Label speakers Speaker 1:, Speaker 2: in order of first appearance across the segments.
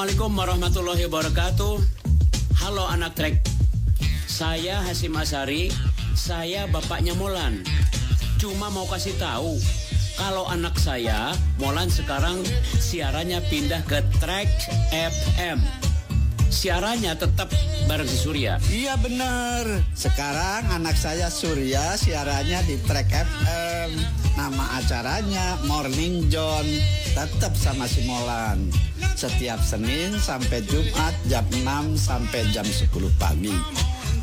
Speaker 1: Assalamualaikum warahmatullahi wabarakatuh. Halo anak trek. Saya Hasim Asari. Saya bapaknya Molan. Cuma mau kasih tahu kalau anak saya Molan sekarang siarannya pindah ke Trek FM. Siarannya tetap bareng si Surya.
Speaker 2: Iya benar. Sekarang anak saya Surya siarannya di Track FM. Nama acaranya Morning John. Tetap sama si Molan. Setiap Senin sampai Jumat jam 6 sampai jam 10 pagi.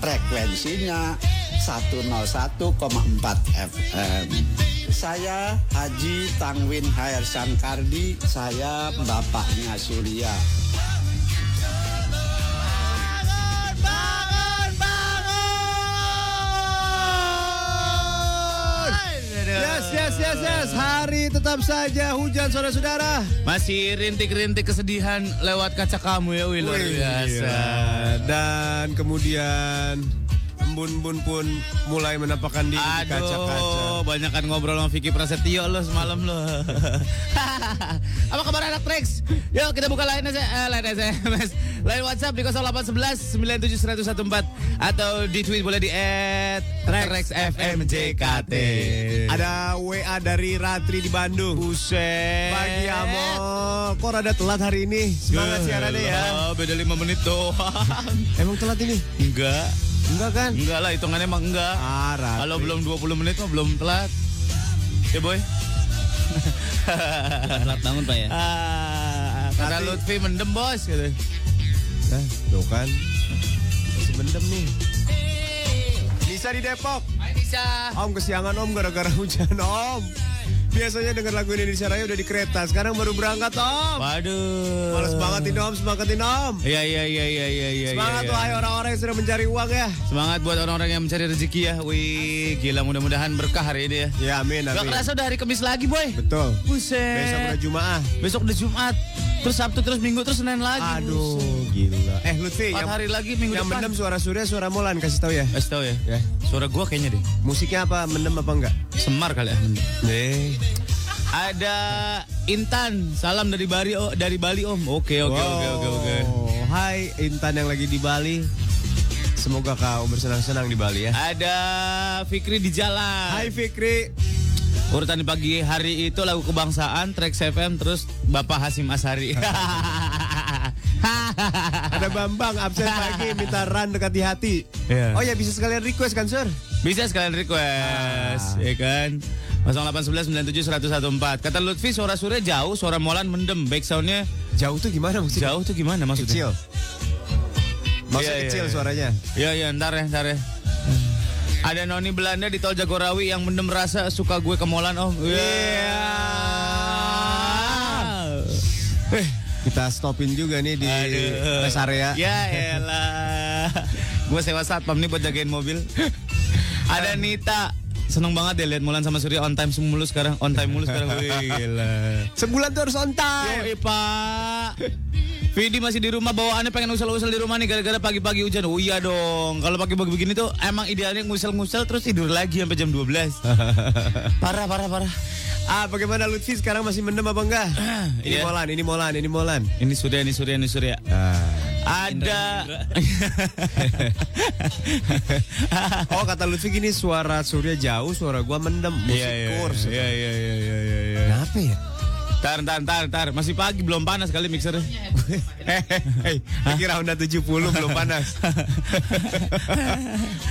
Speaker 2: Frekuensinya 101,4 FM. Saya Haji Tangwin Hair Sankardi, saya bapaknya Surya.
Speaker 3: Yes, yes, yes, yes. Hari tetap saja hujan saudara-saudara.
Speaker 4: Masih rintik-rintik kesedihan lewat kaca kamu ya, Wih, luar biasa.
Speaker 3: iya. Dan kemudian embun-embun pun mulai menampakkan diri di kaca-kaca.
Speaker 4: Aduh, banyak kan ngobrol sama Vicky Prasetyo lo semalam lo. Apa kabar anak Trax? Yuk kita buka line, S- eh, line SMS. Line WhatsApp di 0811 97114 atau di tweet boleh di @trax FM JKT.
Speaker 3: Ada WA dari Ratri di Bandung.
Speaker 4: Buset.
Speaker 3: Pagi Amo, kok rada telat hari ini? Semangat siarannya ya.
Speaker 4: Ah, Beda 5 menit doang.
Speaker 3: Emang telat ini?
Speaker 4: Enggak.
Speaker 3: Enggak kan?
Speaker 4: Enggak lah, hitungannya emang enggak.
Speaker 3: Ah.
Speaker 4: Kalau belum 20 menit mah belum telat. Ya boy.
Speaker 1: Telat bangun Pak ya.
Speaker 4: Ah, kata
Speaker 3: Nanti-
Speaker 4: Lutfi mendem bos gitu.
Speaker 3: Nah, tuh kan. Masih bendem nih. Nisa di Depok.
Speaker 4: Hai Nisa.
Speaker 3: Om kesiangan om gara-gara hujan om. Biasanya denger lagu Indonesia Raya udah di kereta, sekarang baru berangkat om.
Speaker 4: Waduh.
Speaker 3: Males banget ini om, semangatin om.
Speaker 4: Iya iya iya iya iya iya.
Speaker 3: Semangat
Speaker 4: iya.
Speaker 3: wahai orang-orang yang sedang mencari uang ya.
Speaker 4: Semangat buat orang-orang yang mencari rezeki ya. Wih, gila mudah-mudahan berkah hari ini ya.
Speaker 3: Ya amin
Speaker 4: Gak
Speaker 3: amin.
Speaker 4: kerasa udah hari Kamis lagi boy.
Speaker 3: Betul.
Speaker 4: Buset.
Speaker 3: Besok udah Jumaah.
Speaker 4: Besok udah Jumat. Terus Sabtu terus Minggu terus Senin lagi.
Speaker 3: Aduh, gila. Eh Lutfi,
Speaker 4: Empat
Speaker 3: yang,
Speaker 4: hari lagi minggu
Speaker 3: yang
Speaker 4: depan.
Speaker 3: mendem suara Surya, suara Molan kasih tahu ya.
Speaker 4: Kasih tahu ya.
Speaker 3: Ya.
Speaker 4: Suara gua kayaknya deh.
Speaker 3: Musiknya apa? Mendem apa enggak?
Speaker 4: Semar kali ya.
Speaker 3: Eh.
Speaker 4: Ada Intan, salam dari Bali oh, dari Bali Om. Oke oke oke oke oke.
Speaker 3: Hai Intan yang lagi di Bali. Semoga kau bersenang-senang di Bali ya.
Speaker 4: Ada Fikri di jalan.
Speaker 3: Hai Fikri.
Speaker 4: Urutan di pagi hari itu lagu kebangsaan, Trax FM, terus Bapak Hasim Asari.
Speaker 3: Ada Bambang absen pagi minta run dekat di hati.
Speaker 4: Iya.
Speaker 3: Oh ya bisa sekalian request kan Sur?
Speaker 4: Bisa sekalian request, ya kan? 0811 Kata Lutfi suara Surya jauh, suara Molan mendem. Back soundnya
Speaker 3: Jauh tuh gimana maksudnya?
Speaker 4: jauh tuh gimana maksudnya?
Speaker 3: Kecil. Maksudnya
Speaker 4: Iya, iya,
Speaker 3: kecil
Speaker 4: iya.
Speaker 3: suaranya.
Speaker 4: Iya iya ntar ya ntar ya. Ada Noni Belanda di Tol Jagorawi yang mendem rasa suka gue ke Molan om. Iya.
Speaker 3: Eh, kita stopin juga nih di
Speaker 4: Aduh.
Speaker 3: rest area.
Speaker 4: Ya elah. gue sewa satpam nih buat jagain mobil. Ada Nita. Seneng banget deh lihat Molan sama Surya on time mulu sekarang. On time mulu sekarang. Wih, gila.
Speaker 3: Sebulan tuh harus on time.
Speaker 4: Yoi pak Vidi masih di rumah bawaannya pengen usel-usel di rumah nih gara-gara pagi-pagi hujan. Oh iya dong. Kalau pagi-pagi begini tuh emang idealnya ngusel-ngusel terus tidur lagi sampai jam 12. parah parah parah.
Speaker 3: Ah, bagaimana Lutfi sekarang masih mendem apa enggak? ini
Speaker 4: Iya.
Speaker 3: Molan, ini Molan, ini Molan.
Speaker 4: Ini Surya, ini Surya, ini Surya. Ada
Speaker 3: oh, kata Lutfi gini suara Surya jauh, suara gua mendem. Musik kurs.
Speaker 4: Iya iya iya iya iya. iya.
Speaker 3: Kenapa ya?
Speaker 4: Tar, tar, tar, tar. Masih pagi, belum panas kali mixernya.
Speaker 3: Hei, kira Honda 70 belum panas.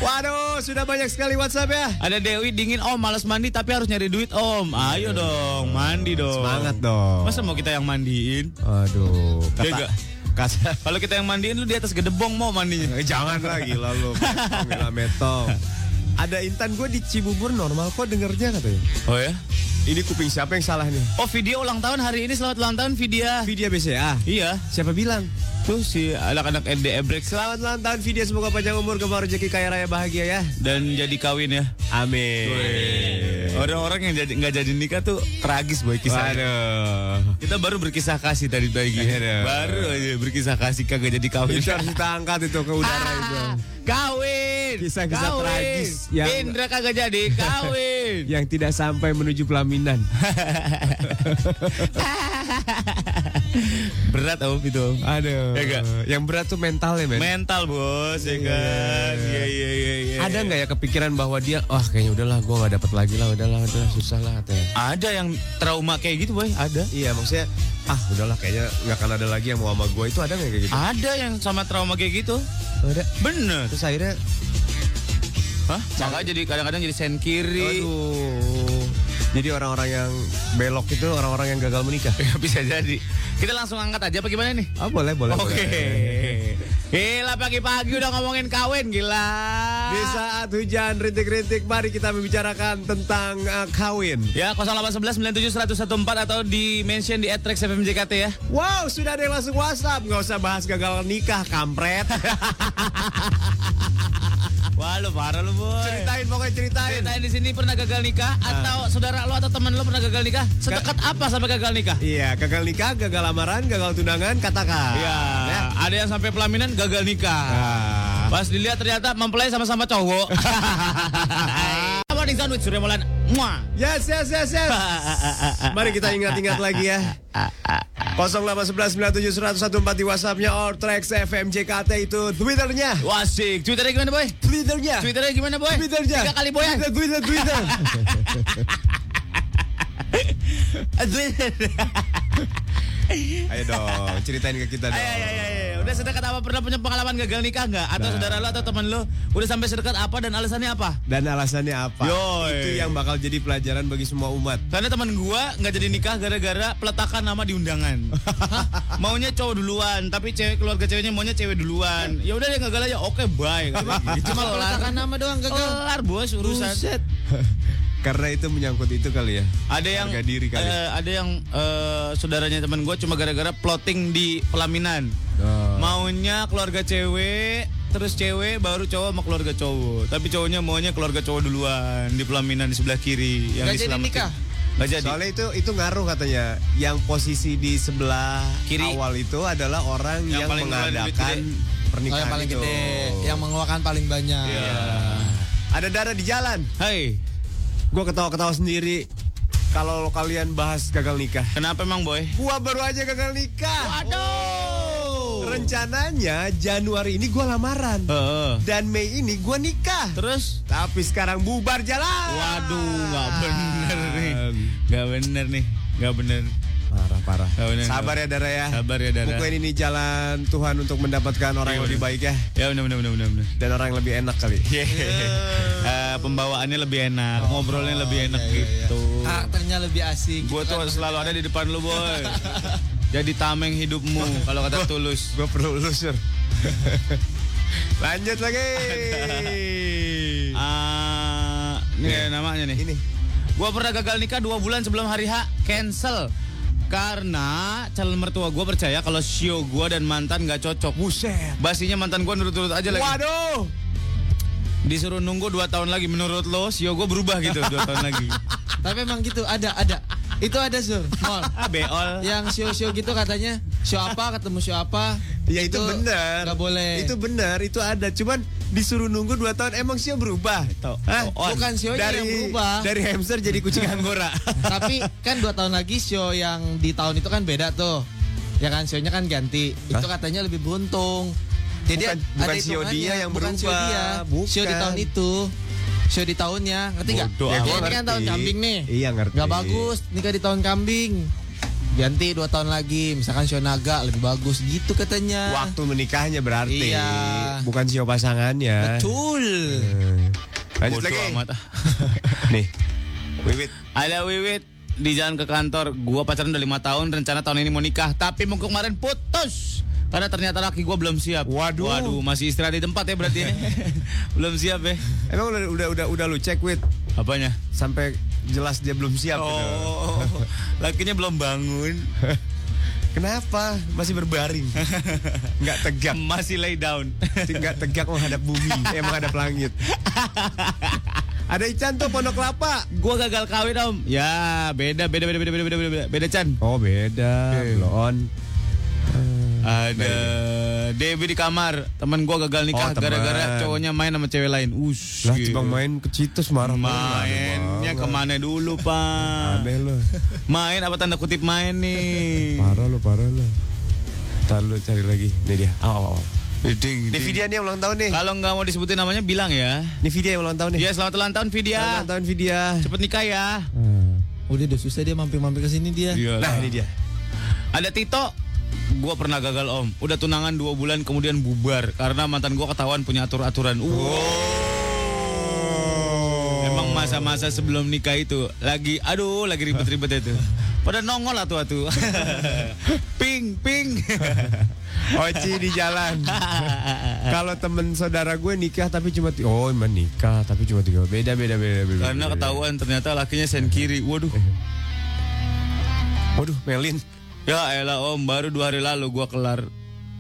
Speaker 3: Waduh, sudah banyak sekali WhatsApp ya.
Speaker 4: Ada Dewi dingin, om males mandi tapi harus nyari duit om. Ayo dong, mandi dong.
Speaker 3: Semangat dong.
Speaker 4: Masa mau kita yang mandiin?
Speaker 3: Aduh,
Speaker 4: enggak.
Speaker 3: kata
Speaker 4: Kalau kita yang mandiin lu di atas gedebong mau mandinya.
Speaker 3: Eh, jangan lah gila lu. Gila metong. Ada Intan gue di Cibubur normal kok dengernya katanya.
Speaker 4: Oh ya?
Speaker 3: Ini kuping siapa yang salah nih?
Speaker 4: Oh video ulang tahun hari ini selamat ulang tahun Vidya.
Speaker 3: Vidya BCA.
Speaker 4: Iya.
Speaker 3: Siapa bilang?
Speaker 4: Tuh si anak-anak ND Ebrek
Speaker 3: Selamat ulang tahun video semoga panjang umur gemar rezeki kaya raya bahagia ya.
Speaker 4: dan jadi kawin ya.
Speaker 3: Amin.
Speaker 4: Orang-orang yang jadi nggak jadi nikah tuh tragis boy kisahnya.
Speaker 3: Waduh.
Speaker 4: Kita baru berkisah kasih tadi pagi.
Speaker 3: Aduh.
Speaker 4: Baru aja berkisah kasih kagak jadi kawin.
Speaker 3: Itu harus kita angkat itu ke udara itu.
Speaker 4: Kawin.
Speaker 3: Kisah-kisah
Speaker 4: Kawin.
Speaker 3: tragis yang-
Speaker 4: Indra kagak jadi kawin.
Speaker 3: Yang tidak sampai menuju pelaminan.
Speaker 4: Berat om itu om.
Speaker 3: Aduh.
Speaker 4: Ya?
Speaker 3: Yang berat tuh mental ya, men.
Speaker 4: Mental bos ya kan. Iya iya iya. iya.
Speaker 3: Ada nggak ya kepikiran bahwa dia, wah kayaknya udahlah, gue nggak dapat lagi lah, udahlah, udahlah, susah lah katanya.
Speaker 4: Ada yang trauma kayak gitu boy. Ada.
Speaker 3: Iya, maksudnya, ah udahlah, kayaknya nggak akan ada lagi yang mau sama gue itu ada nggak kayak gitu?
Speaker 4: Ada yang sama trauma kayak gitu.
Speaker 3: Ada.
Speaker 4: Bener.
Speaker 3: Terus akhirnya,
Speaker 4: Hah? Makanya jadi kadang-kadang jadi sen kiri.
Speaker 3: aduh, jadi orang-orang yang belok itu orang-orang yang gagal menikah.
Speaker 4: Bisa jadi. Kita langsung angkat aja apa gimana nih?
Speaker 3: Ah boleh, boleh.
Speaker 4: Oke.
Speaker 3: boleh.
Speaker 4: Gila pagi-pagi udah ngomongin kawin gila.
Speaker 3: Di saat hujan rintik-rintik, mari kita membicarakan tentang uh, kawin.
Speaker 4: Ya 0811 97 114 atau di mention di @trax FMJKT ya.
Speaker 3: Wow, sudah ada yang langsung WhatsApp. Nggak usah bahas gagal nikah, kampret.
Speaker 4: Wah lu parah lu boy.
Speaker 3: ceritain, pokoknya ceritain.
Speaker 4: Ceritain di sini pernah gagal nikah atau saudara lo atau teman lo pernah gagal nikah? Sedekat apa sampai gagal nikah?
Speaker 3: Iya, gagal nikah, gagal lamaran, gagal tunangan, katakan.
Speaker 4: Iya,
Speaker 3: Ya.
Speaker 4: ada yang sampai pelaminan gagal nikah.
Speaker 3: Ah.
Speaker 4: Pas dilihat ternyata mempelai sama-sama cowok. Morning Sound with Surya Molan.
Speaker 3: Yes, yes, yes, yes. Mari kita ingat-ingat lagi ya. 081197114 di WhatsAppnya or Trax FM JKT itu Twitternya.
Speaker 4: Wasik. Twitternya gimana boy?
Speaker 3: Twitternya.
Speaker 4: Twitternya gimana boy?
Speaker 3: Twitternya.
Speaker 4: Tiga kali boy.
Speaker 3: Twitter, Twitter, Twitter. Ayo dong, ceritain ke kita dong.
Speaker 4: Ayo, ayo, ayo. Udah sedekat apa pernah punya pengalaman gagal nikah nggak? Atau
Speaker 3: Nah.
Speaker 4: saudara lo atau teman lo udah sampai sedekat apa dan alasannya apa?
Speaker 3: Dan alasannya apa?
Speaker 4: Yoi.
Speaker 3: Itu yang bakal jadi pelajaran bagi semua umat.
Speaker 4: Karena teman gua nggak jadi nikah gara-gara peletakan nama di undangan. Hah? maunya cowok duluan, tapi cewek keluarga ceweknya maunya cewek duluan. Ya udah deh gagal aja. Oke, bye. Gitu.
Speaker 5: Cuma peletakan nama doang gagal.
Speaker 4: Kelar bos urusan.
Speaker 3: Karena itu menyangkut itu kali ya.
Speaker 4: Ada yang
Speaker 3: Harga diri kali.
Speaker 4: eh, ada yang eh, saudaranya teman gua cuma gara-gara plotting di pelaminan.
Speaker 3: Oh.
Speaker 4: Maunya keluarga cewek, terus cewek baru cowok sama keluarga cowok. Tapi cowoknya maunya keluarga cowok duluan di pelaminan di sebelah kiri yang
Speaker 5: Nggak jadi nikah?
Speaker 4: Nggak jadi.
Speaker 3: Soalnya itu itu ngaruh katanya. Yang posisi di sebelah
Speaker 4: Kiri.
Speaker 3: awal itu adalah orang
Speaker 4: Yang
Speaker 3: yang, mengadakan
Speaker 5: Oh,
Speaker 3: pernikahan
Speaker 5: yang paling
Speaker 3: itu.
Speaker 5: gede, yang mengeluarkan paling banyak.
Speaker 3: Ada darah di jalan.
Speaker 4: Hai,
Speaker 3: Gua ketawa-ketawa sendiri kalau kalian bahas gagal nikah.
Speaker 4: kenapa emang boy?
Speaker 3: Gua baru aja gagal nikah.
Speaker 4: Waduh.
Speaker 3: Rencananya Januari ini gua lamaran.
Speaker 4: Heeh.
Speaker 3: Dan Mei ini gua nikah.
Speaker 4: Terus?
Speaker 3: Tapi sekarang bubar jalan.
Speaker 4: Waduh, nggak bener nih. Nggak bener nih. Nggak bener.
Speaker 3: Parah parah.
Speaker 4: Bener.
Speaker 3: Sabar ya Dara ya.
Speaker 4: Sabar ya, Dara.
Speaker 3: Pokoknya ini jalan Tuhan untuk mendapatkan orang yang
Speaker 4: Iya,
Speaker 3: lebih baik ya.
Speaker 4: Ya bener bener bener. bener.
Speaker 3: Dan orang yang lebih enak kali.
Speaker 4: Eh, pembawaannya lebih enak, ngobrolnya lebih enak gitu.
Speaker 5: Karakternya lebih asik.
Speaker 4: Gue tuh selalu ada di depan lu boy. Jadi tameng hidupmu kalau kata tulus.
Speaker 3: Gue perlu lusur. Lanjut lagi.
Speaker 4: Ah, ini ada namanya nih.
Speaker 3: Ini.
Speaker 4: Gua pernah gagal nikah dua bulan sebelum hari H, cancel. Karena calon mertua gua percaya kalau sio gua dan mantan nggak cocok.
Speaker 3: Buset.
Speaker 4: Basinya mantan gua nurut-nurut aja lagi.
Speaker 3: Waduh.
Speaker 4: Disuruh nunggu dua tahun lagi. Menurut lo, sio gua berubah gitu dua tahun lagi.
Speaker 5: Tapi emang gitu, ada, ada. Itu ada sur, mall.
Speaker 4: Ah, beol.
Speaker 5: Yang show-show gitu katanya, show apa ketemu show apa.
Speaker 3: Ya itu, benar.
Speaker 5: Nggak boleh.
Speaker 3: Itu benar, itu ada. Cuman disuruh nunggu 2 tahun emang sih berubah. Hah?
Speaker 4: on.
Speaker 5: Bukan sionya
Speaker 3: dari
Speaker 5: yang berubah.
Speaker 3: dari hamster jadi kucing anggora.
Speaker 5: Tapi kan dua tahun lagi show yang di tahun itu kan beda tuh. Ya kan show-nya kan ganti. Itu katanya lebih beruntung. Jadi
Speaker 3: Bukan-
Speaker 5: ada
Speaker 3: bukan show
Speaker 5: hitungannya.
Speaker 3: dia yang
Speaker 5: bukan show
Speaker 3: berubah.
Speaker 5: dia.
Speaker 3: Bukan.
Speaker 5: Show di tahun itu. Show di tahunnya, ngerti nggak? Ya, ini kan tahun kambing nih.
Speaker 3: Iya, ngerti.
Speaker 5: Nggak bagus nikah di tahun kambing. Ganti dua tahun lagi, misalkan show naga lebih bagus gitu katanya.
Speaker 3: Waktu menikahnya berarti.
Speaker 5: Iya.
Speaker 3: Bukan sio pasangannya.
Speaker 5: Betul.
Speaker 3: Hmm. Lanjut
Speaker 4: Bodoh
Speaker 3: lagi.
Speaker 4: amat.
Speaker 3: Nih. Wiwit.
Speaker 4: Ada Wiwit di jalan ke kantor. Gua pacaran udah lima tahun, rencana tahun ini mau nikah. Tapi minggu kemarin putus. Karena ternyata laki gua belum siap.
Speaker 3: Waduh.
Speaker 4: Waduh, masih istirahat di tempat ya berarti ya. belum siap ya.
Speaker 3: Emang udah udah udah, udah lu cek Wit
Speaker 4: Apanya?
Speaker 3: sampai jelas dia belum siap gitu.
Speaker 4: Oh, lakinya belum bangun.
Speaker 3: Kenapa? Masih berbaring. Nggak tegak.
Speaker 4: Masih lay down.
Speaker 3: Nggak tegak menghadap bumi. Eh, menghadap langit. Ada Ican tuh Pondok Kelapa.
Speaker 4: Gua gagal kawin om. Ya beda beda beda beda beda beda beda beda Chan.
Speaker 3: Oh beda. Belon.
Speaker 4: Ada Dewi di kamar. Teman gua gagal nikah
Speaker 3: Oh,
Speaker 4: gara-gara cowoknya main sama cewek lain. Us.
Speaker 3: Lah
Speaker 4: gitu.
Speaker 3: main ke Citos marah
Speaker 4: Mainnya ke mana dulu pak?
Speaker 3: Aneh lo.
Speaker 4: Main apa tanda kutip main nih?
Speaker 3: Parah lo, parah lo. Ntar lo cari lagi. Ini dia. Oh, oh, oh.
Speaker 4: Ding,
Speaker 3: Ini
Speaker 4: ding.
Speaker 3: Vidya nih yang ulang tahun nih.
Speaker 4: Kalau nggak mau disebutin namanya bilang ya.
Speaker 3: Ini Vidya yang ulang tahun nih.
Speaker 4: Ya selamat ulang tahun Vidya.
Speaker 3: Ulang tahun Vidya.
Speaker 4: Cepet nikah ya.
Speaker 5: Oh dia udah susah dia mampir-mampir ke sini dia.
Speaker 3: Nah ini dia.
Speaker 4: Ada Tito. Gua pernah gagal om. Udah tunangan dua bulan kemudian bubar karena mantan gua ketahuan punya atur-aturan. Wow. Emang masa-masa sebelum nikah itu lagi, aduh, lagi ribet-ribet itu. Pada nongol atuh atuh. ping, ping.
Speaker 3: Oci di jalan. Kalau temen saudara gue nikah tapi cuma oh emang nikah tapi cuma tiga beda beda beda beda.
Speaker 4: Karena
Speaker 3: beda.
Speaker 4: ketahuan ternyata lakinya sen kiri. Waduh.
Speaker 3: Waduh Melin.
Speaker 4: Ya elah om, baru dua hari lalu gua kelar.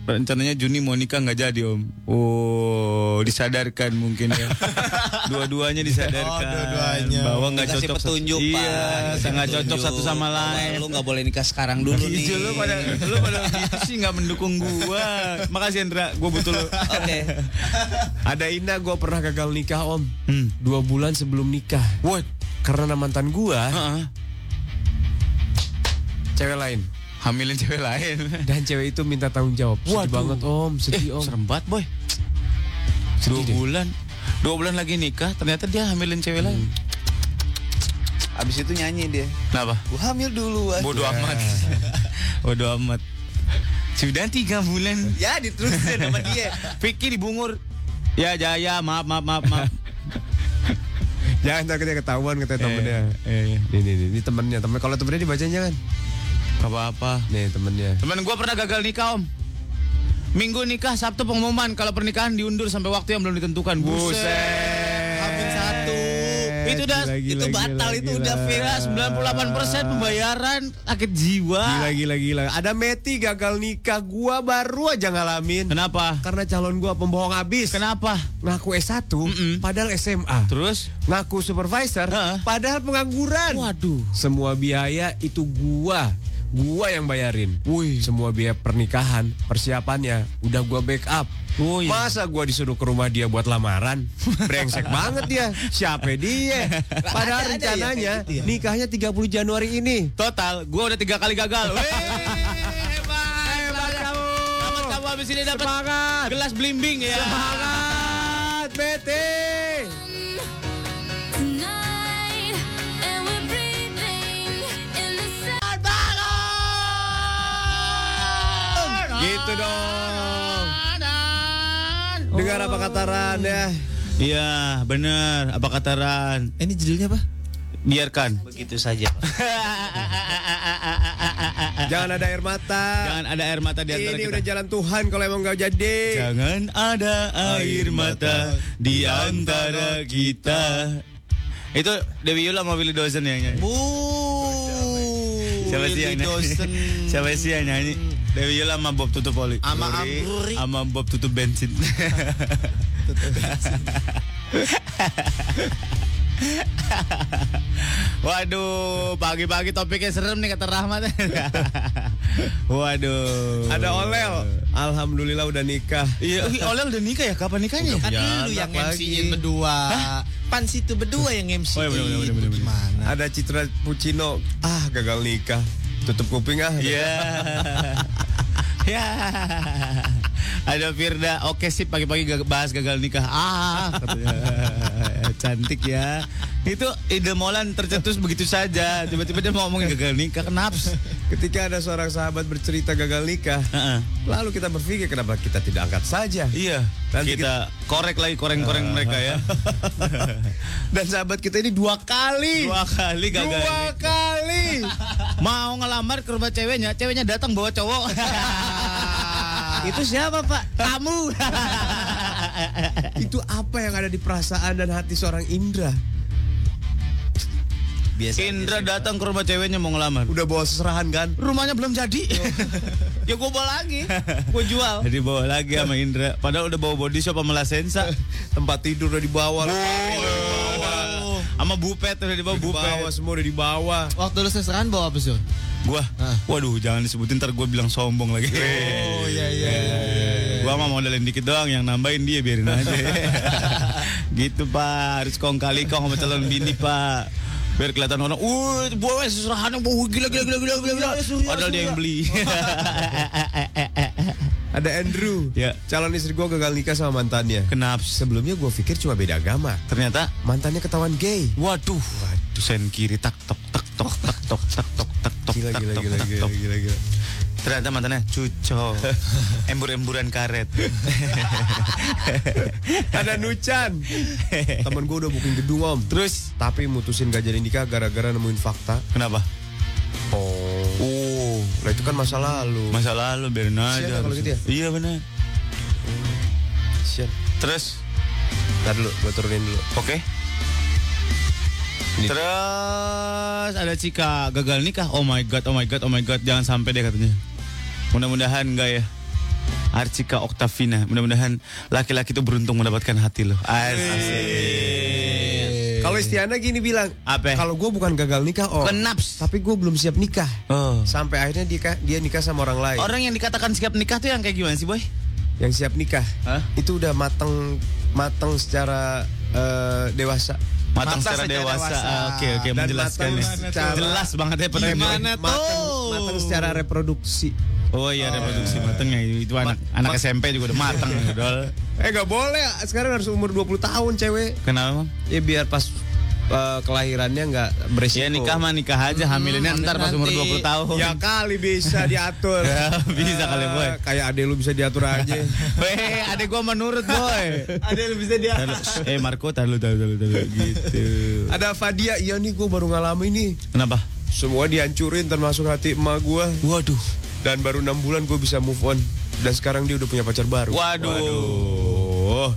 Speaker 4: Rencananya Juni mau nikah nggak jadi om. Oh, disadarkan mungkin ya. Dua-duanya disadarkan.
Speaker 5: Oh, dua-duanya.
Speaker 4: Bahwa nggak
Speaker 6: Dikasih
Speaker 4: cocok.
Speaker 6: petunjuk,
Speaker 4: iya,
Speaker 6: Pak. Dikasih
Speaker 4: nggak cocok satu sama lain.
Speaker 6: Lu nggak boleh nikah sekarang dulu nih.
Speaker 4: Gitu lu pada lu pada gitu sih nggak mendukung gua. Makasih Hendra, gua butuh lu.
Speaker 6: Oke.
Speaker 3: Ada Ina gue pernah gagal nikah om.
Speaker 4: Hmm.
Speaker 3: Dua bulan sebelum nikah.
Speaker 4: What?
Speaker 3: Karena mantan gua
Speaker 4: Heeh.
Speaker 3: cewek lain.
Speaker 4: Hamilin cewek lain.
Speaker 3: Dan cewek itu minta tanggung jawab. Sedih
Speaker 4: Waduh.
Speaker 3: banget om,
Speaker 4: Eh,
Speaker 3: sedih om.
Speaker 4: serem banget boy. Dua
Speaker 3: deh.
Speaker 4: bulan. Dua bulan lagi nikah, ternyata dia hamilin cewek lain.
Speaker 6: Abis itu nyanyi dia.
Speaker 4: Kenapa?
Speaker 6: Gua hamil duluan.
Speaker 4: Bodoh amat. Bodoh amat. Sudah tiga bulan.
Speaker 6: Ya diterusin sama dia.
Speaker 4: Vicky dibungur. Ya Jaya, maaf maaf maaf maaf.
Speaker 3: Jangan takutnya ketahuan katanya temennya.
Speaker 4: Eh,
Speaker 3: Nih nih nih, ini temennya temen. Kalau temennya dibacanya kan?
Speaker 4: Gak apa-apa.
Speaker 3: Nih temennya.
Speaker 4: Temen gue pernah gagal nikah om. Minggu nikah, Sabtu pengumuman kalau pernikahan diundur sampai waktu yang belum ditentukan. Buset.
Speaker 5: Hamin satu.
Speaker 4: Itu udah
Speaker 3: Gila, gila,
Speaker 4: itu
Speaker 3: gila,
Speaker 4: batal itu
Speaker 3: gila.
Speaker 4: udah viral 98% pembayaran sakit jiwa.
Speaker 3: Gila gila gila. Ada Meti gagal nikah. Gua baru aja ngalamin.
Speaker 4: Kenapa?
Speaker 3: Karena calon gua pembohong abis.
Speaker 4: Kenapa?
Speaker 3: Ngaku S1
Speaker 4: Mm-mm.
Speaker 3: padahal SMA.
Speaker 4: Terus?
Speaker 3: Ngaku supervisor padahal pengangguran.
Speaker 4: Waduh.
Speaker 3: Semua biaya itu gua. Gua yang bayarin.
Speaker 4: Wih.
Speaker 3: Semua biaya pernikahan, persiapannya udah gua backup.
Speaker 4: Oh, iya.
Speaker 3: Masa gua disuruh ke rumah dia buat lamaran? Brengsek banget dia. Siapa dia? Padahal
Speaker 6: Ada- ada ya
Speaker 3: rencananya
Speaker 6: kayak gitu ya?
Speaker 3: nikahnya 30 Januari ini.
Speaker 4: Total, gue udah tiga kali gagal. Wih, hebat, hebat kamu. Selamat kamu habis ini dapat gelas blimbing ya.
Speaker 3: Semangat, Betty. Gitu dong. Dengar apa kata Ran ya?
Speaker 4: Iya, bener. Apa kata Ran?
Speaker 5: Eh, Ini judulnya apa?
Speaker 4: Biarkan.
Speaker 6: Begitu saja.
Speaker 3: Jangan ada air mata.
Speaker 4: Jangan ada air mata di antara
Speaker 3: Ini
Speaker 4: kita.
Speaker 3: udah jalan Tuhan kalau emang gak jadi.
Speaker 4: Jangan ada air mata di antara kita. Itu Dewi Yula sama Willy Dozen yang nyanyi.
Speaker 5: Bu.
Speaker 4: Siapa sih yang nyanyi?
Speaker 5: Dosen.
Speaker 4: Siapa sih yang nyanyi? Dewi Yula sama Bob tutup oli.
Speaker 5: Sama Amruri.
Speaker 4: Sama Bob tutup bensin. Waduh, pagi-pagi topiknya serem nih kata Rahmat. Waduh.
Speaker 3: Ada Olel. Alhamdulillah udah nikah.
Speaker 4: Iya, Olel udah nikah ya? Kapan nikahnya?
Speaker 5: Kan
Speaker 3: Ya,
Speaker 5: lu yang MC-in
Speaker 3: lagi.
Speaker 5: berdua. Pan situ berdua yang MC.
Speaker 4: Oh, iya, bener, bener, bener?
Speaker 3: Ada Citra Pucino. Ah, gagal nikah. Tutup kuping ah.
Speaker 4: Iya. Ya. Ada Firda, oke sih pagi-pagi bahas gagal nikah. Ah, katanya. cantik ya. Itu ide Molan tercetus begitu saja. Tiba-tiba dia mau ngomongin gagal nikah. Kenapa?
Speaker 3: Ketika ada seorang sahabat bercerita gagal nikah, lalu kita berpikir kenapa kita tidak angkat saja.
Speaker 4: Iya.
Speaker 3: Nanti
Speaker 4: kita korek lagi koreng-koreng mereka ya.
Speaker 3: Dan sahabat kita ini dua kali.
Speaker 4: Dua kali gagal.
Speaker 3: Dua
Speaker 4: nikah.
Speaker 3: kali.
Speaker 4: Mau ngelamar ke rumah ceweknya, ceweknya datang bawa cowok.
Speaker 6: Itu siapa Pak?
Speaker 4: Kamu.
Speaker 3: Itu apa yang ada di perasaan dan hati seorang Indra?
Speaker 6: Biasa
Speaker 4: Indra datang ke rumah ceweknya mau ngelamar.
Speaker 3: Udah bawa seserahan kan?
Speaker 4: Rumahnya belum jadi.
Speaker 6: ya gue bawa lagi, gue jual.
Speaker 4: Jadi bawa lagi sama Indra. Padahal udah bawa body shop sama Lasensa.
Speaker 3: Tempat tidur udah dibawa.
Speaker 4: Sama bupet udah dibawa
Speaker 3: Di bawah
Speaker 4: bupet.
Speaker 3: semua udah dibawa.
Speaker 5: Waktu lu seserahan bawa apa sih?
Speaker 4: Gua, waduh jangan disebutin ntar gue bilang sombong lagi. Oh iya iya. Gua mah modalin dikit doang, yang nambahin dia biarin aja. gitu pak, harus kong kali kong sama calon bini pak. Biar kelihatan orang, uh, boy, seserahan, uh, gila, gila, gila, gila, gila, gila. Padahal dia yang beli.
Speaker 3: Ada Andrew.
Speaker 4: Ya.
Speaker 3: Calon istri gue gagal nikah sama mantannya.
Speaker 4: Kenapa?
Speaker 3: Sebelumnya gue pikir cuma beda agama.
Speaker 4: Ternyata,
Speaker 3: Mantannya ketahuan gay.
Speaker 4: waduh, waduh, sen kiri tak tok tak tok tak tok tak tok tak tok
Speaker 3: Gila
Speaker 4: tak
Speaker 3: gila
Speaker 4: tok
Speaker 3: gila gila
Speaker 4: tok.
Speaker 3: gila gila.
Speaker 4: Ternyata mantannya cuco, embur-emburan karet.
Speaker 3: Ada Nucan. Temen gue udah booking gedung om.
Speaker 4: Terus,
Speaker 3: Tapi mutusin gak jadi nikah gara-gara nemuin fakta.
Speaker 4: kenapa?
Speaker 3: Oh.
Speaker 4: Oh,
Speaker 3: Lah itu kan masa lalu.
Speaker 4: masa lalu biarin aja.
Speaker 3: Kalau gitu ya?
Speaker 4: Iya benar.
Speaker 3: Sian.
Speaker 4: Terus,
Speaker 3: Ntar dulu, gue turunin dulu.
Speaker 4: oke.
Speaker 3: Ini.
Speaker 4: Terus ada Cika gagal nikah. Oh my god, oh my god, oh my god, jangan sampai deh katanya. Mudah-mudahan enggak ya. Arcika Oktavina, mudah-mudahan laki-laki itu beruntung mendapatkan hati lo. Asik.
Speaker 3: Kalau Istiana gini bilang,
Speaker 4: Apa?
Speaker 3: Kalau gue bukan gagal nikah, oh.
Speaker 4: Kenaps.
Speaker 3: Tapi gue belum siap nikah.
Speaker 4: Oh.
Speaker 3: Sampai akhirnya dia, dia nikah sama orang lain.
Speaker 4: Orang yang dikatakan siap nikah tuh yang kayak gimana sih, Boy?
Speaker 3: Yang siap nikah.
Speaker 4: Hah?
Speaker 3: Itu udah mateng mateng secara eh, dewasa.
Speaker 4: Matang
Speaker 3: Matang
Speaker 4: secara
Speaker 3: secara
Speaker 4: dewasa.
Speaker 3: dewasa.
Speaker 4: Ah, Oke, oke,
Speaker 3: Dan
Speaker 4: menjelaskan
Speaker 3: matang
Speaker 4: ya.
Speaker 3: secara-
Speaker 4: Jelas banget ya.
Speaker 5: Gimana
Speaker 3: mateng secara reproduksi.
Speaker 4: Oh iya, reproduksi mateng ya. Itu anak anak SMP juga udah mateng, dol.
Speaker 3: Eh gak boleh, sekarang harus umur 20 tahun cewek.
Speaker 4: Kenapa?
Speaker 3: Ya biar pas eh, kelahirannya nggak beresiko.
Speaker 4: Ya nikah mah nikah aja, hamilinnya
Speaker 5: hamil
Speaker 4: ntar pas umur
Speaker 5: nanti.
Speaker 4: 20 tahun.
Speaker 3: Ya kali bisa diatur.
Speaker 4: Ya, bisa kali, Boy.
Speaker 3: Eh, Kayak ade lu bisa diatur aja.
Speaker 4: Weh, adek gua menurut boy.
Speaker 3: ade lu bisa diatur.
Speaker 4: eh Marco, tahu tahu tahu tahu gitu.
Speaker 3: Ada Fadia, iya nih gue baru ngalamin nih.
Speaker 4: Kenapa?
Speaker 3: Semua dihancurin termasuk hati emak gue.
Speaker 4: Waduh.
Speaker 3: Dan baru enam bulan gue bisa move on. Dan sekarang dia udah punya pacar baru.
Speaker 4: Waduh.
Speaker 3: Waduh.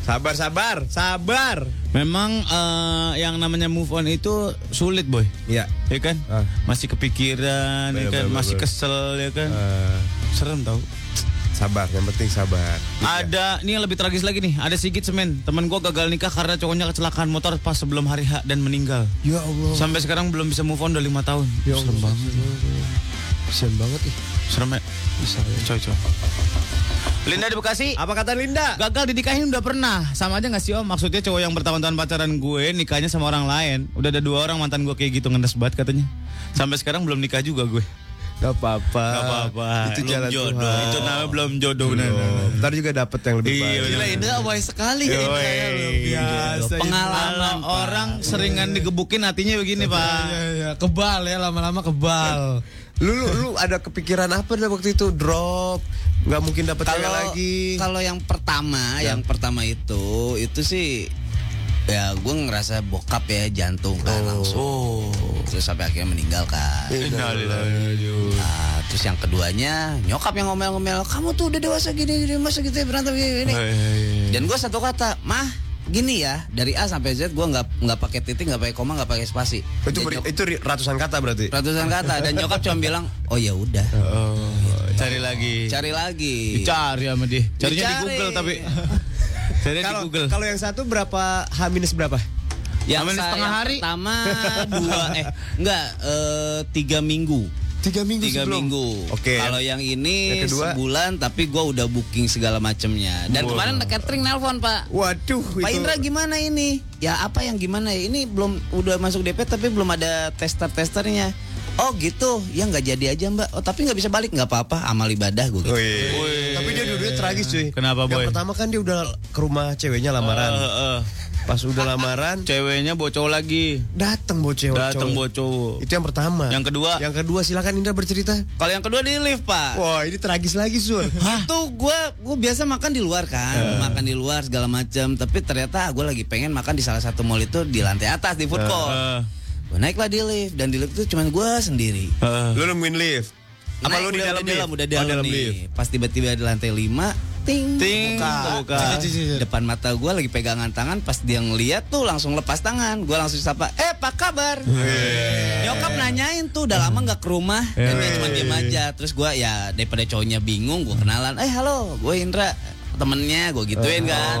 Speaker 3: Sabar, sabar, sabar.
Speaker 4: Memang eh, yang namanya move on itu sulit boy.
Speaker 3: Iya.
Speaker 4: Ya kan?
Speaker 3: Ah.
Speaker 4: Masih kepikiran, ya kan?
Speaker 3: bener,
Speaker 4: Masih
Speaker 3: bener.
Speaker 4: kesel, ya kan?
Speaker 3: Eh,
Speaker 4: Serem tau.
Speaker 3: sabar, yang penting sabar.
Speaker 4: Ada, ini yang lebih tragis lagi nih. Ada Sigit Semen. Temen gua gagal nikah karena cowoknya kecelakaan motor pas sebelum hari H dan meninggal.
Speaker 3: Ya Allah.
Speaker 4: Sampai sekarang belum bisa move on udah lima tahun.
Speaker 3: Ya
Speaker 4: Serem
Speaker 3: Allah.
Speaker 4: Banget.
Speaker 3: Kasian banget ih.
Speaker 4: Serem ya? Coy, coy. Linda di Bekasi.
Speaker 3: Apa kata Linda?
Speaker 4: Gagal dinikahin udah pernah Sama aja gak sih om Maksudnya cowok yang bertahun-tahun pacaran gue Nikahnya sama orang lain Udah ada dua orang mantan gue kayak gitu Ngendes banget katanya Sampai sekarang belum nikah juga gue
Speaker 3: Gak apa-apa.
Speaker 4: Gak apa-apa
Speaker 3: Itu
Speaker 4: Belum
Speaker 3: jalan
Speaker 4: jodoh
Speaker 3: Tuhan.
Speaker 4: Itu namanya belum jodoh benar
Speaker 3: Ntar juga dapet yang lebih
Speaker 4: Iya,
Speaker 3: baik.
Speaker 5: Gila Indra wise sekali ya ya, biasa.
Speaker 4: Pengalaman orang seringan digebukin hatinya begini
Speaker 5: Iya,
Speaker 4: pak
Speaker 5: iya, kebal ya lama-lama kebal.
Speaker 3: Lu, lu, lu ada kepikiran apa dah waktu itu? Drop. Nggak mungkin dapet cewek lagi.
Speaker 6: kalau yang pertama, yang pertama itu itu sih ya gue ngerasa bokap ya jantung kan langsung. Terus sampai akhirnya meninggal kan. Nah, terus yang keduanya nyokap yang ngomel-ngomel, kamu tuh udah dewasa gini, gini masa gitu ya berantem gini. gini." Dan gue satu kata, mah gini ya dari A sampai Z gue nggak nggak pakai titik nggak pakai koma nggak pakai spasi.
Speaker 3: Itu beri-
Speaker 6: nyok-
Speaker 3: itu ratusan kata berarti.
Speaker 6: ratusan kata dan nyokap cuma bilang oh ya udah.
Speaker 4: Oh, Cari lagi.
Speaker 6: Cari lagi.
Speaker 4: Dicari sama dia. Carinya di
Speaker 6: Dicari.
Speaker 4: Google tapi. Carinya di
Speaker 3: Kalau
Speaker 4: Google.
Speaker 3: kalau yang satu berapa H minus berapa?
Speaker 6: yang saya
Speaker 4: setengah
Speaker 6: yang
Speaker 4: hari.
Speaker 6: pertama dua eh enggak eh, tiga minggu
Speaker 3: Tiga minggu
Speaker 6: tiga
Speaker 3: sebelum.
Speaker 6: minggu
Speaker 3: Oke.
Speaker 6: kalau yang ini
Speaker 3: Yang kedua?
Speaker 6: sebulan tapi gue udah booking segala macamnya dan kemarin catering nelpon pak
Speaker 3: Waduh,
Speaker 6: Pak
Speaker 3: itu.
Speaker 6: Indra gimana ini? Ya apa yang gimana ya? Ini belum udah masuk DP tapi belum ada tester-testernya. Oh gitu, ya nggak jadi aja mbak. Oh tapi nggak bisa balik nggak apa-apa, amal ibadah gue. Gitu.
Speaker 3: Wih. Tapi dia dua tragis cuy.
Speaker 4: Kenapa,
Speaker 3: Yang
Speaker 4: Boy?
Speaker 3: pertama kan dia udah ke rumah ceweknya lamaran.
Speaker 4: Eh, eh.
Speaker 3: Pas udah lamaran,
Speaker 4: Ceweknya bocor lagi
Speaker 3: datang cewek.
Speaker 4: Datang bocor
Speaker 3: Itu yang pertama.
Speaker 4: Yang kedua?
Speaker 3: Yang kedua silakan Indra bercerita.
Speaker 6: Kalau yang kedua di lift pak.
Speaker 3: Wah ini tragis lagi Sur.
Speaker 6: Itu gue gue biasa makan di luar kan, makan di luar segala macam. Tapi ternyata gue lagi pengen makan di salah satu mall itu di lantai atas di food court.
Speaker 4: Eh,
Speaker 6: Gue naiklah di lift dan di lift itu cuma gue sendiri.
Speaker 4: eh.
Speaker 3: Lu nemuin lift. Apa
Speaker 6: Naik,
Speaker 3: lu di
Speaker 6: udah-
Speaker 3: dalam
Speaker 6: dalam, udah
Speaker 3: Oh,
Speaker 6: dalam,
Speaker 3: dalam
Speaker 6: nih.
Speaker 3: lift.
Speaker 6: Pas tiba-tiba di lantai 5 ting
Speaker 4: Ting,
Speaker 6: buka.
Speaker 4: buka.
Speaker 6: depan mata gue lagi pegangan tangan pas dia ngeliat tuh langsung lepas tangan gue langsung sapa eh apa kabar nyokap nanyain tuh udah lama nggak ke rumah dan dia cuma diem aja terus gue ya daripada cowoknya bingung gue kenalan eh halo gue Indra temennya gue gituin kan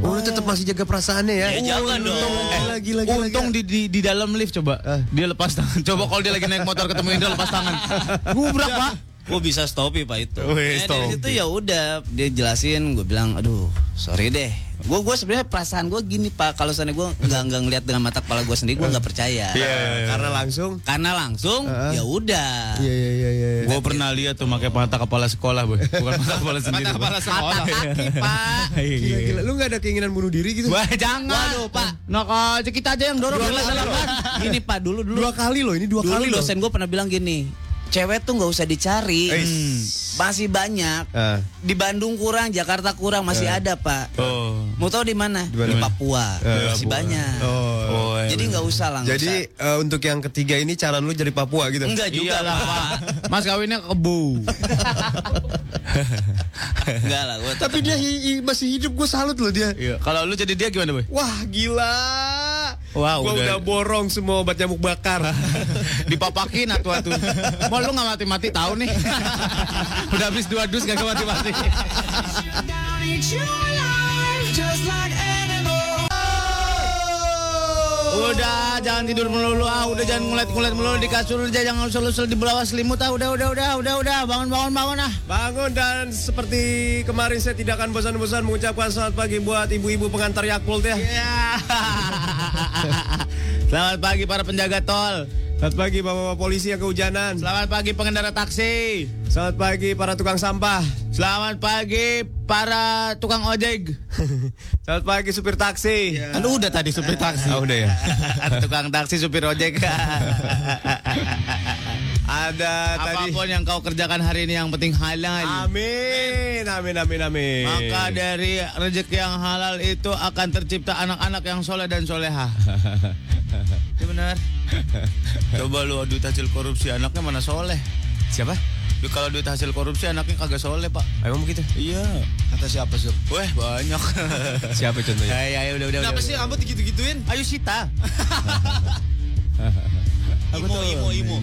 Speaker 3: Oh, lu tetap masih jaga perasaannya ya?
Speaker 6: Ya, jangan dong.
Speaker 3: Eh, lagi lagi
Speaker 4: Untung di, di di dalam lift coba. Dia lepas tangan. Coba kalau dia lagi naik motor ketemu Indra lepas tangan. Gubrak, Pak.
Speaker 6: Gue bisa stopi pak itu
Speaker 3: Wih,
Speaker 6: Nah, dari situ ya udah dia jelasin gue bilang aduh sorry deh gue gue sebenarnya perasaan gue gini pak kalau sana gue nggak nggak ngeliat dengan mata kepala gue sendiri gue nggak percaya
Speaker 3: Iya, karena langsung.
Speaker 6: karena langsung ya udah
Speaker 3: Iya iya iya iya.
Speaker 4: Gue pernah lihat tuh pakai mata kepala sekolah, boy. Bukan mata kepala sendiri.
Speaker 5: Mata kepala sekolah.
Speaker 4: Mata kaki, Pak.
Speaker 3: Gila gila. Lu nggak ada keinginan bunuh diri gitu?
Speaker 4: Wah, jangan.
Speaker 6: Waduh, Pak.
Speaker 4: Nok aja kita aja yang dorong
Speaker 6: Dulu, gini pak dulu dulu
Speaker 3: Dua kali loh, ini dua
Speaker 6: dulu
Speaker 3: kali loh.
Speaker 6: dosen gue pernah bilang gini cewek tuh nggak usah dicari
Speaker 3: Eh,
Speaker 6: Hmm. Masih banyak
Speaker 3: Ah.
Speaker 6: di Bandung kurang Jakarta kurang masih ada pak
Speaker 4: Oh.
Speaker 6: mau tahu di mana
Speaker 3: Di
Speaker 6: Papua
Speaker 3: Eh,
Speaker 6: masih
Speaker 3: Papua.
Speaker 6: banyak
Speaker 3: Oh.
Speaker 4: iya
Speaker 6: jadi nggak usah lah nggak
Speaker 3: Jadi
Speaker 6: usah.
Speaker 3: eh, untuk yang ketiga ini calon lu jadi Papua gitu?
Speaker 6: enggak juga
Speaker 4: Iyalah,
Speaker 6: pak
Speaker 4: Pak. Mas kawinnya ke kebu.
Speaker 6: enggak lah gua
Speaker 3: Tapi dia hi- hi- masih hidup, gue salut loh dia.
Speaker 4: Iya. Kalau lu jadi dia gimana, boy?
Speaker 3: Wah gila.
Speaker 4: Wah,
Speaker 3: Gua
Speaker 4: udah-
Speaker 3: udah borong semua obat nyamuk bakar.
Speaker 4: Dipapakin atu-atu. Mau lu gak mati-mati tahu nih. Udah habis dua dus gak mati-mati. Udah jangan tidur melulu ah, udah jangan ngulet-ngulet melulu di kasur, udah jangan usul-usul di bawah selimut ah, udah udah udah udah udah bangun bangun bangun ah.
Speaker 3: Bangun dan seperti kemarin saya tidak akan bosan-bosan mengucapkan selamat pagi buat ibu-ibu pengantar Yakult ya.
Speaker 4: Ya. Selamat pagi para penjaga tol.
Speaker 3: Selamat pagi bapak-bapak polisi yang kehujanan.
Speaker 4: Selamat pagi pengendara taksi.
Speaker 3: Selamat pagi para tukang sampah.
Speaker 4: Selamat pagi para tukang ojek.
Speaker 3: Selamat pagi supir taksi.
Speaker 4: Kan udah tadi supir taksi.
Speaker 3: Ah, udah ya.
Speaker 4: tukang taksi supir ojek.
Speaker 3: Ada tadi.
Speaker 4: Apa pun yang kau kerjakan hari ini yang penting halal.
Speaker 3: Amin, amin, amin, amin.
Speaker 4: Maka dari rezeki yang halal itu akan tercipta anak-anak yang soleh dan soleha. Itu benar. Coba lu duit hasil korupsi anaknya mana soleh?
Speaker 3: siapa?
Speaker 4: Ya, kalau duit hasil korupsi anaknya kagak soleh pak.
Speaker 3: Emang begitu?
Speaker 4: Iya.
Speaker 5: Kata siapa sih?
Speaker 4: Weh banyak.
Speaker 3: Siapa contohnya?
Speaker 4: Ya ya ya, udah udah.
Speaker 5: Kenapa
Speaker 4: udah,
Speaker 5: sih
Speaker 4: udah.
Speaker 5: rambut gitu-gituin?
Speaker 4: Ayo Sita.
Speaker 5: Imo, imo, imo.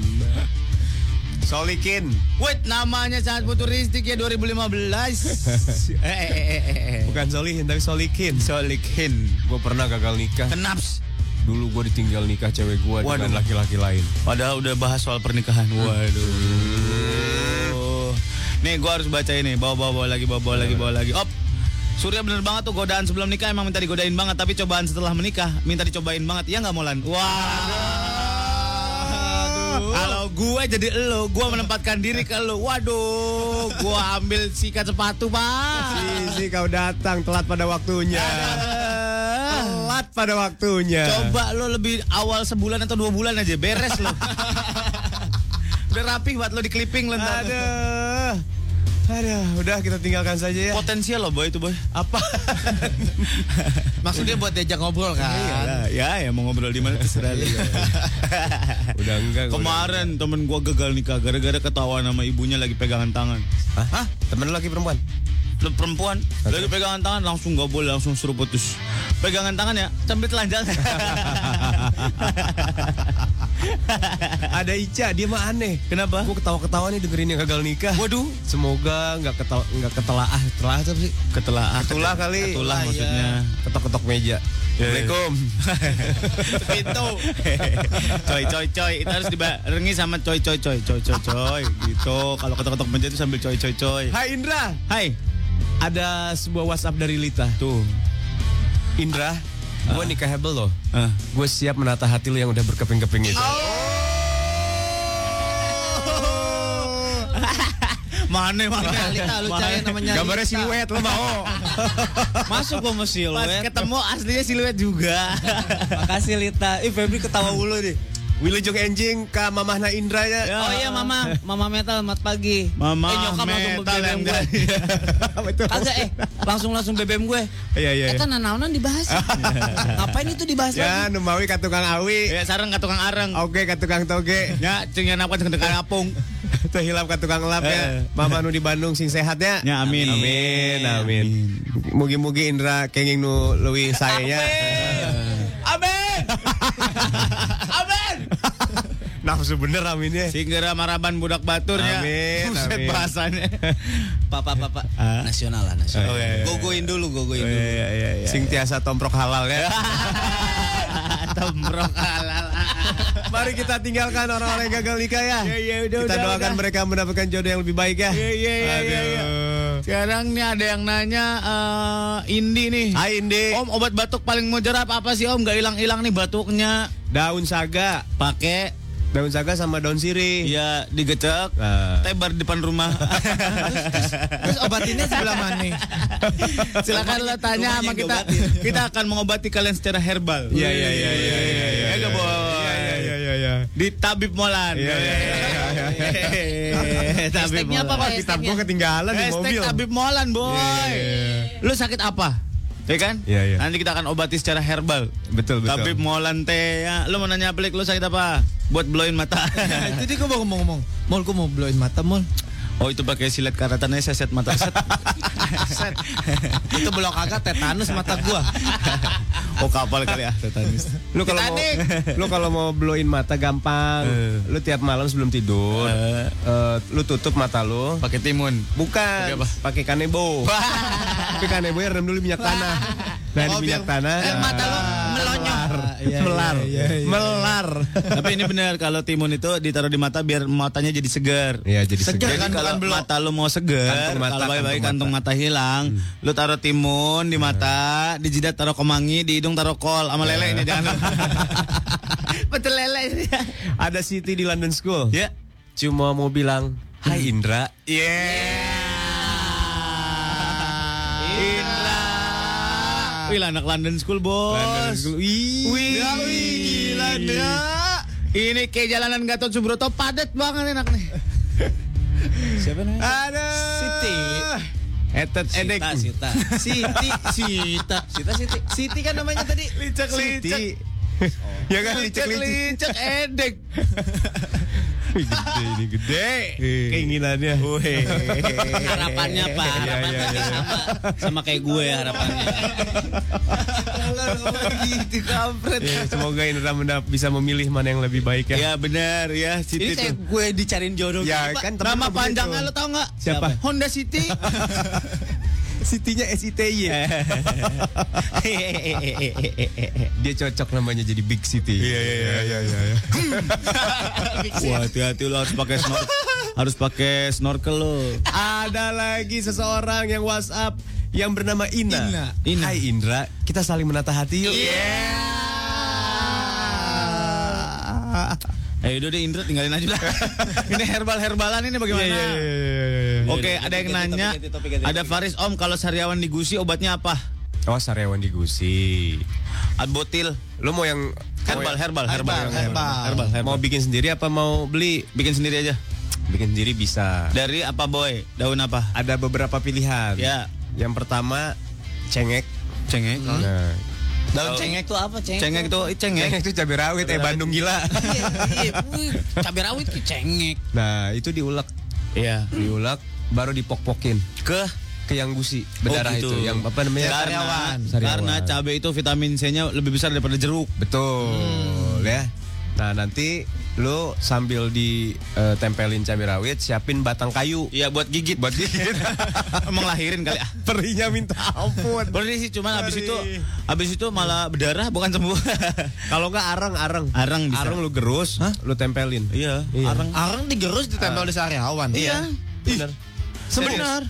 Speaker 3: Solikin.
Speaker 4: Wait, namanya sangat futuristik ya 2015. eh, eh, eh, eh, eh.
Speaker 3: Bukan Solihin tapi Solikin.
Speaker 4: Solikin.
Speaker 3: Gue pernah gagal nikah.
Speaker 4: Kenaps.
Speaker 3: Dulu gue ditinggal nikah cewek gue dengan laki-laki lain.
Speaker 4: Padahal udah bahas soal pernikahan. Waduh. Nih gua harus baca ini. Bawa bawa, bawa lagi, bawa bawa lagi, bawa lagi. Op. Surya bener banget tuh godaan sebelum nikah emang minta digodain banget tapi cobaan setelah menikah minta dicobain banget. Iya nggak Molan? Wah. Kalau gue jadi elo, gue menempatkan diri ke lo. Waduh, gue ambil sikat sepatu, Pak.
Speaker 3: Sisi kau datang telat pada waktunya. Telat pada waktunya.
Speaker 4: Coba lo lebih awal sebulan atau dua bulan aja beres lo. Udah rapi buat lo di clipping lo.
Speaker 3: Aduh. Aduh, udah kita tinggalkan saja ya.
Speaker 4: Potensial lo boy itu boy.
Speaker 3: Apa?
Speaker 5: Maksudnya buat diajak ngobrol kan?
Speaker 4: Iyalah, ya ya mau ngobrol di mana terserah lu.
Speaker 3: udah enggak.
Speaker 4: Kemarin temen gua gagal nikah gara-gara ketawa sama ibunya lagi pegangan tangan.
Speaker 3: udah- Hah? Temen lu laki perempuan?
Speaker 4: Lo perempuan lagi pegangan tangan langsung nggak boleh langsung suruh putus. Pegangan tangan ya sambil telanjang.
Speaker 3: Ada Ica, dia mah aneh.
Speaker 4: Kenapa?
Speaker 3: Gue ketawa-ketawa nih dengerin yang gagal nikah.
Speaker 4: Waduh.
Speaker 3: Semoga nggak ketawa nggak ketelaah. Telah apa sih?
Speaker 4: Ketelah.
Speaker 3: Ketulah kali.
Speaker 4: Ketulah
Speaker 3: Ah, iya.
Speaker 4: maksudnya.
Speaker 3: Ketok-ketok meja. Assalamualaikum.
Speaker 4: Pintu. coy coy coy itu harus dibarengi sama coy coy coy coy coy coy gitu. Kalau ketok-ketok meja itu sambil coy coy coy.
Speaker 3: Hai Indra.
Speaker 4: Hai.
Speaker 3: Ada sebuah WhatsApp dari Lita.
Speaker 4: Tuh.
Speaker 3: Indra, gue nikahable loh.
Speaker 4: Ah.
Speaker 3: Gue siap menata hati lu yang udah berkeping-keping itu.
Speaker 4: Mana mana
Speaker 5: Lita, lu cari namanya
Speaker 3: Gambarnya
Speaker 5: Lita.
Speaker 3: siluet lo mau.
Speaker 6: masuk gue
Speaker 4: Pas
Speaker 6: mau siluet
Speaker 4: ketemu aslinya siluet juga.
Speaker 6: makasih Lita ih Febri ketawa mulu nih
Speaker 3: Wilujeng enjing ke mamahna Indra ya.
Speaker 6: oh iya mama mama metal mat pagi
Speaker 4: Mama
Speaker 6: eh nyokap langsung
Speaker 4: metal
Speaker 6: BBM
Speaker 4: yang
Speaker 6: gue kagak eh langsung langsung BBM gue
Speaker 3: Iya iya.
Speaker 6: eh kan nanaonan dibahas ngapain itu dibahas
Speaker 3: Ya,
Speaker 6: lagi
Speaker 3: numawi ka tukang awi.
Speaker 4: Ya sarang ka tukang areng.
Speaker 3: Oke ka tukang toge.
Speaker 4: Ya cengnya apa cengnya tukang apung.
Speaker 3: Teu hilap ka tukang lap
Speaker 4: Eh.
Speaker 3: ya. Mama nu di Bandung sing sehatnya.
Speaker 4: Ya, amin.
Speaker 3: Amin, amin. Mugi-mugi Indra kenging nu leuwih saenya.
Speaker 4: Amin. Amin.
Speaker 3: Nafsu bener aminnya.
Speaker 4: Singgera maraban budak baturnya.
Speaker 3: Amin,
Speaker 4: Buset
Speaker 3: amin.
Speaker 4: bahasanya.
Speaker 6: Papa papa
Speaker 4: Ah.
Speaker 6: nasional lah nasional.
Speaker 3: Oh, iya, iya.
Speaker 6: Gogoin dulu, gogoin
Speaker 4: Oh,
Speaker 6: dulu.
Speaker 4: iya, iya, iya.
Speaker 3: Sing tiasa tomprok halal ya.
Speaker 4: Tombrok halal.
Speaker 3: Mari kita tinggalkan orang-orang yang gagal nikah ya.
Speaker 4: Iya, iya, udah,
Speaker 3: kita
Speaker 4: udah,
Speaker 3: doakan
Speaker 4: udah.
Speaker 3: mereka mendapatkan jodoh yang lebih baik ya.
Speaker 4: Iya, iya, iya, iya, iya. Sekarang nih ada yang nanya eh, Indi nih.
Speaker 3: Hai Indi.
Speaker 4: Om obat batuk paling mujarab apa sih Om? Gak hilang-hilang nih batuknya.
Speaker 3: Daun saga.
Speaker 4: Pakai
Speaker 3: Daun saga sama daun sirih.
Speaker 4: ya digecek,
Speaker 3: Nah.
Speaker 4: tebar di depan rumah.
Speaker 5: Terus obatinnya sebelah mana?
Speaker 4: Silakan lo tanya sama kita. Kita akan mengobati kalian secara herbal.
Speaker 3: Iya iya iya iya iya.
Speaker 4: Ya?
Speaker 3: Iya iya iya iya iya.
Speaker 4: Di Tabib Molan.
Speaker 3: Iya, iya, iya, iya,
Speaker 4: iya. Tabib
Speaker 7: Hashtagnya apa,
Speaker 4: Molan.
Speaker 7: Pak?
Speaker 3: Kitab gua ketinggalan di mobil.
Speaker 4: Tabib Molan, boy.
Speaker 3: Iya, iya,
Speaker 4: Lu sakit apa? Ya kan?
Speaker 3: Iya, iya.
Speaker 4: Nanti kita akan obati secara herbal.
Speaker 3: Betul betul.
Speaker 4: Tabib Molan teh. Ya. Lu mau nanya pelik lu sakit apa? Buat blowin mata.
Speaker 5: Itu dia gue mau ngomong-ngomong. Mol, gue mau blowin mata, Mol.
Speaker 4: Oh, itu pakai silet karatannya saya set mata set.
Speaker 5: Set. Itu belum kagak tetanus mata gua.
Speaker 4: oh, kapal kali ya tetanus.
Speaker 3: Lu kalau mau lu kalau mau blowin mata gampang.
Speaker 4: Eh.
Speaker 3: Lu tiap malam sebelum tidur,
Speaker 4: Eh.
Speaker 3: eh, lu tutup mata lu.
Speaker 4: Pakai timun.
Speaker 3: Bukan,
Speaker 4: Pakai
Speaker 3: kanebo. Tapi kanebo ya rendam dulu minyak tanah. Nah, di
Speaker 5: Oh,
Speaker 3: minyak tanah.
Speaker 4: Eh, mata lu melonyok.
Speaker 5: Iya, iya,
Speaker 3: melar,
Speaker 5: iya, iya.
Speaker 3: melar.
Speaker 4: Tapi ini benar kalau timun itu ditaruh di mata biar matanya jadi segar.
Speaker 3: Iya, jadi
Speaker 5: Segar kan,
Speaker 4: Jadi kalau mata lu mau segar, kalau baik-baik
Speaker 3: kantung
Speaker 4: kantung mata, hilang, lu taruh timun di mata, di jidat taruh kemangi, di hidung taruh kol, sama lele ini jangan. Betul lele ini.
Speaker 3: Ada Siti di London School.
Speaker 4: Ya.
Speaker 3: Cuma mau bilang, Hai Indra.
Speaker 4: Indra. Wih, anak London School, Bos.
Speaker 3: London School. Wih.
Speaker 4: Wih, wih, gila dia. Ini kayak jalanan Gatot Subroto padat banget enak nih. Siapa nih?
Speaker 3: Ada.
Speaker 5: Siti.
Speaker 3: Etet edek.
Speaker 6: Sita, Sita.
Speaker 5: Siti, Sita.
Speaker 6: Sita, Siti.
Speaker 5: Siti kan namanya tadi.
Speaker 4: Licek
Speaker 3: Siti. ya kan licek licek.
Speaker 4: licek edek.
Speaker 3: gede ini gede. Keinginannya.
Speaker 6: Harapannya Pak,
Speaker 3: Iya,
Speaker 6: harapannya
Speaker 3: iya, iya.
Speaker 6: sama sama kayak gue ya harapannya.
Speaker 5: gitu kampret.
Speaker 3: Ya, semoga Indra mendap- bisa memilih mana yang lebih baik ya.
Speaker 4: Ya benar ya
Speaker 5: Ini
Speaker 4: Siti
Speaker 5: kayak
Speaker 4: tuh.
Speaker 5: gue dicariin jodoh
Speaker 3: Ya,
Speaker 5: gitu,
Speaker 3: kan
Speaker 4: Nama panjangnya lo tau nggak?
Speaker 3: Siapa?
Speaker 4: Honda City.
Speaker 3: Sitinya SITY. Dia cocok namanya jadi Big City. Iya iya iya iya.
Speaker 4: Wah hati-hati lo harus pakai snorkel. harus pakai snorkel lo.
Speaker 3: Ada lagi seseorang yang WhatsApp yang bernama Ina.
Speaker 5: Ina.
Speaker 3: Hai Indra, kita saling menata hati yuk.
Speaker 4: Eh udah deh Indra tinggalin aja lah. ini herbal-herbalan ini bagaimana?
Speaker 3: Iya, iya, iya, iya, iya.
Speaker 4: Oke, ada yang
Speaker 6: Topik ganti,
Speaker 4: nanya.
Speaker 6: topik ganti, topik ganti.
Speaker 4: Ada Faris Om kalau sariawan di Gusi obatnya apa?
Speaker 3: Oh, sariawan di Gusi.
Speaker 4: Adbotil.
Speaker 3: Lo mau yang
Speaker 4: Herbal, herbal, herbal,
Speaker 5: Herbal,
Speaker 4: herbal,
Speaker 5: herbal.
Speaker 4: herbal, herbal.
Speaker 3: Mau bikin sendiri apa mau beli?
Speaker 4: bikin sendiri aja.
Speaker 3: Bikin sendiri bisa.
Speaker 4: Dari apa boy? Daun apa?
Speaker 3: Ada beberapa pilihan.
Speaker 4: Ya.
Speaker 3: Yang pertama cengek.
Speaker 4: Cengek.
Speaker 3: Nah,
Speaker 6: Daun cengek itu apa cengek?
Speaker 4: Cengek itu eh, cengek.
Speaker 3: cengek itu cabai rawit, eh Bandung gila.
Speaker 6: Iya, iya, cabai rawit ke cengek.
Speaker 3: nah, itu diulek,
Speaker 4: Iya.
Speaker 3: diulek baru dipok-pokin
Speaker 4: Ke
Speaker 3: ke yang gusi berdarah
Speaker 4: Oh, gitu.
Speaker 3: itu. Yang apa namanya?
Speaker 4: Karena,
Speaker 3: Sariawan.
Speaker 4: karena cabai itu vitamin C-nya lebih besar daripada jeruk.
Speaker 3: Betul ya. Nah nanti lu sambil ditempelin cabai rawit, siapin batang kayu.
Speaker 4: Iya buat gigit.
Speaker 3: Buat gigit.
Speaker 4: Emang lahirin kali ah.
Speaker 3: Perinya minta ampun.
Speaker 4: Boleh sih cuman habis
Speaker 3: Perih.
Speaker 4: itu habis itu malah berdarah bukan sembuh.
Speaker 3: Kalau nggak arang, arang.
Speaker 4: Arang bisa.
Speaker 3: Arang lu gerus, lu tempelin.
Speaker 4: Iya,
Speaker 3: Iya.
Speaker 4: arang.
Speaker 5: Arang digerus ditempel di sariawan.
Speaker 4: Iya.
Speaker 3: Bener.
Speaker 4: Sebenar.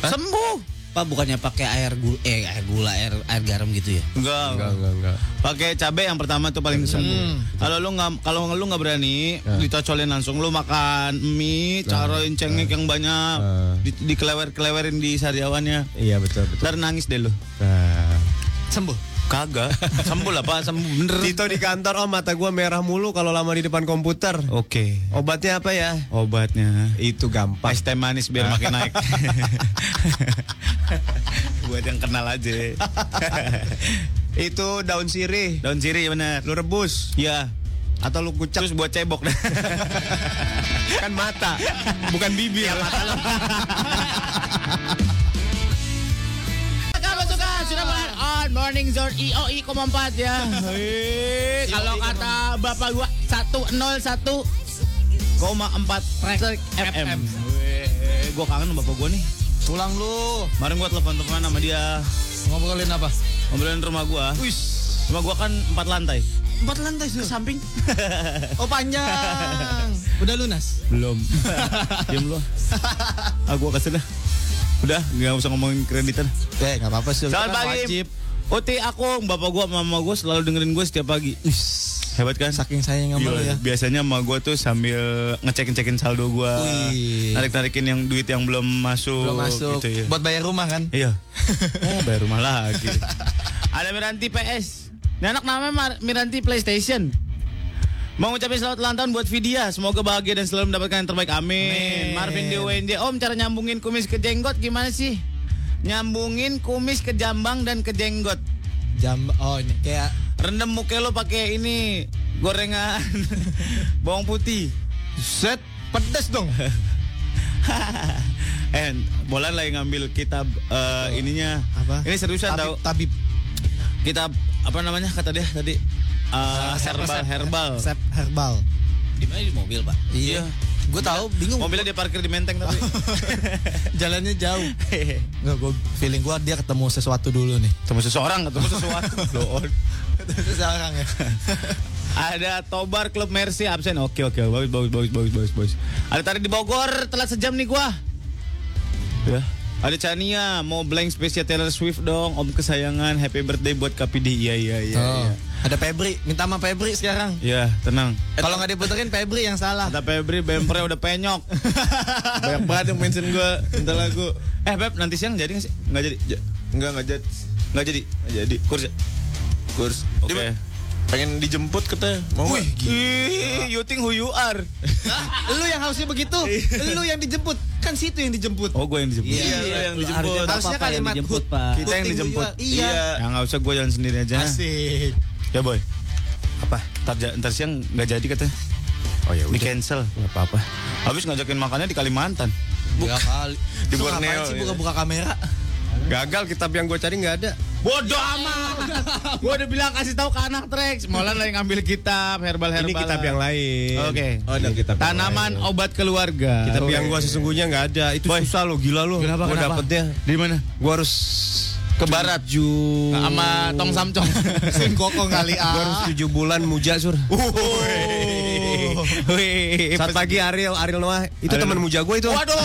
Speaker 4: Sembuh.
Speaker 6: Pak bukannya pakai air gula, eh air gula, air air garam gitu ya?
Speaker 4: Enggak.
Speaker 3: Enggak, enggak, enggak.
Speaker 4: Pakai cabai yang pertama tuh paling sembuh. Kalau lu nggak kalau lu nggak berani, ditocolin langsung lu makan mie, caroin cengek yang banyak, di, dikelewer-kelewerin di sariawannya.
Speaker 3: Iya betul betul.
Speaker 4: Ntar nangis deh lu.
Speaker 3: Nah.
Speaker 5: Sembuh.
Speaker 4: Kagak. Sembuh lah Pak, sembuh bener.
Speaker 3: Tito di kantor, oh mata gua merah mulu kalau lama di depan komputer.
Speaker 4: Oke.
Speaker 3: Obatnya apa ya?
Speaker 4: Obatnya
Speaker 3: Itu gampang.
Speaker 4: es teh manis biar makin naik. Buat yang kenal aja.
Speaker 3: Itu daun sirih.
Speaker 4: Daun sirih bener.
Speaker 3: Lu rebus
Speaker 4: Ya.
Speaker 3: atau lu kucek.
Speaker 4: Terus buat cebok.
Speaker 3: kan mata, bukan bibir.
Speaker 4: Kamu morning zone IOI 4 ya. Kalau kata bapak gua 101 koma 4 track FM. Gua kangen sama bapak gua nih.
Speaker 5: Pulang lu.
Speaker 4: Kemarin gua telepon-teleponan sama dia.
Speaker 5: Ngobrolin apa?
Speaker 4: Ngobrolin rumah gua.
Speaker 5: Wis.
Speaker 4: Rumah gua kan empat lantai.
Speaker 5: Empat lantai tuh.
Speaker 4: samping.
Speaker 5: Oh panjang. Udah lunas.
Speaker 4: Belum. Diam lu. Ah gua kesel dah. Udah, nggak usah ngomongin kreditan.
Speaker 5: Eh nggak apa-apa sih.
Speaker 4: Selamat pagi.
Speaker 5: Wajib.
Speaker 4: Uti aku, bapak gua, mama gua selalu dengerin gua setiap pagi. Hebat kan?
Speaker 5: Saking sayang sama ya.
Speaker 4: Biasanya sama gue tuh sambil ngecekin-cekin saldo gue,
Speaker 5: Wih.
Speaker 4: narik-narikin yang duit yang belum masuk,
Speaker 5: Belum masuk.
Speaker 4: gitu ya.
Speaker 5: Buat bayar rumah kan?
Speaker 4: Iya. eh, bayar rumah lagi. Ada Miranti PS. Ini anak namanya Mar- Miranti PlayStation. Mau ngucapin selamat ulang tahun buat Vidya. Semoga bahagia dan selalu mendapatkan yang terbaik. Amin.
Speaker 5: Amin.
Speaker 4: Marvin di UNJ. Om, cara nyambungin kumis ke jenggot gimana sih? Nyambungin kumis ke jambang dan ke jenggot.
Speaker 5: Jam oh ini kayak
Speaker 4: Rendam muka lo pakai ini gorengan bawang putih.
Speaker 5: set pedes dong.
Speaker 4: eh, bola lagi ngambil kitab eh, ininya.
Speaker 5: Apa?
Speaker 4: Ini seriusan
Speaker 5: Tabib,
Speaker 4: tau.
Speaker 5: tabib.
Speaker 4: Kitab apa namanya kata dia tadi? Eh, herbal, herbal.
Speaker 5: Resep herbal.
Speaker 6: Di mana di mobil, Pak?
Speaker 5: Iya. Gue tahu bingung.
Speaker 4: Mobilnya dia parkir di Menteng tapi.
Speaker 5: Jalannya jauh. Nggak, gue feeling gue dia ketemu sesuatu dulu nih.
Speaker 4: ketemu seseorang, ketemu sesuatu. Loh.
Speaker 5: Sekarang ya.
Speaker 4: Ada Tobar Klub Mercy absen. Oke oke bagus bagus bagus bagus bagus bagus. Ada tadi di Bogor telat sejam nih gua. Ya. Ada Chania mau blank spesial Taylor Swift dong. Om kesayangan happy birthday buat KPD. Iya iya iya.
Speaker 5: Oh.
Speaker 4: iya.
Speaker 5: Ada Febri, minta sama Febri sekarang.
Speaker 4: Iya, tenang.
Speaker 5: Kalau nggak diputerin Febri yang salah.
Speaker 4: Kata Febri bempernya udah penyok. Banyak banget yang mention gua minta lagu. Eh Beb, nanti siang jadi nggak sih? Nggak jadi. Ja-
Speaker 7: Enggak enggak jadi.
Speaker 4: Nggak jadi. Nggak jadi. Kurs ya?
Speaker 7: Kurs.
Speaker 4: Oke.
Speaker 7: Dia pengen dijemput katanya. Mau nggak?
Speaker 4: Ih, you think who you are?
Speaker 5: Lu yang harusnya begitu. Lu yang dijemput. Kan situ yang dijemput.
Speaker 4: Oh, gue yang dijemput.
Speaker 7: Iya, lu yang dijemput.
Speaker 5: Harusnya
Speaker 6: yang
Speaker 5: kalimat
Speaker 6: dijemput, Pak.
Speaker 4: Kita yang dijemput.
Speaker 5: Iya.
Speaker 4: Ya nggak usah gue jalan sendiri aja.
Speaker 5: Asik.
Speaker 4: Ya boy. Apa? Ntar, ntar siang nggak jadi katanya.
Speaker 3: Oh ya
Speaker 4: Di
Speaker 3: udah.
Speaker 4: cancel.
Speaker 3: Nggak apa-apa.
Speaker 4: Habis ngajakin makannya di Kalimantan.
Speaker 5: Buka kali.
Speaker 3: Di Borneo,
Speaker 5: ngapain sih
Speaker 3: iya.
Speaker 5: buka-buka kamera?
Speaker 3: Gagal kitab yang gue cari nggak ada.
Speaker 4: Bodoh amat. gue udah bilang kasih tahu ke anak Trex. Molan lagi ngambil kitab herbal herbal.
Speaker 3: Ini kitab yang lain.
Speaker 4: Oke.
Speaker 3: Oh, ini kitab
Speaker 4: Tanaman
Speaker 3: lain.
Speaker 4: obat keluarga.
Speaker 3: Kitab
Speaker 4: Oke.
Speaker 3: yang gue sesungguhnya nggak ada. Itu
Speaker 4: Boy.
Speaker 3: susah lo, gila lo. Gue dapetnya.
Speaker 4: di mana?
Speaker 3: Gue harus
Speaker 4: Ke barat.
Speaker 3: Ju.
Speaker 4: Sama Tong Samcong.
Speaker 5: Sing koko kali ah.
Speaker 3: tujuh bulan muja sur.
Speaker 4: Wih.
Speaker 3: Saat pagi Ariel, Ariel Noah itu teman muja gue itu.
Speaker 4: Waduh.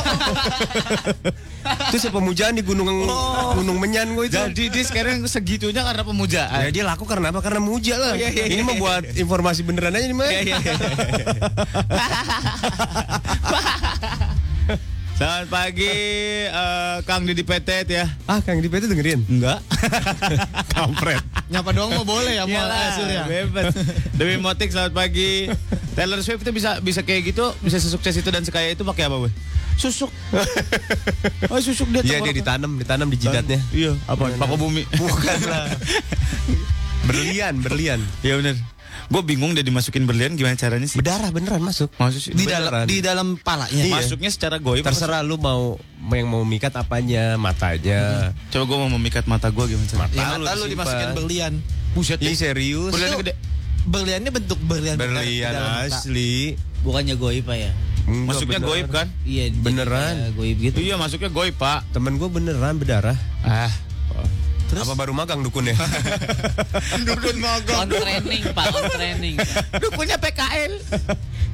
Speaker 3: itu si pemujaan di Gunung Gunung Menyan gue itu.
Speaker 4: Jadi dia sekarang segitunya karena pemujaan.
Speaker 3: Ya dia laku karena apa? Karena muja lah.
Speaker 4: Iya, iya,
Speaker 3: Ini
Speaker 4: iya,
Speaker 3: mah
Speaker 4: iya.
Speaker 3: buat informasi beneran aja nih mah.
Speaker 4: Iya, iya, iya. Selamat pagi eh, Kang Didi Petet ya.
Speaker 3: Ah, Kang Dipe itu dengerin.
Speaker 4: Enggak.
Speaker 3: Kampret.
Speaker 5: Nyapa doang mau boleh ya mau ya.
Speaker 4: bebas. Demi Motik selamat pagi. Taylor Swift itu bisa bisa kayak gitu, bisa sesukses itu dan sekaya itu pakai apa, Boy? Susuk. oh, susuk dia.
Speaker 3: Iya dia ditanam, ditanam di jidatnya.
Speaker 4: Iya, apa? Paku bumi.
Speaker 3: Bukan lah. berlian, berlian.
Speaker 4: Iya benar. Gue bingung dia dimasukin berlian gimana caranya sih?
Speaker 3: Berdarah beneran masuk.
Speaker 4: Maksud
Speaker 5: Di dalam di dalam palanya.
Speaker 3: Iya.
Speaker 4: Masuknya secara goib.
Speaker 3: Terserah lu mau yang mau mikat apanya, matanya.
Speaker 4: Coba gue mau memikat mata gue gimana caranya?
Speaker 5: Di
Speaker 3: Mata
Speaker 5: mata
Speaker 3: lu
Speaker 5: dimasukin berlian.
Speaker 4: Buset
Speaker 3: Ih serius.
Speaker 4: Berliannya gede.
Speaker 5: Berliannya bentuk berlian. di
Speaker 3: Berlian asli.
Speaker 6: Bukannya goib, Pak ya?
Speaker 3: Enggak,
Speaker 4: Masuknya
Speaker 3: beneran.
Speaker 4: goib kan?
Speaker 6: Iya,
Speaker 3: Beneran.
Speaker 6: goib gitu.
Speaker 4: Iya masuknya goib pak.
Speaker 3: Temen gue beneran berdarah.
Speaker 4: Ah.
Speaker 3: Apa baru magang dukunnya?
Speaker 4: Dukun
Speaker 6: On training, Pak, on training.
Speaker 4: Dukunnya PKL.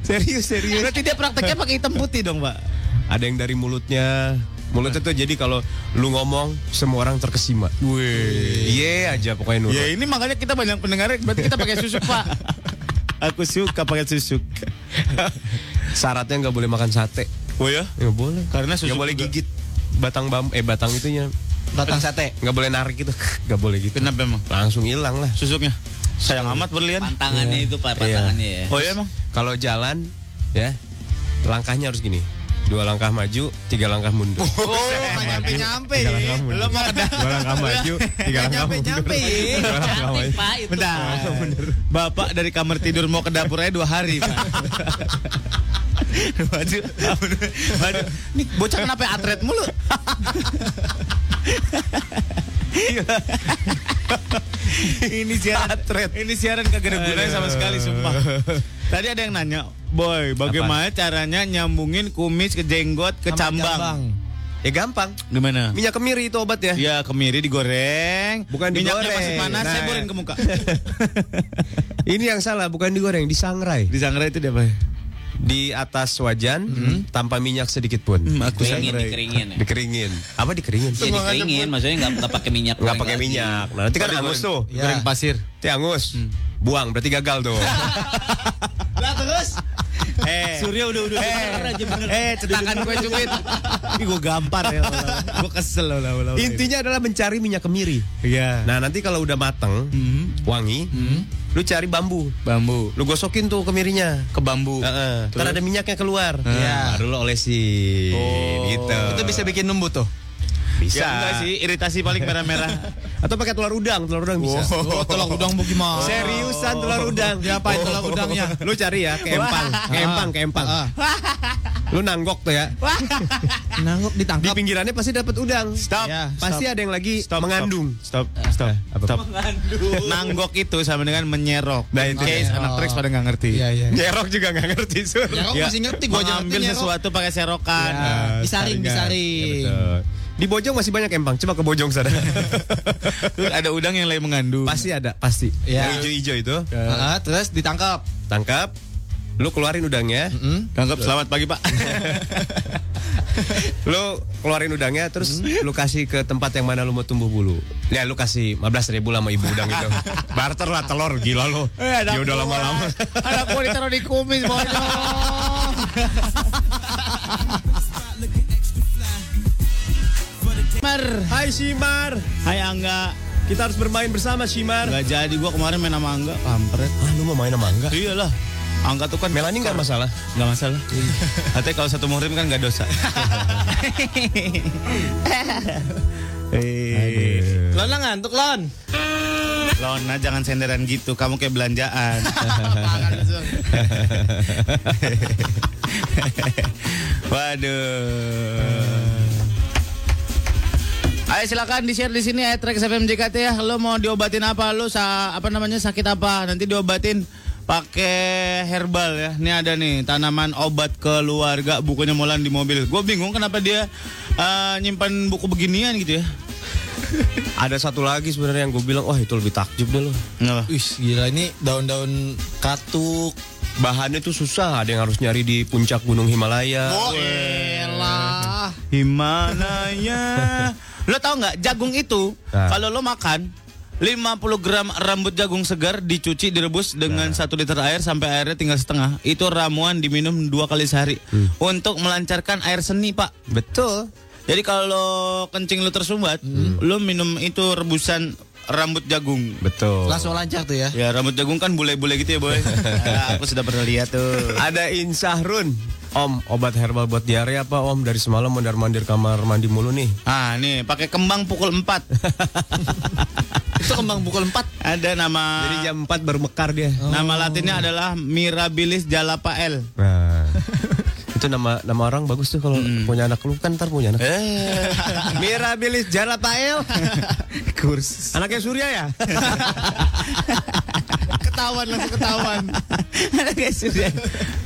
Speaker 3: serius, serius.
Speaker 4: Berarti dia prakteknya pakai hitam putih dong pak.
Speaker 3: Ada yang dari mulutnya. Mulutnya tuh jadi kalau lu ngomong semua orang terkesima. Wih. Iya aja pokoknya nurut.
Speaker 4: Ya ini makanya kita banyak pendengar. Berarti kita pakai susuk pak. Aku suka pakai susuk.
Speaker 3: Syaratnya nggak boleh makan sate.
Speaker 4: Oh ya?
Speaker 3: Nggak boleh.
Speaker 4: Karena susuk
Speaker 3: Nggak boleh
Speaker 4: juga.
Speaker 3: gigit batang bam eh batang itunya.
Speaker 5: Batang sate.
Speaker 3: Nggak boleh narik gitu. Nggak boleh gitu.
Speaker 4: Kenapa emang?
Speaker 3: Langsung hilang lah.
Speaker 4: Susuknya. Sayang amat berlian.
Speaker 6: Pantangannya itu, Pak,
Speaker 3: Iya.
Speaker 6: pantangannya ya.
Speaker 4: Oh ya emang?
Speaker 3: Kalau jalan ya langkahnya harus gini. Dua langkah maju, tiga langkah mundur.
Speaker 5: Oh, nggak nyampe-nyampe
Speaker 3: Tiga
Speaker 5: ya.
Speaker 3: langkah mundur.
Speaker 4: Belum kedah.
Speaker 3: Dua langkah maju, tiga langkah mundur.
Speaker 5: nyampe-nyampe, ya.
Speaker 3: Dua langkah
Speaker 6: Cantik,
Speaker 3: maju.
Speaker 6: Pak, itu.
Speaker 4: Bentar. Bapak dari kamar tidur mau ke dapur aja dua hari pak. Baju, baju. Nih bocah kenapa atret mulu? Ini siaran Ini siaran kagak ada gunanya sama sekali sumpah. Tadi ada yang nanya, "Boy, bagaimana caranya nyambungin kumis ke jenggot ke cambang?"
Speaker 3: Ya gampang.
Speaker 4: Gimana?
Speaker 3: Minyak kemiri itu obat ya.
Speaker 4: Ya kemiri digoreng,
Speaker 3: Bukan
Speaker 4: minyaknya
Speaker 3: digoreng.
Speaker 4: masih panas, saya
Speaker 3: Nah.
Speaker 4: borin ke muka.
Speaker 3: Ini yang salah, bukan digoreng, disangrai.
Speaker 4: Di sangrai itu dia apa?
Speaker 3: Di atas wajan tanpa minyak sedikit pun.
Speaker 4: Aku
Speaker 1: Dikeringin, dikeringin ya.
Speaker 3: Dikeringin. Apa dikeringin?
Speaker 1: Ya dikeringin, maksudnya nggak nggak pakai minyak.
Speaker 3: Nggak pakai minyak. Nah, nanti kan angus tuh.
Speaker 4: Goreng pasir.
Speaker 3: Nanti angus. Buang, berarti gagal tuh.
Speaker 4: Lah terus? Eh,
Speaker 1: Surya udah udah
Speaker 4: eh,
Speaker 1: aja bener.
Speaker 4: eh, cetakan gue cubit. Ih, gue gampar ya. Gue kesel lah. lah, lah.
Speaker 3: Intinya adalah mencari minyak kemiri.
Speaker 4: Iya.
Speaker 3: Nah, nanti kalau udah mateng,
Speaker 4: Mhm.
Speaker 3: wangi, lu cari bambu.
Speaker 4: Bambu
Speaker 3: Lu gosokin tuh kemirinya.
Speaker 4: ke bambu.
Speaker 3: Heeh.
Speaker 4: Terus?
Speaker 3: Ntar ada minyaknya keluar.
Speaker 4: Iya.
Speaker 3: Baru lo olesin.
Speaker 4: Oh.
Speaker 3: Gitu.
Speaker 5: Itu bisa bikin numbu tuh.
Speaker 3: Bisa.
Speaker 4: Ya enggak sih, iritasi paling merah-merah.
Speaker 3: Atau pakai telur udang, telur udang bisa.
Speaker 5: Oh, tolong udang bagaimana?
Speaker 3: Seriusan telur udang.
Speaker 5: Diapain telur udangnya?
Speaker 3: Lu cari ya, keempang, keempang, keempang.
Speaker 5: Ah.
Speaker 3: Lu nanggok tuh ya.
Speaker 5: Nangguk
Speaker 3: Di
Speaker 5: ditangkap.
Speaker 3: pinggirannya pasti dapat udang.
Speaker 4: Stop.
Speaker 5: Ya,
Speaker 3: Pasti ada yang lagi mengandung.
Speaker 4: Stop, stop,
Speaker 3: Apa?
Speaker 4: stop. Nanggok itu sama dengan menyerok.
Speaker 3: Nah, itu
Speaker 4: Case anak Trax pada nggak ngerti.
Speaker 5: Iya, iya.
Speaker 3: Nyerok juga nggak ngerti sur.
Speaker 5: Nyerok
Speaker 4: Ya,
Speaker 5: masih ngerti gua aja ngerti nyerok.
Speaker 4: sesuatu pakai serokan.
Speaker 5: Ya. Disaring,
Speaker 3: saringan.
Speaker 5: disaring.
Speaker 3: Ya, betul. Di Bojong masih banyak empang. Coba ke Bojong sana.
Speaker 4: Terus ada udang yang lagi mengandung.
Speaker 3: pasti ada, pasti.
Speaker 5: Ya.
Speaker 3: Yang hijau-hijau itu.
Speaker 5: Ah, terus ditangkap.
Speaker 3: Tangkap. Lu keluarin udangnya.
Speaker 5: Hmm?
Speaker 4: Tangkap selamat pagi, Pak.
Speaker 3: Lu keluarin udangnya terus lu kasih ke tempat yang mana lu mau tumbuh bulu. Ya lu kasih 15 ribu lah sama ibu udang itu. Barter lah telur gila lu.
Speaker 4: Eh, ada
Speaker 3: Ya udah lama-lama.
Speaker 4: Anak gua ditaruh di kumis, bonyok.
Speaker 3: Hai Simar.
Speaker 4: Hai Angga.
Speaker 3: Kita harus bermain bersama Simar.
Speaker 4: Gak jadi gua kemarin main sama Angga, kampret.
Speaker 3: Ah, lu mau main sama Angga?
Speaker 4: Iyalah. Angga tuh kan
Speaker 3: Melani nggak masalah.
Speaker 4: Nggak masalah. Katanya kalau satu muhrim kan nggak dosa. Eh,
Speaker 5: Lona ngantuk, Lon.
Speaker 4: Lona jangan senderan gitu, kamu kayak belanjaan. Waduh. Ayo silakan di share di sini ya Trax FM JKT ya. Lo mau diobatin apa? Lo sa apa namanya sakit apa? Nanti diobatin pakai herbal ya. Ini ada nih tanaman obat keluarga bukunya Molan di mobil. Gue bingung kenapa dia eh, nyimpan buku beginian gitu ya.
Speaker 3: Ada satu lagi sebenarnya yang gue bilang, wah itu lebih takjub deh lo.
Speaker 5: Wih, gila ini daun-daun katuk.
Speaker 3: Bahannya tuh susah, ada yang harus nyari di puncak gunung Himalaya.
Speaker 5: Oh, elah.
Speaker 4: Himalaya. lo tau nggak jagung itu
Speaker 3: Nah.
Speaker 4: kalau lo makan 50 gram rambut jagung segar dicuci direbus dengan satu liter air sampai airnya tinggal setengah. Itu ramuan diminum dua kali sehari untuk melancarkan air seni pak.
Speaker 3: Betul.
Speaker 4: Jadi kalau kencing lo tersumbat, lo minum itu rebusan rambut jagung.
Speaker 3: Betul.
Speaker 5: Langsung lancar tuh ya.
Speaker 4: Ya rambut jagung kan bule-bule gitu ya boy. Ah, aku sudah pernah lihat tuh.
Speaker 3: Ada Insahrun. Om, obat herbal buat diare apa Om? Dari semalam mondar-mandir kamar mandi mulu nih.
Speaker 4: Ah nih pakai kembang pukul 4
Speaker 5: Itu kembang pukul 4.
Speaker 4: Ada nama
Speaker 3: Jadi jam 4 baru mekar dia.
Speaker 4: Nama latinnya adalah Mirabilis jalapael.
Speaker 3: Nah. itu nama nama orang bagus tuh kalau punya anak lu kan ntar punya anak.
Speaker 4: Eh,
Speaker 3: Mirabilis Jalapael.
Speaker 4: kurs.
Speaker 3: Anaknya Surya ya?
Speaker 5: Ketahuan langsung ketahuan.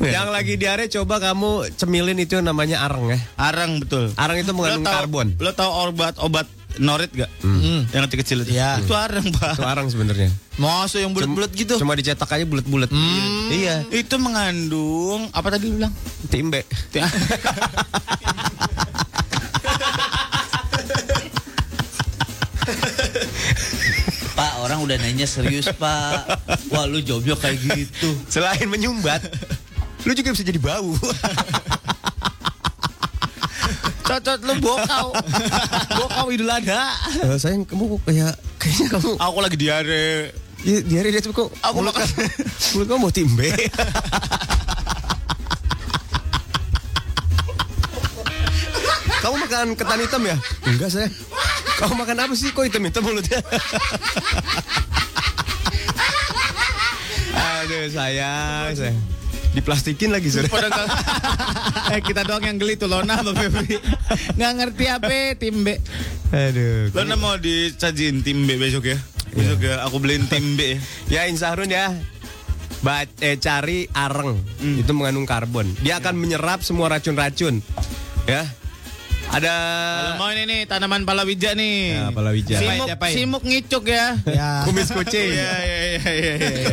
Speaker 3: Yang lagi diare coba kamu cemilin itu namanya areng ya.
Speaker 4: Arang betul.
Speaker 3: Areng itu mengandung
Speaker 4: tahu-
Speaker 3: karbon.
Speaker 4: Lo tau obat-obat norit gak? Yang kecil-kecil itu.
Speaker 5: Iya.
Speaker 4: Itu arang pak.
Speaker 3: Itu areng sebenarnya.
Speaker 5: Masa yang bulat-bulat gitu.
Speaker 3: Cuma dicetak aja bulat-bulat. Iya.
Speaker 4: Itu mengandung apa tadi lu bilang?
Speaker 3: Timbe.
Speaker 1: Pak, orang udah nanya serius, Pak. Wah, lu jawabnya kayak gitu.
Speaker 3: Selain menyumbat, lu juga bisa jadi bau.
Speaker 4: Cocot lu bokau. bokau idul adha.
Speaker 3: Eh, sayang kamu kayak kayaknya kamu
Speaker 4: Aku lagi diare.
Speaker 3: ya, diare dia tuh kok
Speaker 4: Aku
Speaker 3: mulut
Speaker 4: makan.
Speaker 3: kamu- mulut kamu mau timbe. kamu makan ketan hitam ya? Enggak saya. Kamu makan apa sih? Kok hitam-hitam mulutnya? Aduh sayang, sayang. Diplastikin lagi sudah.
Speaker 4: Pada nggak- eh kita doang yang geli tuh Lona sama Febri. Nggak ngerti apa timbe.
Speaker 3: Aduh.
Speaker 4: Lona mau dicajin timbe besok ya. Besok ya aku beliin timbe.
Speaker 3: Ya Insahrun ya. Ba eh, cari areng itu mengandung karbon. Dia akan menyerap semua racun-racun. Ya. Ada
Speaker 4: Kalau mau ini nih tanaman palawija nih.
Speaker 3: Ya, palawija.
Speaker 4: Simuk,
Speaker 5: diapain?
Speaker 4: simuk ngicuk ya.
Speaker 5: Ya.
Speaker 3: kumis kucing.
Speaker 4: Iya iya iya iya. iya.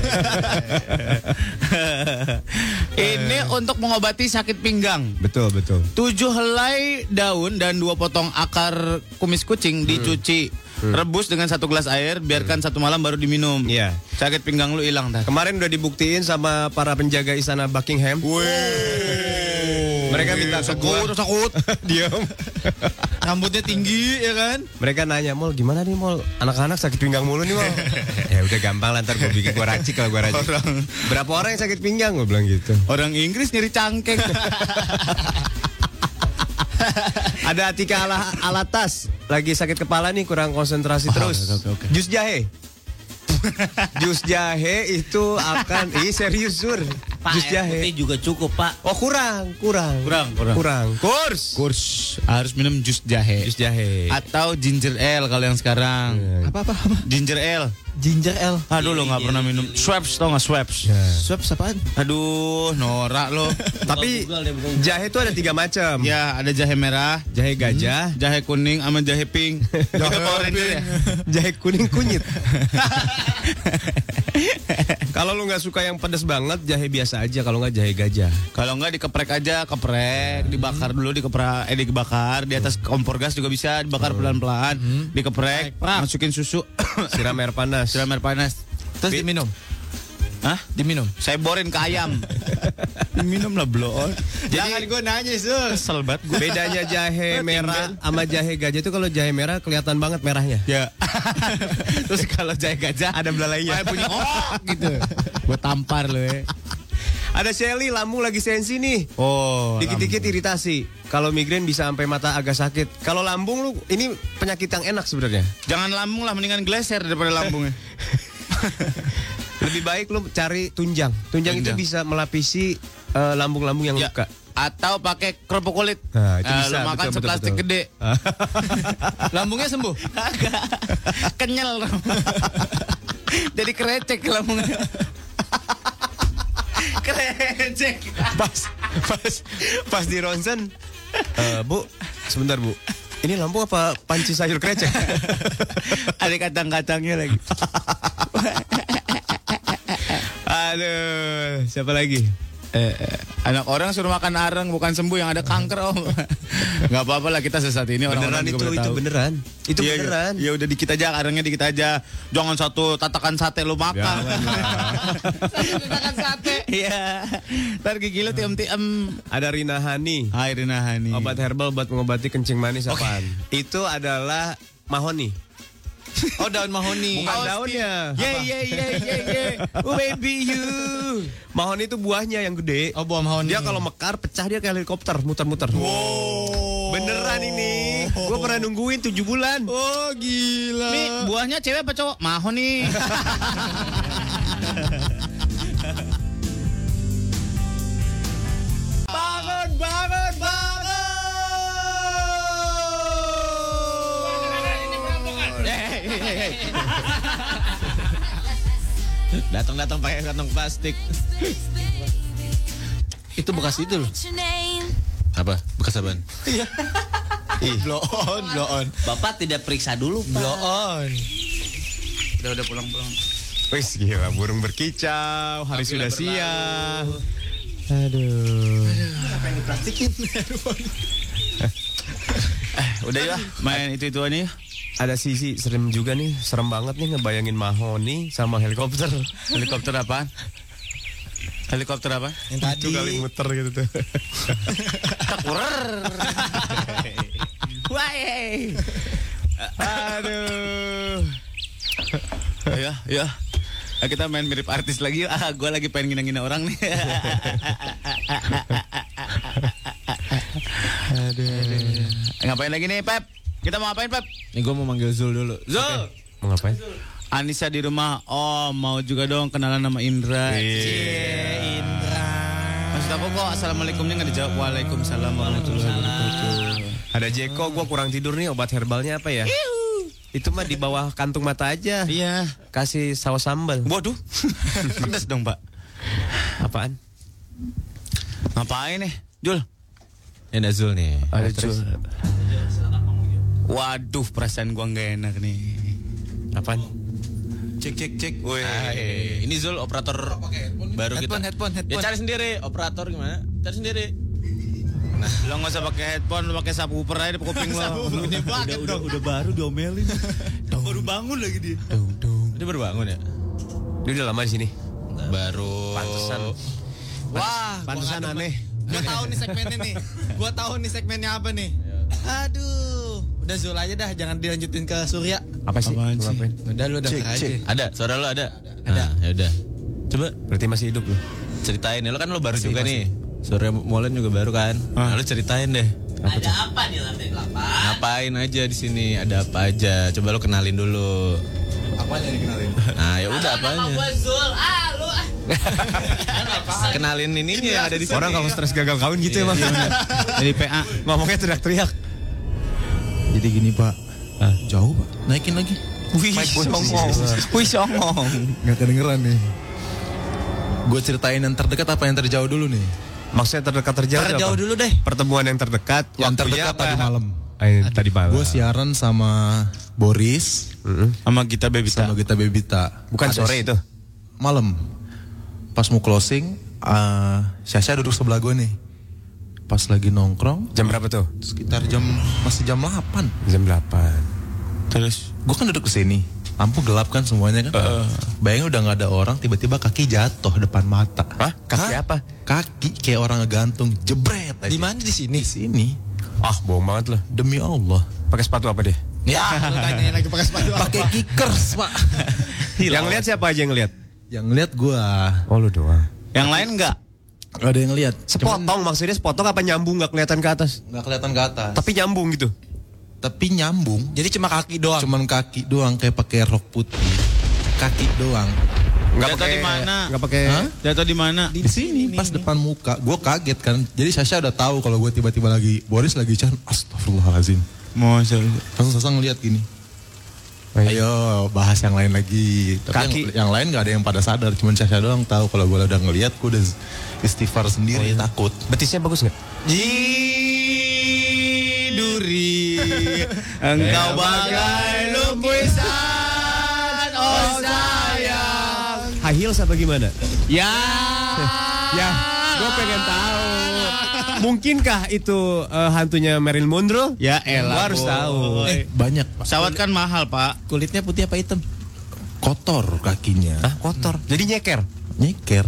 Speaker 4: ini untuk mengobati sakit pinggang.
Speaker 3: Betul, betul.
Speaker 4: Tujuh helai daun dan dua potong akar kumis kucing dicuci. Rebus dengan satu gelas air, biarkan satu malam baru diminum.
Speaker 3: Iya.
Speaker 4: Sakit pinggang lu hilang dah.
Speaker 3: Kemarin udah dibuktiin sama para penjaga istana Buckingham. Mereka minta ke gua.
Speaker 4: Sakut, sakut.
Speaker 3: Diam.
Speaker 5: Rambutnya tinggi ya kan?
Speaker 3: Mereka nanya, "Mol, gimana nih, Mol? Anak-anak sakit pinggang mulu nih, Mol." ya udah gampang lah ntar gue bikin gua racik kalau gua racik.
Speaker 4: Orang-
Speaker 3: Berapa orang yang sakit pinggang gue bilang gitu.
Speaker 4: Orang Inggris nyeri cangkeng.
Speaker 3: Ada Atika ala Alatas lagi sakit kepala nih kurang konsentrasi terus.
Speaker 4: oke, oke, oke.
Speaker 3: Jus jahe. Jus jahe itu akan ih serius sur. Jus jahe.
Speaker 6: juga cukup pak.
Speaker 3: Oh kurang, kurang.
Speaker 4: Kurang, kurang.
Speaker 3: Kurang. Kurs.
Speaker 4: Kurs harus minum jus jahe.
Speaker 3: Jus jahe.
Speaker 4: Atau ginger ale kalau yang sekarang.
Speaker 5: Apa apa? apa?
Speaker 4: Ginger ale.
Speaker 5: Ginger ale.
Speaker 4: Aduh lo nggak pernah minum. Schweppes tau nggak Schweppes?
Speaker 5: Swab apaan?
Speaker 4: Aduh, norak lo.
Speaker 3: Tapi jahe itu ada tiga macam.
Speaker 4: ya ada jahe merah,
Speaker 3: Jahe gajah,
Speaker 4: jahe kuning, sama jahe pink. Jahe Ranger ya?
Speaker 3: jahe kuning kunyit. Kalau lu nggak suka yang pedas banget, jahe biasa aja. Kalau nggak jahe gajah.
Speaker 4: Kalau nggak dikeprek aja, keprek, dibakar dulu, dikeprak, eh dibakar di atas kompor gas juga bisa dibakar pelan-pelan, dikeprek, masukin susu,
Speaker 3: Siram air panas.
Speaker 4: Siram air panas.
Speaker 5: Terus diminum.
Speaker 4: Hah?
Speaker 5: Diminum.
Speaker 4: Saya borin ke ayam. Minum lah bloon.
Speaker 5: Jangan gue nanya, Sus.
Speaker 4: Kesel banget gue.
Speaker 3: Bedanya jahe merah sama jahe gajah itu kalau jahe merah kelihatan banget merahnya.
Speaker 4: Ya. Terus kalau jahe gajah
Speaker 3: Ada belalainya.
Speaker 4: kayak bunyi oh gitu. Gue tampar lo ya.
Speaker 3: Ada Shelly lambung lagi sensi nih.
Speaker 4: Oh.
Speaker 3: Dikit-dikit iritasi. Kalau migrain bisa sampai mata agak sakit. Kalau lambung lu ini penyakit yang enak sebenarnya.
Speaker 4: Jangan lambung lah, mendingan gleser daripada lambungnya.
Speaker 3: Lebih baik lu cari tunjang. Tunjang, itu
Speaker 4: Tunjang.
Speaker 3: bisa melapisi eh, lambung-lambung yang
Speaker 4: Ya.
Speaker 3: luka.
Speaker 4: Atau pakai kerupuk kulit.
Speaker 3: Nah, itu
Speaker 4: Eh,
Speaker 3: bisa,
Speaker 4: Lu makan
Speaker 3: betul,
Speaker 4: seplastik
Speaker 3: betul.
Speaker 4: gede.
Speaker 5: Lambungnya sembuh.
Speaker 4: Agak kenyal. Jadi kerecek lambungnya. Kerecek.
Speaker 3: pas pas pas di ronsen eh, bu sebentar bu ini lampu apa panci sayur krecek
Speaker 4: Ada kacang-kacangnya lagi.
Speaker 3: aduh siapa lagi
Speaker 4: Eh, eh, anak orang suruh makan areng bukan sembuh yang ada kanker om. Gak apa-apa lah kita sesat ini
Speaker 3: beneran
Speaker 4: orang-orang
Speaker 3: itu itu
Speaker 4: tahu.
Speaker 3: beneran itu
Speaker 4: Iya, iya.
Speaker 3: beneran
Speaker 4: Ya udah dikit aja arengnya dikit aja. Jangan satu tatakan sate lu makan. Satu tatakan sate. Iya. Ntar gigi lu tiam-tiam.
Speaker 3: ada Rina Hani
Speaker 4: Hai Rina Hani.
Speaker 3: obat herbal buat mengobati kencing manis apaan itu adalah mahoni
Speaker 5: Oh daun mahoni.
Speaker 3: bukan daunnya
Speaker 4: Yeah yeah yeah yeah yeah. Oh baby you.
Speaker 3: mahoni itu buahnya yang gede
Speaker 5: Oh buah mahoni.
Speaker 3: dia kalau mekar pecah dia kayak helikopter muter-muter beneran ini gue pernah nungguin tujuh bulan
Speaker 5: Oh gila.
Speaker 4: Nih buahnya cewek apa cowok? Mahoni.
Speaker 3: bangun bangun
Speaker 5: Datang-datang pakai kantong plastik. itu bekas itu loh. Apa? Bekas apaan? Ih, blow on, blow on.
Speaker 6: Bapak tidak periksa dulu pak.
Speaker 5: Blow on.
Speaker 4: Udah udah pulang-pulang.
Speaker 3: Wis gila burung berkicau, hari sudah siang. Aduh.
Speaker 4: Udah ya, main itu itu aja.
Speaker 3: Ada sisi serem juga nih, serem banget nih ngebayangin Mahoni sama helikopter.
Speaker 4: Helikopter apaan? Helikopter apa?
Speaker 5: Yang tadi.
Speaker 3: Itu kali muter gitu tuh.
Speaker 4: Wah,
Speaker 3: Aduh.
Speaker 4: ya, ya. Nah, kita main mirip artis lagi. yuk. Ah, gue lagi pengen ngina-ngina orang nih. Aduh. Ngapain lagi nih, Pep? Kita mau ngapain, Pep?
Speaker 5: Nih gue mau manggil Zul dulu.
Speaker 4: Zul.
Speaker 3: Mau ngapain?
Speaker 4: Anissa di rumah. Oh, mau juga dong kenalan sama Indra.
Speaker 3: Iya.
Speaker 5: Indra.
Speaker 4: aku kok assalamualaikumnya nggak dijawab waalaikumsalam warahmatullahi wabarakatuh.
Speaker 3: Ada Jeko, gua kurang tidur nih. Obat herbalnya apa ya? Itu mah di bawah kantung mata aja.
Speaker 4: Iya.
Speaker 3: Kasih saus sambal.
Speaker 4: Waduh. Pedas dong, Pak.
Speaker 3: Apaan?
Speaker 4: Ngapain nih? Jul.
Speaker 8: Ini Zul nih.
Speaker 3: Ada terus.
Speaker 4: Waduh, perasaan gua nggak enak nih.
Speaker 3: Apaan?
Speaker 4: Cek cek cek. Woi. Ini Zul operator baru kita.
Speaker 8: Headphone, headphone, headphone.
Speaker 4: Ya cari sendiri, operator gimana? Cari sendiri. Nah, lo nggak usah pakai headphone, lo pakai subwoofer aja di kuping lo. Bunyi banget udah, udah, udah baru diomelin. baru bangun lagi dia. Dia baru bangun ya?
Speaker 3: Dia udah lama di sini.
Speaker 4: Baru.
Speaker 3: Pantesan.
Speaker 8: Wah,
Speaker 3: Pantesan aneh.
Speaker 8: Gua tahu nih segmennya nih. Gua tahu nih segmennya apa nih. Aduh. Udah Zul aja dah, jangan dilanjutin ke Surya.
Speaker 3: Apa sih?
Speaker 4: Apaan
Speaker 3: Lu
Speaker 4: sih?
Speaker 3: ngapain?
Speaker 8: Udah lu denger aja.
Speaker 4: Ada, suara lo ada? Ada. ya udah. Coba
Speaker 3: Berarti masih hidup lu.
Speaker 4: ceritain ya, lo kan lo baru juga nih. Suara Molen juga baru kan. Nah, lo ceritain deh.
Speaker 6: Ada apa di lantai 8?
Speaker 4: Ngapain aja di sini? Ada apa aja? Coba lo kenalin dulu.
Speaker 8: Apanya dikenalin?
Speaker 4: Nah, ya udah apanya?
Speaker 6: Zul. Ah, lu ah.
Speaker 4: Kenalin ininya yang ada di sini.
Speaker 3: Orang kalau stres gagal kawin gitu emang.
Speaker 4: Jadi PA.
Speaker 3: Ngomongnya teriak-teriak.
Speaker 8: Jadi gini Pak, jauh Pak, naikin lagi.
Speaker 4: Wih, songong. Wih, songong.
Speaker 8: Gak kedengeran nih. Gue ceritain yang terdekat apa yang terjauh dulu nih?
Speaker 3: Maksudnya terdekat terjauh
Speaker 4: Terjauh
Speaker 3: apa?
Speaker 4: dulu deh.
Speaker 3: Pertemuan yang terdekat.
Speaker 8: Yang terdekat
Speaker 3: apa?
Speaker 8: tadi malam.
Speaker 3: Ini tadi malam.
Speaker 8: Gue siaran sama Boris,
Speaker 4: Sama kita Bebita.
Speaker 8: sama Gita Bebita.
Speaker 3: Bukan
Speaker 8: Ada
Speaker 3: sore itu.
Speaker 8: Malam. Pas mau closing, eh Syasha duduk sebelah gue nih. Pas lagi nongkrong,
Speaker 3: Jam berapa tuh?
Speaker 8: sekitar jam masih jam 8.
Speaker 3: Jam 8.
Speaker 4: Terus
Speaker 8: Gue kan duduk di sini. Lampu gelap kan semuanya kan. Bayangin udah nggak ada orang, tiba-tiba kaki jatuh depan mata.
Speaker 3: Hah? Kaki apa?
Speaker 8: Kaki kayak orang ngegantung, jebret.
Speaker 5: Di mana di sini?
Speaker 8: Di sini.
Speaker 3: Ah, bohong banget loh.
Speaker 8: Demi Allah.
Speaker 3: Pakai sepatu apa deh?
Speaker 8: Ya, lu tanyain lagi pakai sepatu Pakai kickers, Pak.
Speaker 3: Yang lihat siapa aja yang lihat?
Speaker 8: Yang lihat gua.
Speaker 3: Oh lu doang.
Speaker 4: yang lain enggak?
Speaker 8: Gak ada yang lihat.
Speaker 3: Sepotong maksudnya sepotong apa nyambung nggak kelihatan ke atas?
Speaker 8: Nggak kelihatan ke atas.
Speaker 3: Tapi nyambung gitu.
Speaker 8: Tapi nyambung.
Speaker 5: Jadi cuma kaki doang.
Speaker 8: Cuman kaki doang kayak pakai rok putih. Kaki doang.
Speaker 3: Nggak
Speaker 4: Jatuh di mana?
Speaker 3: Nggak pakai.
Speaker 4: Jatuh di mana?
Speaker 8: Di sini pas depan muka. Gue kaget kan. Jadi Sasha udah tahu kalau gue tiba-tiba lagi Boris lagi can. Astagfirullahalazim.
Speaker 4: Masa
Speaker 8: Langsung Sasha ngeliat gini. Ayo bahas yang lain lagi. Tapi
Speaker 3: Kaki.
Speaker 8: yang, yang lain gak ada yang pada sadar. Cuman Sasha doang tahu kalau gue udah ngeliat. Gue udah istighfar sendiri takut.
Speaker 3: Betisnya bagus nggak?
Speaker 4: Duri Engkau bagai lukisan Oh sayang
Speaker 3: High heels apa gimana?
Speaker 4: Ya
Speaker 3: Ya, gue pengen tahu. Mungkinkah itu eh, hantunya Marilyn Monroe?
Speaker 4: Ya elah
Speaker 3: Gua harus
Speaker 4: boy.
Speaker 3: tahu.
Speaker 8: Eh banyak Pak.
Speaker 4: Pesawat kan mahal pak
Speaker 5: Kulitnya putih apa hitam?
Speaker 8: Kotor kakinya.
Speaker 3: Hah, kotor. Jadi nyeker.
Speaker 8: Nyeker.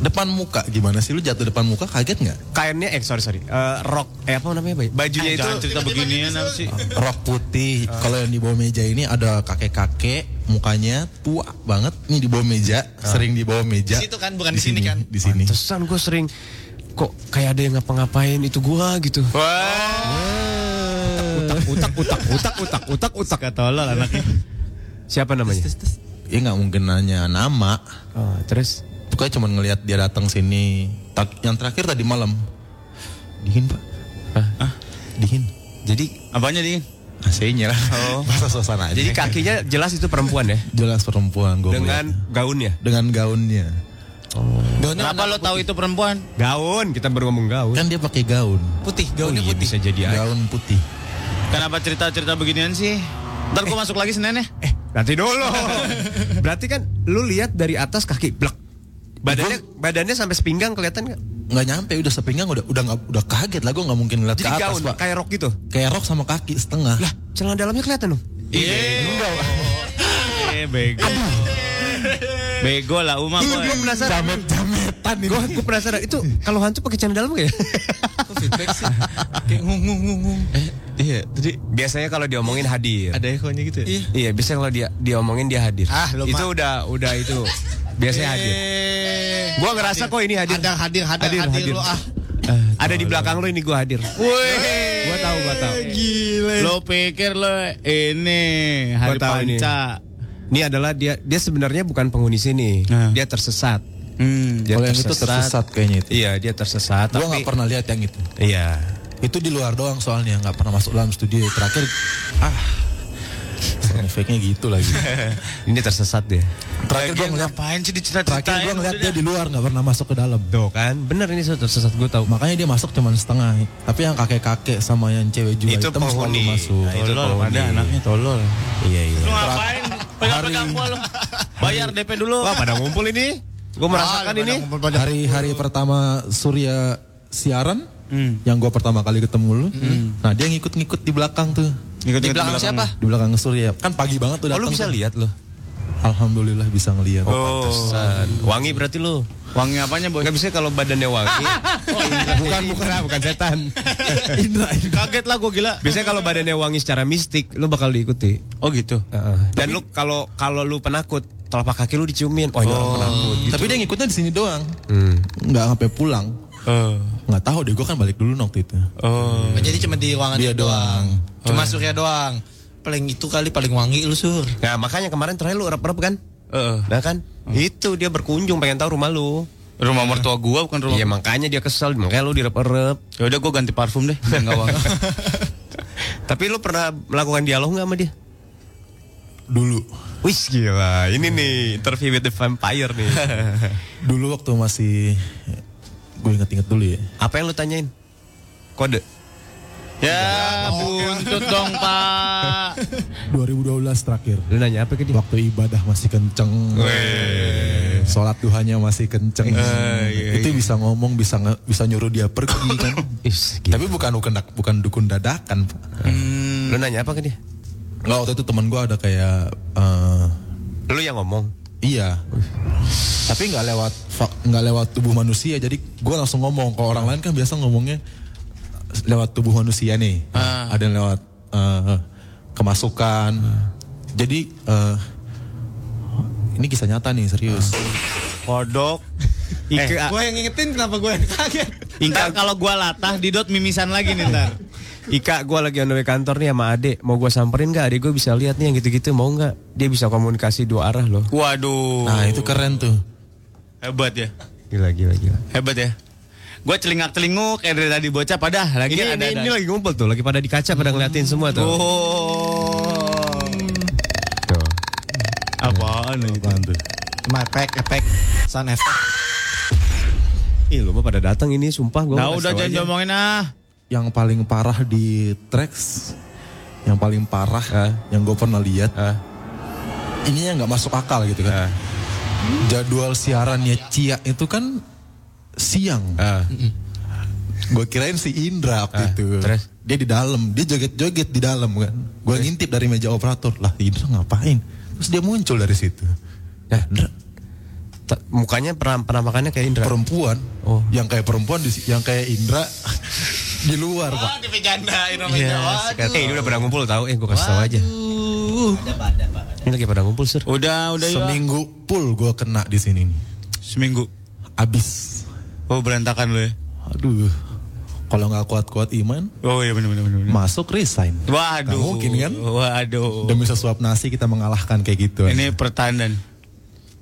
Speaker 8: Depan muka gimana sih lu jatuh depan muka kaget nggak?
Speaker 3: Kainnya eh sorry sorry. Eh, rok eh apa namanya Bay? Bajunya itu
Speaker 4: Jangan cerita beginian apa sih
Speaker 8: Rok putih. Kalau yang di bawah meja ini ada kakek-kakek mukanya tua banget. Nih di bawah meja, sering di bawah meja.
Speaker 5: Di situ kan, bukan di sini kan?
Speaker 8: Di sini.
Speaker 3: Terusan gue sering kok kayak ada yang ngapa-ngapain itu gua gitu. Utak utak utak utak utak utak utak.
Speaker 4: Ketolol anaknya
Speaker 3: Siapa namanya?
Speaker 8: Ya nggak mungkin nanya nama.
Speaker 3: Oh, terus
Speaker 8: Pokoknya cuma ngelihat dia datang sini. Tak- yang terakhir tadi malam. Dingin pak.
Speaker 3: Hah?
Speaker 8: Dingin.
Speaker 3: jadi
Speaker 4: Apanya di?
Speaker 8: AC-nya lah.
Speaker 3: Oh.
Speaker 8: Masa suasana aja.
Speaker 3: jadi kakinya jelas itu perempuan ya
Speaker 8: jelas perempuan gue
Speaker 3: dengan gaunnya.
Speaker 8: dengan gaunnya.
Speaker 4: Kenapa lo tahu itu perempuan?
Speaker 3: Gaun, kita baru ngomong gaun.
Speaker 8: Kan dia pakai gaun.
Speaker 5: Putih,
Speaker 3: Oh,
Speaker 5: gaunnya
Speaker 3: iya,
Speaker 5: putih.
Speaker 3: bisa jadi.
Speaker 8: Gaun putih.
Speaker 4: Kenapa cerita-cerita beginian sih? Ntar gue masuk lagi Senin ya
Speaker 3: Eh, nanti dulu. Berarti kan lu lihat dari atas kaki blek. Badannya badannya sampai sepinggang kelihatan nggak?
Speaker 8: Nggak nyampe udah sepinggang udah udah nggak udah kaget lah gue nggak mungkin ngeliat
Speaker 3: Jadi
Speaker 8: ke atas
Speaker 3: gaun
Speaker 8: pak.
Speaker 3: kayak rok gitu.
Speaker 8: Kayak rok sama kaki setengah.
Speaker 3: Lah, celana dalamnya kelihatan dong.
Speaker 4: Iya Eh bego Bego lah Uma boy
Speaker 3: Gue penasaran.
Speaker 8: Jamet jametan ini.
Speaker 3: Gue gue penasaran itu kalau hantu pakai celana dalam nggak ya?
Speaker 5: Feedback sih. Kayak ngung ngung ngung.
Speaker 4: Eh iya tadi
Speaker 3: Biasanya kalau diomongin hadir.
Speaker 4: ada ekornya gitu ya?
Speaker 5: Iya.
Speaker 3: Iya, biasanya kalau dia diomongin dia hadir.
Speaker 5: Ah, lu,
Speaker 3: itu udah udah itu biasanya hadir. Gua ngerasa kok ini hadir.
Speaker 5: Ada hadir, hadir, hadir,
Speaker 3: hadir.
Speaker 5: lo ah.
Speaker 3: Ada di belakang lo ini gua hadir.
Speaker 4: Wih
Speaker 3: Gua tahu, gua tahu.
Speaker 4: Gila Lo pikir lo ini Hari
Speaker 3: tahu ini. Ini adalah dia dia sebenarnya bukan penghuni sini.
Speaker 4: Nah.
Speaker 3: Dia tersesat.
Speaker 4: Hmm.
Speaker 3: Dia
Speaker 8: Kalau yang itu tersesat kayaknya itu.
Speaker 3: Iya, dia tersesat. Tapi
Speaker 8: nggak pernah lihat yang itu.
Speaker 3: Iya.
Speaker 8: Itu di luar doang soalnya nggak pernah masuk dalam studio. Terakhir ah sound efeknya gitu lagi.
Speaker 3: Ini tersesat dia.
Speaker 8: Terakhir gue ngeliat
Speaker 4: Ngapain sih
Speaker 8: Terakhir gue ngeliat dia di luar nggak pernah masuk ke dalam.
Speaker 3: Tuh kan, bener ini tersesat gue tahu.
Speaker 8: Makanya dia masuk cuman setengah. Tapi yang kakek-kakek sama yang cewek juga
Speaker 3: Itu
Speaker 8: hitam selalu masuk.
Speaker 3: Nah, itu
Speaker 4: Tolol, ada anaknya tolol.
Speaker 3: Iya iya.
Speaker 4: Lu ngapain? Pegang-pegang gua lu. Bayar DP dulu.
Speaker 3: Wah pada ngumpul ini. Gue merasakan ini.
Speaker 8: Hari-hari pertama Surya siaran, yang gue pertama kali ketemu lu, nah dia ngikut-ngikut di belakang tuh.
Speaker 4: Ngikut-ngikut
Speaker 6: Di belakang siapa?
Speaker 8: Di belakang Surya. Kan pagi banget tuh
Speaker 3: Oh,
Speaker 8: datang.
Speaker 3: lu bisa
Speaker 8: tuh.
Speaker 3: lihat loh.
Speaker 8: Alhamdulillah bisa ngelihat.
Speaker 3: Oh, pantesan. Wangi berarti lu.
Speaker 4: Wangi apanya, Bos?
Speaker 3: Gak bisa kalau badannya wangi. bukan bukan bukan setan.
Speaker 8: Indra,
Speaker 4: Kaget lah gua gila.
Speaker 3: Biasanya kalau badannya wangi secara mistik, lu bakal diikuti.
Speaker 4: Oh gitu.
Speaker 3: Heeh. Dan lu kalau kalau lu penakut, telapak kaki lu diciumin. Oh, orang penakut. Gitu.
Speaker 8: Tapi dia ngikutnya di sini doang.
Speaker 3: Hmm.
Speaker 8: Nggak sampai pulang.
Speaker 4: Oh.
Speaker 8: Nggak tahu deh, gue kan balik dulu waktu itu.
Speaker 4: Oh.
Speaker 5: Jadi cuma di ruangan
Speaker 8: Dia
Speaker 5: dia doang.
Speaker 8: doang.
Speaker 5: Cuma Surya doang. Paling itu kali paling wangi lu sur.
Speaker 3: Nah, makanya kemarin terakhir lu rep-rep kan?
Speaker 4: Heeh.
Speaker 3: Nah kan? Itu dia berkunjung pengen tahu rumah lu.
Speaker 4: Rumah mertua gua bukan rumah.
Speaker 3: Iya makanya dia kesel, makanya lu direp-rep.
Speaker 4: Ya udah gua ganti parfum deh, enggak wangi.
Speaker 3: Tapi lu pernah melakukan dialog nggak sama dia?
Speaker 8: Dulu.
Speaker 3: Wih gila, ini nih interview with the vampire nih.
Speaker 8: Dulu waktu masih... Gue inget-inget dulu ya.
Speaker 3: Apa yang lu tanyain? Kode.
Speaker 4: ya, buntut dong, Pak.
Speaker 8: 2012 terakhir.
Speaker 3: Lu nanya apa ke dia?
Speaker 8: Waktu ibadah masih kenceng. Sholat duhanya masih kenceng.
Speaker 3: iya,
Speaker 8: itu bisa ngomong, bisa nge- bisa nyuruh dia pergi kan.
Speaker 3: Is.
Speaker 8: Tapi bukan bukan bukan dukun dadakan. Pak.
Speaker 3: Lu nanya apa ke dia?
Speaker 8: Nggak, waktu itu teman gue ada kayak eh,
Speaker 3: Lu yang ngomong.
Speaker 8: Iya. Tapi nggak lewat nggak lewat tubuh manusia. Jadi gue langsung ngomong. Kalau orang lain kan biasa ngomongnya lewat tubuh manusia nih. Ada yang lewat eh, kemasukan. Jadi eh, ini kisah nyata nih serius.
Speaker 4: Kodok. Ika,
Speaker 5: Gue yang ngingetin kenapa gue yang kaget.
Speaker 4: Ntar kalau gua latah didot mimisan lagi nih ntar.
Speaker 3: Ika, gue lagi on the way kantor nih sama adek. Mau gue samperin gak? Adek gue bisa lihat nih yang gitu-gitu. Mau nggak? Dia bisa komunikasi dua arah loh.
Speaker 4: Waduh.
Speaker 8: Nah itu keren tuh.
Speaker 4: Hebat ya.
Speaker 3: Gila, gila, gila.
Speaker 4: Hebat ya. Gue celingak celinguk kayak dari tadi bocah pada lagi
Speaker 3: Ini,
Speaker 4: ada,
Speaker 3: ini,
Speaker 4: ada.
Speaker 3: ini lagi ngumpul tuh. Lagi pada di kaca, pada ngeliatin semua tuh.
Speaker 4: Oh.
Speaker 3: Tuh.
Speaker 4: Apaan lagi?
Speaker 8: Apaan tuh?
Speaker 5: Cuma efek, efek, sound effect.
Speaker 3: Ih, lu mah pada datang ini, sumpah gue.
Speaker 4: Nah udah jangan diomongin ah.
Speaker 8: Yang paling parah di tracks, yang paling parah,
Speaker 3: Ah.
Speaker 8: yang gue pernah lihat, ini yang nggak masuk akal gitu kan.
Speaker 3: Ah.
Speaker 8: Jadwal siarannya Cia itu kan siang.
Speaker 3: Ah.
Speaker 8: Gue kirain si Indra waktu
Speaker 3: Ah,
Speaker 8: itu.
Speaker 3: terus?
Speaker 8: Dia di dalam, dia joget-joget di dalam kan. Gue ngintip dari meja operator, lah Indra ngapain? Terus dia muncul dari situ.
Speaker 3: Nah.
Speaker 8: Indra
Speaker 3: Mukanya pernah penampakannya kayak Indra.
Speaker 8: perempuan,
Speaker 3: Oh.
Speaker 8: yang kayak perempuan, di, yang kayak Indra di luar pak.
Speaker 5: Dipecandain
Speaker 3: Iya, eh ini udah pada ngumpul tahu, eh gue kasih tahu aja. Ini lagi pada ngumpul sir.
Speaker 4: Udah udah.
Speaker 8: Seminggu full gue kena di sini nih.
Speaker 4: Seminggu.
Speaker 8: Abis.
Speaker 4: Oh berantakan lu ya.
Speaker 8: Aduh. Kalau nggak kuat-kuat iman,
Speaker 4: Oh iya benar benar benar.
Speaker 8: masuk resign.
Speaker 4: Waduh.
Speaker 8: Nggak mungkin kan?
Speaker 4: Waduh.
Speaker 8: Demi sesuap nasi kita mengalahkan kayak gitu.
Speaker 4: Ini pertanyaan.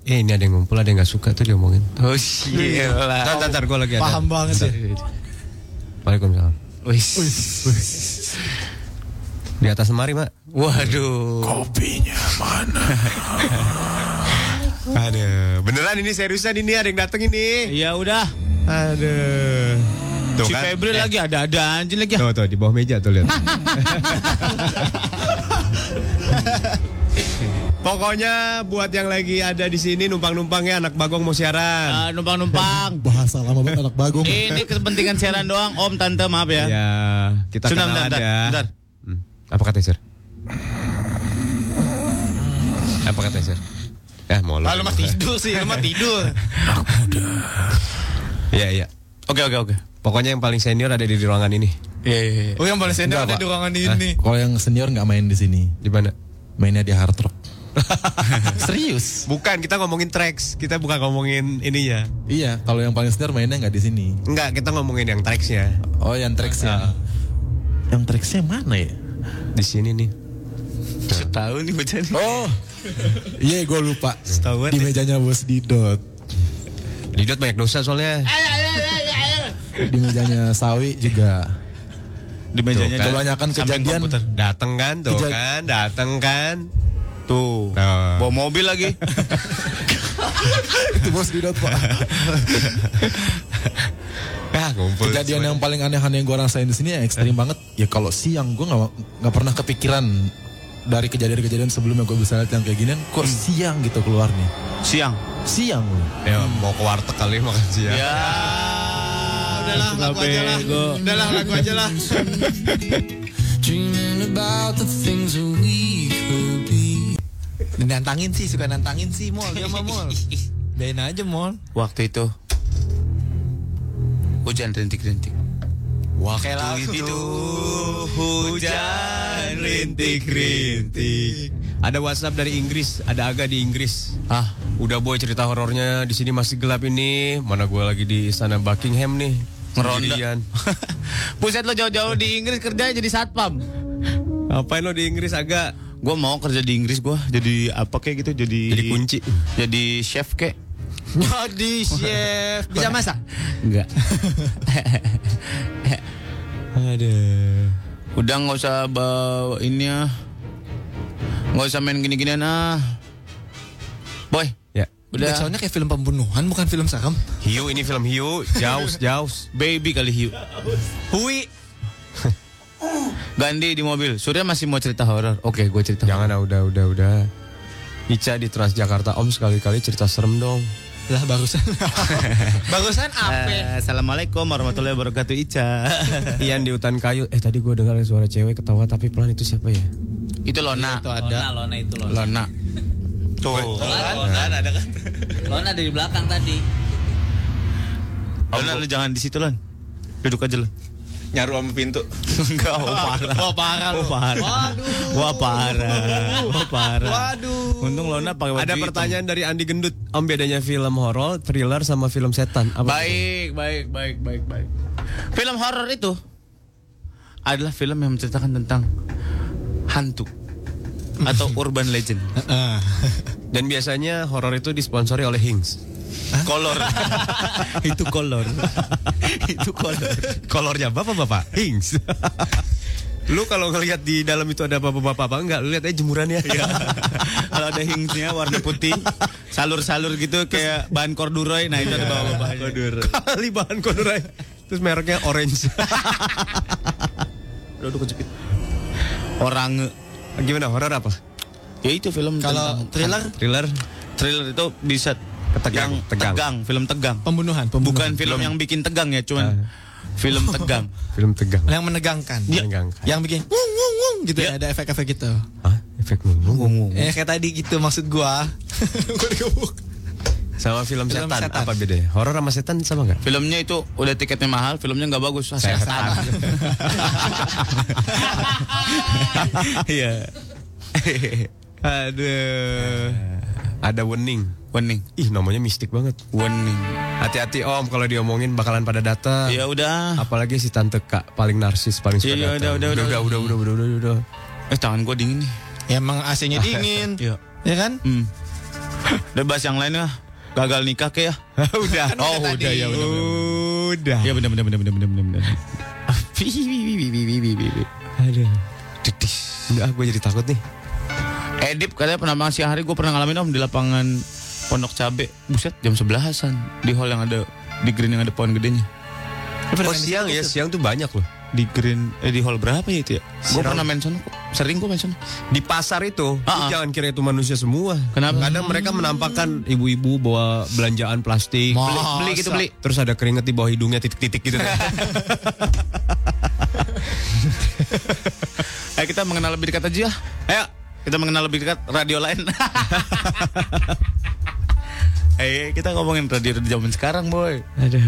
Speaker 3: Eh ini ada yang ngumpul, ada yang gak suka tuh diomongin.
Speaker 4: Oh gila.
Speaker 3: Ntar, ntar, gue lagi ada.
Speaker 5: Paham banget ya.
Speaker 3: Waalaikumsalam.
Speaker 4: Wis.
Speaker 3: Di atas lemari, Mak.
Speaker 4: Waduh.
Speaker 8: Kopinya mana?
Speaker 3: Aduh, beneran ini seriusan ini ada yang dateng ini.
Speaker 4: Ya udah.
Speaker 3: Aduh. Tuh
Speaker 4: Si
Speaker 3: kan.
Speaker 4: Febri
Speaker 3: Eh,
Speaker 4: lagi ada-ada anjing lagi. ya.
Speaker 3: Tuh, tuh di bawah meja tuh lihat. Pokoknya buat yang lagi ada di sini numpang-numpangnya anak bagong mau siaran.
Speaker 4: Ah, numpang-numpang.
Speaker 8: Bahasa lama banget anak bagong.
Speaker 4: Ini kepentingan siaran doang, Om, Tante, maaf ya.
Speaker 3: Ya, kita
Speaker 4: Sudah,
Speaker 3: kenal
Speaker 4: bentar,
Speaker 3: aja.
Speaker 4: bentar.
Speaker 3: Hmm. Apa kata Sir? Apa kata Sir? Ya, mau
Speaker 4: Ah, lu mah tidur sih, lu mah tidur.
Speaker 3: Iya, iya.
Speaker 4: Oke, oke, oke.
Speaker 3: Pokoknya yang paling senior ada di, di ruangan ini.
Speaker 4: Iya, iya, iya.
Speaker 5: Oh yang paling senior
Speaker 8: Enggak,
Speaker 5: ada
Speaker 8: Pak.
Speaker 5: di ruangan ini.
Speaker 8: Kalau yang senior nggak main di sini,
Speaker 3: Di mana?
Speaker 8: mainnya di hard rock. Serius?
Speaker 3: Bukan, kita ngomongin tracks. Kita bukan ngomongin ininya.
Speaker 8: Iya, kalau yang paling senior mainnya nggak di sini.
Speaker 3: Enggak, kita ngomongin yang tracksnya.
Speaker 8: Oh, yang tracksnya. Yang tracksnya mana ya?
Speaker 3: Di sini nih.
Speaker 4: Tahu nih bocah nih.
Speaker 8: Oh, iya gue lupa.
Speaker 4: Setahuan
Speaker 8: Di
Speaker 4: ya.
Speaker 8: mejanya bos Didot.
Speaker 3: Didot banyak dosa soalnya.
Speaker 8: Di mejanya Sawi juga.
Speaker 4: Di mejanya
Speaker 3: kan.
Speaker 8: Kebanyakan kejadian.
Speaker 3: Dateng kan, tuh
Speaker 8: Kejad-
Speaker 3: kan, dateng kan.
Speaker 4: Tuh.
Speaker 3: Nah.
Speaker 4: Bawa mobil lagi.
Speaker 8: itu bos Didot pak.
Speaker 3: Ah.
Speaker 8: Kejadian yang paling aneh-aneh yang gue rasain di sini yang ekstrim banget. Ya kalau siang gue nggak nggak pernah kepikiran dari kejadian-kejadian sebelumnya gue bisa lihat yang kayak ginian. Kok siang gitu keluarnya?
Speaker 4: Siang.
Speaker 8: Siang gue.
Speaker 3: Ya, mau ke warteg kali makan siang.
Speaker 4: Ya.
Speaker 5: Udahlah, lagu aja lah. Udahlah, lagu aja lah.
Speaker 9: Dreaming about the things that we could be.
Speaker 5: Nantangin sih, suka nantangin sih, Mol. Dia mah Mol. Dain aja, Mol.
Speaker 4: Waktu itu hujan rintik-rintik.
Speaker 3: Waktu
Speaker 5: lagu.
Speaker 3: itu hujan rintik-rintik. Ada WhatsApp dari Inggris, ada Aga di Inggris.
Speaker 4: Ah,
Speaker 3: Udah boy cerita horornya di sini masih gelap ini. Mana gue lagi di istana Buckingham nih.
Speaker 4: ngeronda. Buset lo jauh-jauh di Inggris kerja jadi satpam.
Speaker 3: Ngapain lo di Inggris agak?
Speaker 4: Gue mau kerja di Inggris gue jadi apa kayak gitu jadi
Speaker 3: Jadi kunci.
Speaker 4: jadi chef kayak
Speaker 5: Jadi chef. Bisa masak?
Speaker 4: enggak
Speaker 3: Aduh.
Speaker 4: udah nggak usah bawa ini ya nggak usah main gini-ginian ah boy
Speaker 3: Ya.
Speaker 4: udah
Speaker 5: Soalnya kayak film pembunuhan, bukan film serem.
Speaker 3: Hiu ini film Hiu, jauh jauh.
Speaker 4: baby kali hiu hui Gandhi di mobil Surya masih mau cerita horor oke gue cerita
Speaker 3: Jangan ah, udah udah udah. Ica di Transjakarta Om sekali-kali cerita serem dong.
Speaker 5: Lah barusan. barusan apa?
Speaker 4: Eh, Assalamualaikum warahmatullahi wabarakatuh Ica
Speaker 3: Ian di hutan kayu. Eh tadi gue dengar suara cewek ketawa tapi pelan itu siapa ya?
Speaker 4: itu Lona
Speaker 5: Itu ada.
Speaker 10: Lona itu Lona.
Speaker 4: Lona tuh
Speaker 10: Lona ada kan? Lona ada di belakang tadi.
Speaker 4: Lona lu jangan di situ Lon duduk aja Lon
Speaker 7: Nyaru sama pintu.
Speaker 4: Enggak, oh parah.
Speaker 5: Oh, parah
Speaker 4: Oh
Speaker 5: lu.
Speaker 4: parah. Wah parah. Wah parah.
Speaker 5: Waduh.
Speaker 4: Untung Lona pakai baju
Speaker 3: Ada pertanyaan dari Andi Gendut. Om bedanya film horor, thriller sama film setan. Apa?
Speaker 4: Baik, baik, baik, baik, baik. Film horor itu adalah film yang menceritakan tentang hantu atau urban legend.
Speaker 3: Dan biasanya horor itu disponsori oleh Hings.
Speaker 4: Kolor. itu kolor. itu kolor.
Speaker 3: Kolornya bapak-bapak Hings. Lu kalau ngelihat di dalam itu ada bapak-bapak apa enggak? Lu lihat aja jemurannya.
Speaker 4: Kalau ada hingsnya warna putih, salur-salur gitu kayak bahan corduroy. Nah, itu ada bapak-bapak.
Speaker 3: Kali bahan kodorai. Terus mereknya orange.
Speaker 4: Udah, udah kejepit. Orang
Speaker 3: Gimana horor apa?
Speaker 4: ya itu film
Speaker 5: Kalau thriller
Speaker 3: Thriller
Speaker 4: thriller itu bisa
Speaker 3: Ketegang,
Speaker 4: yang
Speaker 3: tegang.
Speaker 4: tegang, film tegang.
Speaker 5: pembunuhan, pembunuhan.
Speaker 4: Bukan film yang bikin tegang ya, cuman film tegang.
Speaker 3: film tegang.
Speaker 5: yang menegangkan.
Speaker 3: Menegangkan.
Speaker 5: Yang bikin wung wung wung gitu ya, ada efek-efek gitu.
Speaker 3: Hah? Efek ngomong.
Speaker 5: Eh kayak tadi gitu maksud gua. Gua digebuk.
Speaker 3: Sama film,
Speaker 5: Film
Speaker 3: setan.
Speaker 5: setan.
Speaker 3: apa bedanya? Horor sama setan sama enggak?
Speaker 4: Filmnya itu udah tiketnya mahal, filmnya nggak bagus.
Speaker 3: Setan.
Speaker 4: Iya.
Speaker 3: Aduh. Ada wening.
Speaker 4: Wening.
Speaker 3: Ih namanya mistik banget.
Speaker 4: Wening.
Speaker 3: Hati-hati Om kalau diomongin bakalan pada datang.
Speaker 4: Ya udah.
Speaker 3: Apalagi si tante Kak paling narsis paling suka
Speaker 4: ya,
Speaker 3: datang.
Speaker 4: Udah udah
Speaker 3: udah udah udah udah udah udah.
Speaker 4: Eh tangan gua dingin nih.
Speaker 5: Ya emang AC-nya dingin.
Speaker 4: Iya.
Speaker 5: ya kan?
Speaker 4: Hmm. Udah bahas yang lain lah. Gagal nikah ya? kayak.
Speaker 3: udah.
Speaker 4: Oh
Speaker 5: udah,
Speaker 4: udah ya udah.
Speaker 3: Udah.
Speaker 4: Ya benar benar benar benar iya, benar benar.
Speaker 3: Aduh. Dedis. Enggak, gue jadi takut nih.
Speaker 4: Eh, Edip katanya penambangan siang hari gue pernah ngalamin om di lapangan Pondok Cabe. Buset jam sebelasan di hall yang ada di green yang ada pohon gedenya.
Speaker 3: Oh siang ya, siang tuh banyak loh.
Speaker 4: Di green eh di hall berapa ya itu ya? Gue pernah main sono kok. Sering gue main sono.
Speaker 3: Di pasar itu, lu
Speaker 4: ah.
Speaker 3: jangan kira itu manusia semua.
Speaker 4: Kenapa?
Speaker 3: Kadang mereka menampakkan ibu-ibu bawa belanjaan plastik.
Speaker 4: Beli, beli gitu beli.
Speaker 3: Terus ada keringet di bawah hidungnya titik-titik gitu.
Speaker 4: Ayo kita mengenal lebih dekat aja ya. Ayo kita mengenal lebih dekat radio lain. Eh kita ngomongin radio di zaman sekarang boy.
Speaker 3: Aduh.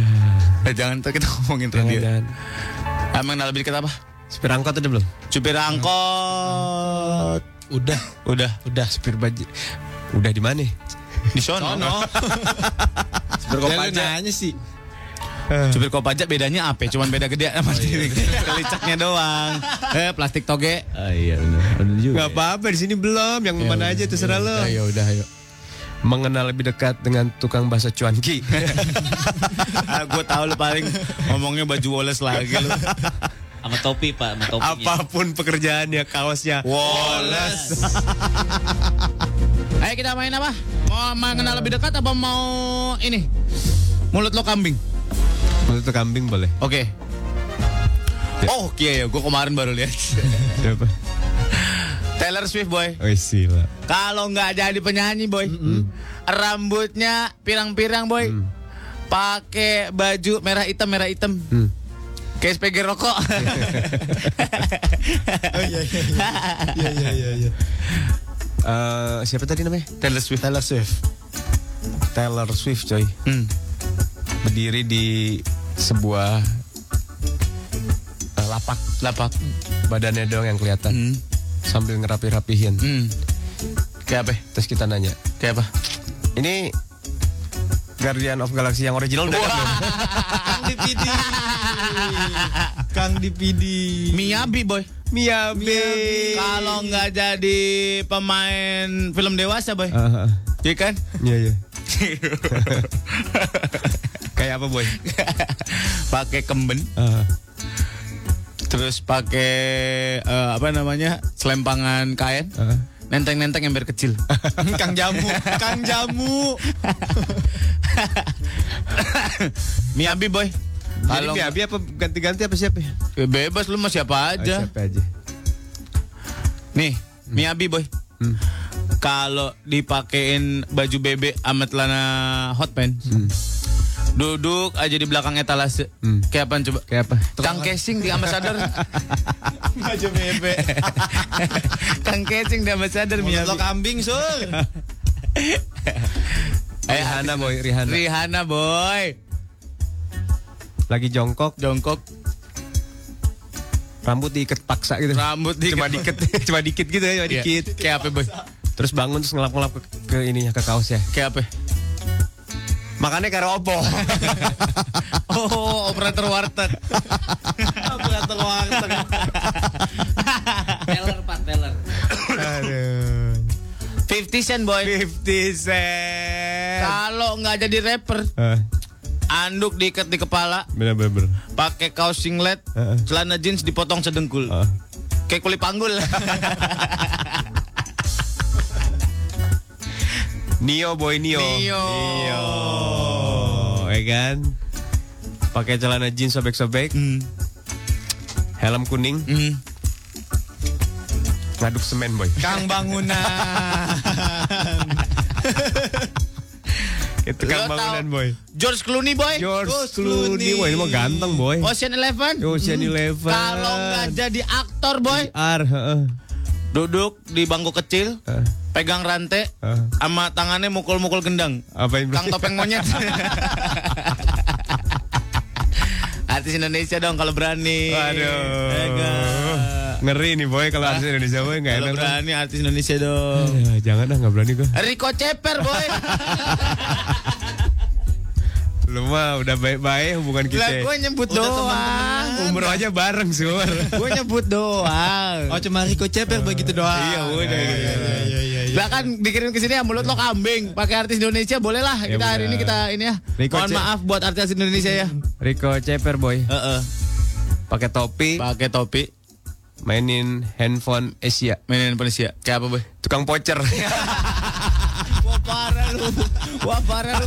Speaker 4: Eh, jangan kita ngomongin radio.
Speaker 3: Jangan.
Speaker 4: Mengenal lebih dekat apa?
Speaker 3: Supir angkot udah belum?
Speaker 4: Supir angkot.
Speaker 5: Udah,
Speaker 4: Udah.
Speaker 5: udah.
Speaker 3: Supir baju. Udah di mana?
Speaker 4: Di sono.
Speaker 3: Supir
Speaker 5: Ya, lu nanya sih.
Speaker 4: Supir Kopaja bedanya apa? Cuman beda gede sama diri. Kelicaknya doang. Eh plastik toge.
Speaker 3: Ah iya benar. Gak apa-apa di sini belum. Yang mana aja terserah lo.
Speaker 5: Ya udah, ayo.
Speaker 3: Mengenal lebih dekat dengan tukang bakso cuanki.
Speaker 4: ah, gue tahu lu paling ngomongnya baju Wallace lagi lu.
Speaker 10: Sama topi pak, sama topinya.
Speaker 3: Apa pun pekerjaannya, kaosnya
Speaker 4: Wallace. Ayo kita main apa? Mau mengenal lebih dekat apa mau ini? Mulut lo kambing.
Speaker 3: Mulut lo kambing boleh.
Speaker 4: Oke. Oh, iya ya, gue kemarin baru lihat.
Speaker 3: Siapa?
Speaker 4: Taylor Swift boy.
Speaker 3: Oh sila.
Speaker 4: Kalau nggak jadi penyanyi boy, rambutnya pirang-pirang boy, pakai baju merah hitam merah hitam, kayak SPG rokok.
Speaker 5: Oh iya iya iya iya iya. iya.
Speaker 3: Eh, siapa tadi namanya?
Speaker 4: Taylor Swift.
Speaker 5: Taylor Swift.
Speaker 3: Taylor Swift coy.
Speaker 4: Hmm.
Speaker 3: Berdiri di sebuah eh, lapak.
Speaker 4: Lapak.
Speaker 3: Badannya doang yang kelihatan.
Speaker 4: Hmm.
Speaker 3: Sambil ngerapi-rapihin.
Speaker 4: Hmm. Kayak apa?
Speaker 3: Terus kita nanya.
Speaker 4: Kayak apa?
Speaker 3: Ini Guardian of Galaxy yang original udah belum?
Speaker 5: Kang Dipidi. Kang Dipidi.
Speaker 4: Miyabi boy.
Speaker 3: Miyabi.
Speaker 4: Kalau nggak jadi pemain film dewasa boy,
Speaker 3: Ah, ah.
Speaker 4: iya kan?
Speaker 3: Iya iya. Kayak apa boy?
Speaker 4: pakai kemben,
Speaker 3: Ah.
Speaker 4: Terus pakai eh, apa namanya selempangan kain,
Speaker 3: Ah.
Speaker 4: nenteng-nenteng ember kecil.
Speaker 5: Kang Jamu. Kang Jamu.
Speaker 4: Miyabi boy. Kalau
Speaker 3: Miyabi apa ganti-ganti apa siapa ya?
Speaker 4: Ya, bebas lu mah siapa
Speaker 3: Ah,
Speaker 4: aja.
Speaker 3: siapa aja.
Speaker 4: Nih, Miyabi boy.
Speaker 3: Hmm.
Speaker 4: Kalau dipakein baju bebek sama celana hot pants. Duduk aja di belakang etalase.
Speaker 3: Hmm.
Speaker 4: Kayak apaan coba?
Speaker 3: Kayak apa?
Speaker 4: Kang casing di ambassador.
Speaker 5: Baju bebek.
Speaker 4: Kang casing di ambassador
Speaker 5: Mulut lo kambing, Sul.
Speaker 4: Eh,
Speaker 3: Rihanna boy, Rihanna.
Speaker 4: Rihanna boy.
Speaker 3: Lagi jongkok,
Speaker 4: Jongkok,
Speaker 3: rambut diikat paksa gitu.
Speaker 4: rambut di
Speaker 3: Cuma dikit, cuma dikit gitu ya, cuma
Speaker 4: Iya.
Speaker 3: dikit.
Speaker 4: Kayak apa boy?
Speaker 3: Terus bangun terus ngelap-ngelap ke, ke ininya ke kaosnya.
Speaker 4: Kayak apa?
Speaker 3: Makannya karo opo.
Speaker 4: Oh, operator warteg.
Speaker 5: Operator warteg.
Speaker 10: Teller pak, teller.
Speaker 3: Aduh.
Speaker 4: 50 cent boy.
Speaker 3: 50 cent.
Speaker 4: Kalau nggak jadi rapper,
Speaker 3: Ah,
Speaker 4: anduk diikat di kepala,
Speaker 3: bener bener. bener.
Speaker 4: pakai kaos singlet,
Speaker 3: Heeh.
Speaker 4: celana jeans dipotong sedengkul.
Speaker 3: Ah.
Speaker 4: Kayak kulit panggul.
Speaker 3: Nio boy Nio.
Speaker 4: Nio.
Speaker 3: Nio. Ya kan? Pakai celana jeans sobek-sobek,
Speaker 4: Hmm.
Speaker 3: helm kuning,
Speaker 4: Hmm.
Speaker 3: ngaduk semen boy.
Speaker 5: Kang bangunan.
Speaker 3: Itu kan bangunan boy.
Speaker 4: George Clooney boy.
Speaker 3: George
Speaker 5: George
Speaker 3: Clooney,
Speaker 5: Clooney.
Speaker 3: boy, ini mau ganteng boy.
Speaker 4: Ocean Eleven.
Speaker 3: Ocean Eleven.
Speaker 4: Kalau nggak jadi aktor boy,
Speaker 3: R.
Speaker 4: duduk di bangku kecil,
Speaker 3: Heeh.
Speaker 4: pegang rantai,
Speaker 3: Heeh.
Speaker 4: sama tangannya mukul-mukul gendang.
Speaker 3: Apain
Speaker 4: Kang topeng monyet. Artis Indonesia dong kalau berani.
Speaker 3: Waduh.
Speaker 4: Enggak.
Speaker 3: Ngeri nih boy kalau artis Indonesia boy nggak enak. kan?
Speaker 4: berani artis Indonesia dong.
Speaker 3: Ya, jangan dah nggak berani gua.
Speaker 4: Rico Ceper boy.
Speaker 3: Lu mah udah baik-baik hubungan
Speaker 4: Lah
Speaker 3: kita.
Speaker 4: gue nyebut
Speaker 5: Udah
Speaker 4: doang.
Speaker 3: Umur aja bareng sih.
Speaker 4: Gue nyebut doang.
Speaker 5: Oh cuma Rico Ceper begitu doang.
Speaker 3: Iya, udah,
Speaker 5: Iya,
Speaker 3: gitu.
Speaker 5: iya, iya, iya, iya.
Speaker 4: Bahkan dikirim ke sini ya mulut lo kambing. Pakai artis Indonesia boleh lah.
Speaker 3: Ya,
Speaker 4: Kita hari ini kita ini ya.
Speaker 3: Rico
Speaker 4: Mohon maaf buat artis Indonesia ya.
Speaker 3: Rico Ceper boy.
Speaker 4: Heeh.
Speaker 3: Pakai topi,
Speaker 4: Pakai topi,
Speaker 3: mainin handphone Asia.
Speaker 4: mainin Indonesia. Kayak apa boy?
Speaker 3: Tukang pocer.
Speaker 4: Wah parah lu. Wah parah lu.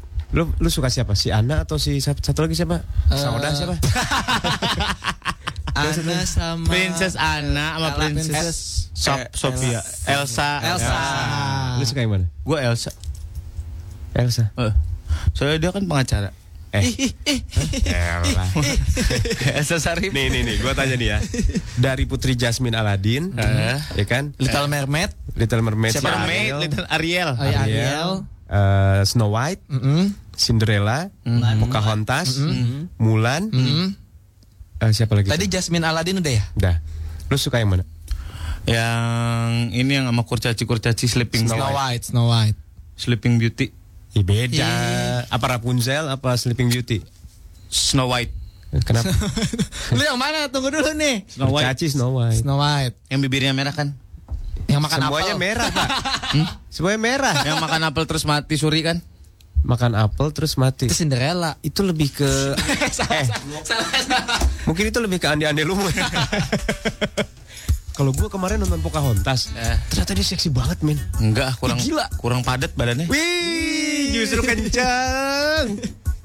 Speaker 3: Lu lu suka siapa? Si Ana atau si satu, lagi siapa? Sauda siapa?
Speaker 5: Ana sama
Speaker 4: Princess Anna sama
Speaker 5: Ella
Speaker 4: Princess
Speaker 5: Princess
Speaker 4: Sop,
Speaker 5: Eh,
Speaker 4: Sophia. Elsa.
Speaker 5: Elsa.
Speaker 3: Lu suka yang mana?
Speaker 4: Gue Elsa.
Speaker 3: Elsa.
Speaker 4: Eh. Soalnya dia kan pengacara.
Speaker 3: Eh.
Speaker 4: Elsa Sarif.
Speaker 3: Nih nih nih, gua tanya nih ya. Dari Putri Jasmine Aladin, ya kan?
Speaker 5: Little Mermaid.
Speaker 3: Little Mermaid,
Speaker 4: Siapa?
Speaker 3: Ariel,
Speaker 4: Little Ariel.
Speaker 5: Oh, ya, Ariel.
Speaker 3: eh, Snow White,
Speaker 5: Mm-mm.
Speaker 3: Cinderella, Pocahontas, Mulan, eh, siapa lagi?
Speaker 5: Tadi Jasmine Aladin udah ya?
Speaker 3: Udah. Lu suka yang mana?
Speaker 4: Yang ini yang sama kurcaci kurcaci Sleeping
Speaker 5: Snow White, Snow White.
Speaker 4: Sleeping Beauty.
Speaker 3: Ih, beda.
Speaker 5: Ih.
Speaker 3: Apa Rapunzel apa Sleeping Beauty?
Speaker 4: Snow White.
Speaker 3: Kenapa?
Speaker 5: Lu yang mana? Tunggu dulu nih.
Speaker 4: Snow White.
Speaker 3: Kurcaci Snow White.
Speaker 5: Snow White.
Speaker 4: Yang bibirnya merah kan?
Speaker 5: Yang makan
Speaker 3: Semuanya
Speaker 5: apel.
Speaker 3: merah, Pak. Semuanya merah.
Speaker 4: Yang makan apel terus mati suri kan?
Speaker 3: Makan apel terus mati.
Speaker 5: Itu Cinderella.
Speaker 3: Itu lebih ke eh, mungkin itu lebih ke ande-ande lumut. Kalau gua kemarin nonton Pocahontas,
Speaker 4: Eh.
Speaker 3: ternyata dia seksi banget, men.
Speaker 4: Enggak, kurang
Speaker 3: Ih, gila.
Speaker 4: kurang padat badannya.
Speaker 3: Wih, justru kencang.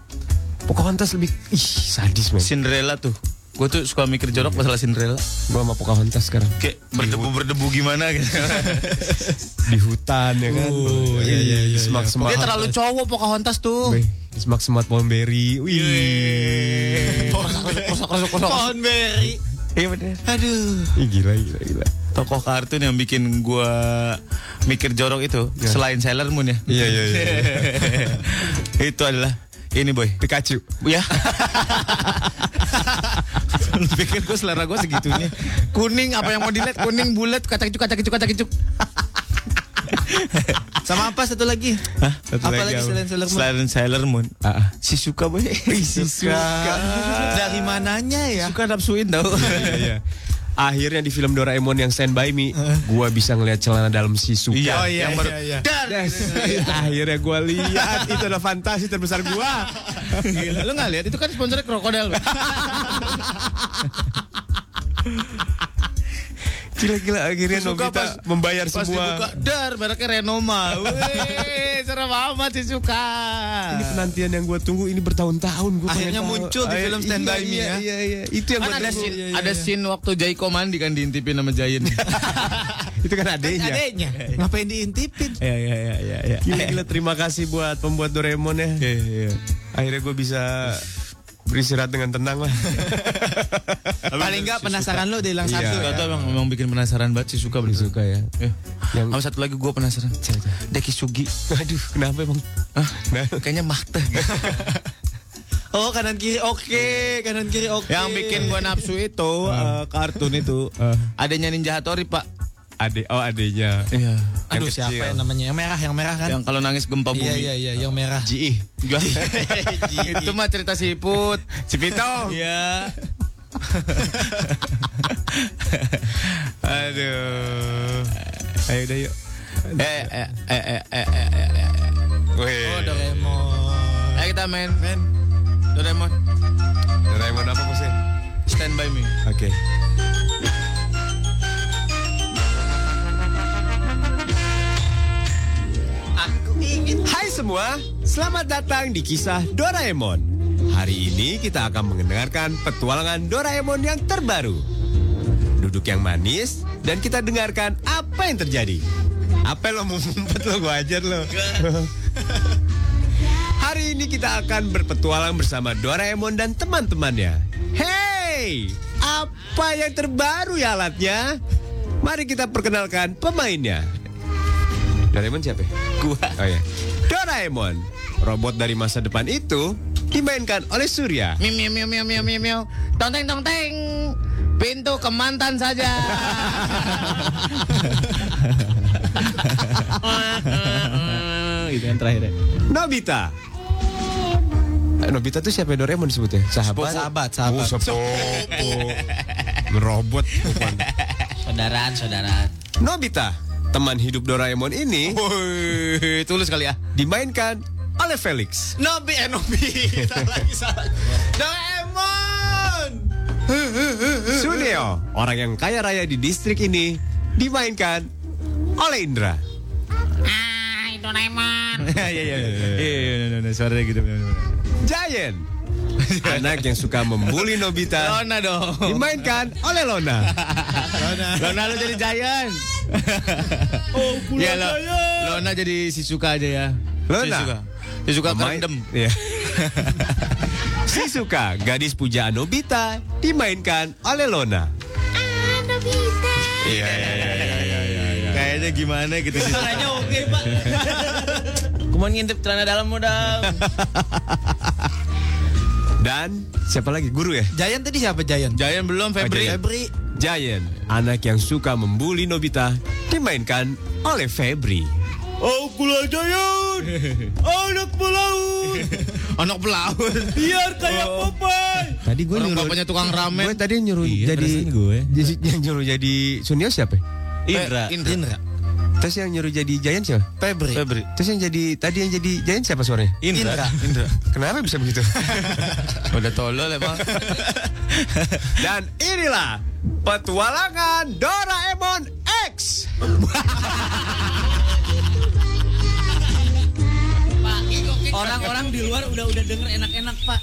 Speaker 3: Pocahontas lebih ih sadis, men.
Speaker 4: Cinderella tuh. Gue tuh suka mikir jorok masalah Cinderella.
Speaker 3: Gua sama Pocahontas sekarang
Speaker 4: Kayak berdebu-berdebu gimana gitu.
Speaker 3: di hutan ya kan. Oh, iya iya iya. Semak semak.
Speaker 4: Dia terlalu cowok Pocahontas tuh.
Speaker 3: Semak semak Mulberry. Wih.
Speaker 4: Kosok kosok kosok.
Speaker 5: Pohon berry.
Speaker 4: Iya bener.
Speaker 5: Aduh.
Speaker 3: Ih, gila gila gila.
Speaker 4: Tokoh kartun yang bikin gua mikir jorok itu selain Sailor Moon ya.
Speaker 3: Iya iya iya.
Speaker 4: itu adalah ini boy.
Speaker 3: Pikachu.
Speaker 4: Ya. Lu pikir gue selera gue segitunya. Kuning apa yang mau dilihat? Kuning bulat kacang kicuk kacang kicuk kacang kicuk.
Speaker 5: Sama apa satu lagi?
Speaker 4: Satu
Speaker 5: Apa
Speaker 4: lagi
Speaker 5: lagi selain Sailor Moon?
Speaker 4: Selain Sailor Moon.
Speaker 3: Ah.
Speaker 4: Si suka boy. Si
Speaker 5: Dari mananya ya?
Speaker 4: Suka nafsuin tau.
Speaker 3: Iya, iya. Akhirnya di film Doraemon yang Stand By Me, gua bisa ngeliat celana dalam Shizuka.
Speaker 4: Iya,
Speaker 5: Oh, iya,
Speaker 4: yang baru.
Speaker 5: iya, iya.
Speaker 3: Yes. Akhirnya gua lihat itu adalah fantasi terbesar gua.
Speaker 4: Gila, lu gak lihat itu kan sponsornya krokodil.
Speaker 3: Gila-gila akhirnya
Speaker 4: Shizuka
Speaker 3: Nobita
Speaker 4: pas-
Speaker 3: membayar
Speaker 4: Pas
Speaker 3: semua.
Speaker 4: dibuka, dar mereknya Renoma. Wih, serem amat sih suka.
Speaker 3: Ini penantian yang gua tunggu ini bertahun-tahun gua
Speaker 5: Akhirnya
Speaker 3: tahu.
Speaker 5: muncul di film Stand
Speaker 3: iya,
Speaker 5: By Me
Speaker 3: iya,
Speaker 5: ya.
Speaker 3: Iya iya Itu yang
Speaker 4: Kan
Speaker 3: gua
Speaker 4: ada
Speaker 3: tunggu.
Speaker 4: scene, ada scene waktu Jaiko mandi kan diintipin sama Giant.
Speaker 3: Itu kan adenya.
Speaker 5: Adeknya. Ngapain diintipin?
Speaker 4: Iya iya iya iya. iya.
Speaker 3: Gila-gila terima kasih buat pembuat Doraemon ya.
Speaker 4: Iya, iya.
Speaker 3: Akhirnya gue bisa beristirahat dengan tenang lah.
Speaker 5: Paling enggak penasaran lo hilang
Speaker 3: Iya.
Speaker 5: satu.
Speaker 4: Suka tuh emang, emang bikin penasaran banget sih suka bener.
Speaker 3: Suka ya.
Speaker 4: Eh,
Speaker 3: Yang
Speaker 4: sama satu lagi gue penasaran. Deki Sugi.
Speaker 3: aduh kenapa emang?
Speaker 4: Hah?
Speaker 3: Nah,
Speaker 4: Kayaknya gitu.
Speaker 5: Oh kanan kiri oke, kanan kiri oke.
Speaker 4: Yang bikin gue nafsu itu eh, kartun itu
Speaker 3: Ah.
Speaker 4: adanya Ninja Hattori pak.
Speaker 3: Ade oh adenya.
Speaker 4: Iya.
Speaker 5: Aduh siapa yang namanya? Yang merah, yang merah kan?
Speaker 4: Yang kalau nangis gempa bumi.
Speaker 5: Iya iya iya, yang merah.
Speaker 3: Ji.
Speaker 4: itu mah cerita si Iput.
Speaker 3: Si Pito.
Speaker 4: Iya.
Speaker 3: Aduh. Ayo udah yuk.
Speaker 4: Eh eh eh eh eh eh eh. eh.
Speaker 3: Wih.
Speaker 5: Oh Doraemon.
Speaker 4: Ayo kita main. Main. Doraemon.
Speaker 3: Doraemon apa maksudnya?
Speaker 4: Stand by me.
Speaker 3: Oke. Hai semua, selamat datang di kisah Doraemon. Hari ini kita akan mendengarkan petualangan Doraemon yang terbaru. Duduk yang manis dan kita dengarkan apa yang terjadi. Apa lo mau ngumpet lo, gua ajar lo. Hari ini kita akan berpetualang bersama Doraemon dan teman-temannya. Hey, apa yang terbaru ya alatnya? Mari kita perkenalkan pemainnya. Doraemon siapa? ya?
Speaker 4: Gua.
Speaker 3: Oh ya. Doraemon, robot dari masa depan itu dimainkan oleh Surya.
Speaker 4: Miu miu miu miu miu miu teng tong teng. Pintu ke mantan saja.
Speaker 3: Itu yang terakhir. Nobita. Eh, Nobita tuh siapa Doraemon disebutnya? Sahabat.
Speaker 5: Sahabat, sahabat.
Speaker 3: Oh, sepupu. Robot.
Speaker 10: Saudaraan, saudaraan.
Speaker 3: Nobita, teman hidup Doraemon ini
Speaker 4: Wih, tulus kali ya.
Speaker 3: dimainkan oleh Felix.
Speaker 5: Nobi eh Nobi. salah lagi salah. Doraemon.
Speaker 3: Suneo, orang yang kaya raya di distrik ini, dimainkan oleh Indra.
Speaker 10: Hai, Doraemon.
Speaker 4: Iya iya iya. Iya iya iya suaranya gitu.
Speaker 3: Giant, anak yang suka membuli Nobita,
Speaker 4: Lona dong.
Speaker 3: dimainkan oleh Lona.
Speaker 4: Lona lu jadi giant. oh, ya, Lo, Lona jadi si suka aja ya.
Speaker 3: Lona?
Speaker 4: Si suka. Si suka.
Speaker 3: Iya. Shizuka, gadis pujaan Nobita, dimainkan oleh Lona.
Speaker 7: Iya, iya, iya, iya, iya, iya. Kayaknya gimana gitu sih.
Speaker 10: Suaranya oke, Pak. Kuman ngintip celana dalam modal.
Speaker 3: Dan siapa lagi? Guru ya?
Speaker 4: Giant tadi siapa Giant?
Speaker 5: Giant belum Febri.
Speaker 3: Giant.
Speaker 5: Febri.
Speaker 3: Giant, anak yang suka membuli Nobita, dimainkan oleh Febri.
Speaker 7: Aku lah Giant. Anak pelaut.
Speaker 5: Anak pelaut.
Speaker 7: Biar kayak Popeye.
Speaker 3: Tadi gue
Speaker 5: Orang
Speaker 3: nyuruh
Speaker 5: bapaknya tukang ramen.
Speaker 3: Gue tadi nyuruh
Speaker 7: Iya,
Speaker 3: jadi
Speaker 7: gue.
Speaker 3: jadi- yang nyuruh jadi Sunio siapa?
Speaker 7: Indra.
Speaker 5: Indra.
Speaker 3: Terus yang nyuruh jadi Giant siapa?
Speaker 5: Febri.
Speaker 7: Febri.
Speaker 3: Terus yang jadi tadi yang jadi Giant siapa suaranya?
Speaker 7: Indra.
Speaker 5: Indra.
Speaker 3: Kenapa bisa begitu?
Speaker 5: Udah tolol emang.
Speaker 3: Dan inilah petualangan Doraemon X.
Speaker 10: Orang-orang di luar udah udah denger enak-enak, Pak.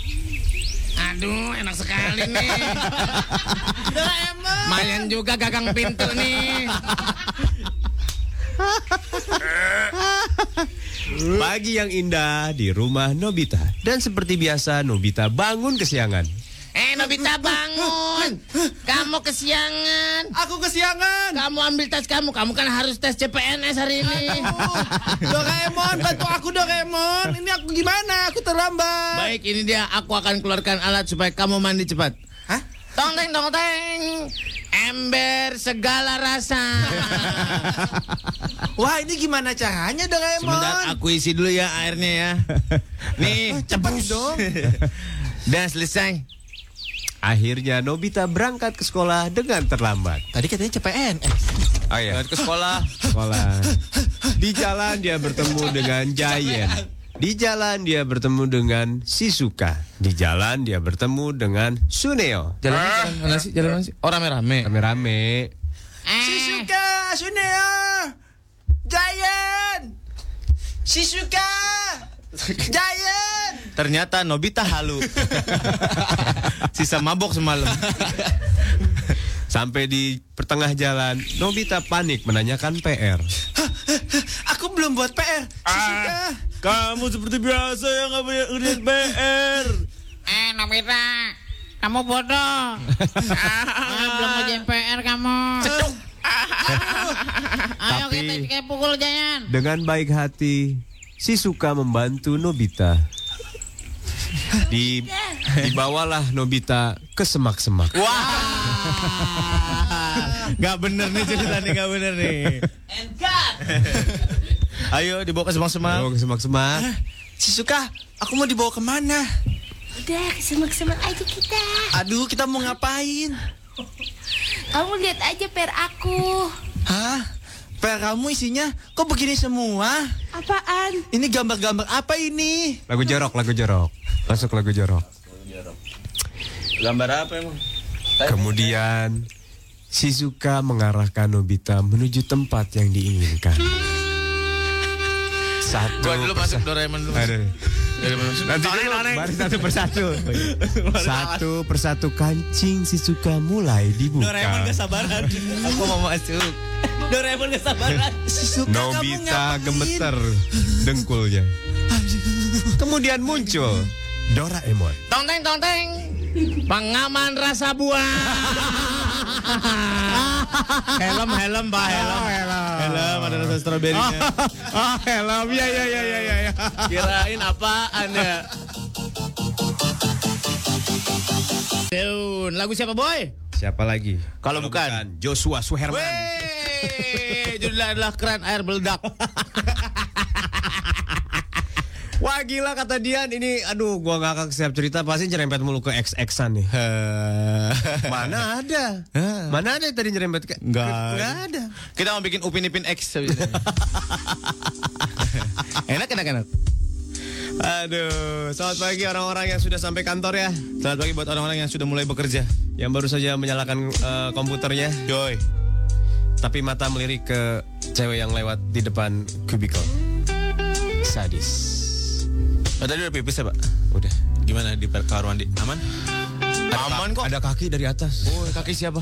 Speaker 4: Aduh, enak sekali nih.
Speaker 10: Doraemon.
Speaker 4: Mayan juga gagang pintu nih.
Speaker 3: Pagi yang indah di rumah Nobita. Dan seperti biasa Nobita bangun kesiangan.
Speaker 4: Eh, Nobita bangun. Kamu kesiangan.
Speaker 5: Aku kesiangan.
Speaker 4: Kamu ambil tas kamu. Kamu kan harus tes CPNS hari ini.
Speaker 5: Doraemon, bantu aku Doraemon. Ini aku gimana? Aku terlambat.
Speaker 4: Baik, ini dia. Aku akan keluarkan alat supaya kamu mandi cepat.
Speaker 5: Hah?
Speaker 4: Tong teng tong teng. Ember segala rasa.
Speaker 5: Wah, ini gimana caranya Doraemon?
Speaker 4: Sebentar aku isi dulu ya airnya ya. Nih,
Speaker 5: cepat dong.
Speaker 4: Dan selesai.
Speaker 3: Akhirnya Nobita berangkat ke sekolah dengan terlambat.
Speaker 5: Tadi katanya CPN.
Speaker 3: Oh iya.
Speaker 5: ke sekolah.
Speaker 3: Sekolah. Di jalan dia bertemu dengan Giant. Di jalan dia bertemu dengan Shizuka. Di jalan dia bertemu dengan Suneo.
Speaker 5: Jalan jalan mana sih? Jalan mana sih? Oh rame-rame.
Speaker 3: Rame-rame.
Speaker 5: Shizuka, Suneo, Giant, Shizuka, Giant. Ternyata Nobita halu. Sisa mabok semalam.
Speaker 3: Sampai di pertengah jalan, Nobita panik menanyakan PR.
Speaker 5: Aku belum buat PR. Shizuka.
Speaker 7: Kamu seperti biasa yang nggak punya ngerjain PR.
Speaker 4: Eh, Nobita. Kamu bodoh. ah, belum ngerjain PR kamu. Ayo
Speaker 3: Tapi-
Speaker 4: kita kayak pukul Jayan.
Speaker 3: Dengan baik hati, Shizuka membantu Nobita. Di dibawalah Nobita ke semak-semak.
Speaker 5: Gak bener nih ceritanya gak bener nih. Ayo dibawa ke semang-semang.
Speaker 3: Bawa ke semak-semak.
Speaker 5: Shizuka, aku mau dibawa ke mana?
Speaker 11: Udah, kesemak-semak aja kita.
Speaker 5: Aduh, kita mau ngapain?
Speaker 11: Kamu lihat aja per aku.
Speaker 5: Hah? PR kamu isinya kok begini semua?
Speaker 11: Apaan?
Speaker 5: Ini gambar-gambar apa ini?
Speaker 3: Lagu jorok, lagu jorok. Masuk lagu jorok.
Speaker 7: Gambar apa emang?
Speaker 3: Kemudian Shizuka mengarahkan Nobita menuju tempat yang diinginkan. Satu
Speaker 5: Gua dulu masuk Doraemon dulu.
Speaker 3: Aduh.
Speaker 5: Nanti noneng.
Speaker 3: satu persatu. Satu persatu kancing Shizuka mulai dibuka.
Speaker 10: Doraemon gak sabaran.
Speaker 5: Aku mau masuk.
Speaker 10: Doraemon gak sabaran.
Speaker 5: Shizuka
Speaker 3: Nobita gemeter dengkulnya. Kemudian muncul Doraemon.
Speaker 4: Tong teng tong teng. Pengaman rasa buah.
Speaker 5: helm helm pak helm. helm. ada rasa stroberinya.
Speaker 3: Ah, helm. Ya, ya, ya, ya, ya.
Speaker 5: Kirain apaan ya?
Speaker 4: Daun. Lagu siapa boy?
Speaker 3: Siapa lagi?
Speaker 5: Kalau bukan.
Speaker 3: Joshua Suherman.
Speaker 4: Wey, judulnya adalah keren air meledak.
Speaker 3: Wah gila kata Dian ini aduh gua gak akan siap cerita pasti nyerempet mulu ke XX-an nih. Mana ada? Mana ada yang tadi nyerempet ke
Speaker 5: Enggak.
Speaker 3: Nggak ada.
Speaker 5: Kita mau bikin Upin Ipin X. enak enak enak.
Speaker 3: Aduh, selamat pagi orang-orang yang sudah sampai kantor ya.
Speaker 5: Selamat pagi buat orang-orang yang sudah mulai bekerja.
Speaker 3: Yang baru saja menyalakan eh, komputernya,
Speaker 5: Joy.
Speaker 3: tapi mata melirik ke cewek yang lewat di depan kubikel. Sadis.
Speaker 5: Oh, tadi udah pipis ya pak?
Speaker 3: Udah.
Speaker 5: Gimana di kamar mandi? Aman? Aman kok.
Speaker 3: Ada kaki dari atas.
Speaker 5: Oh kaki siapa?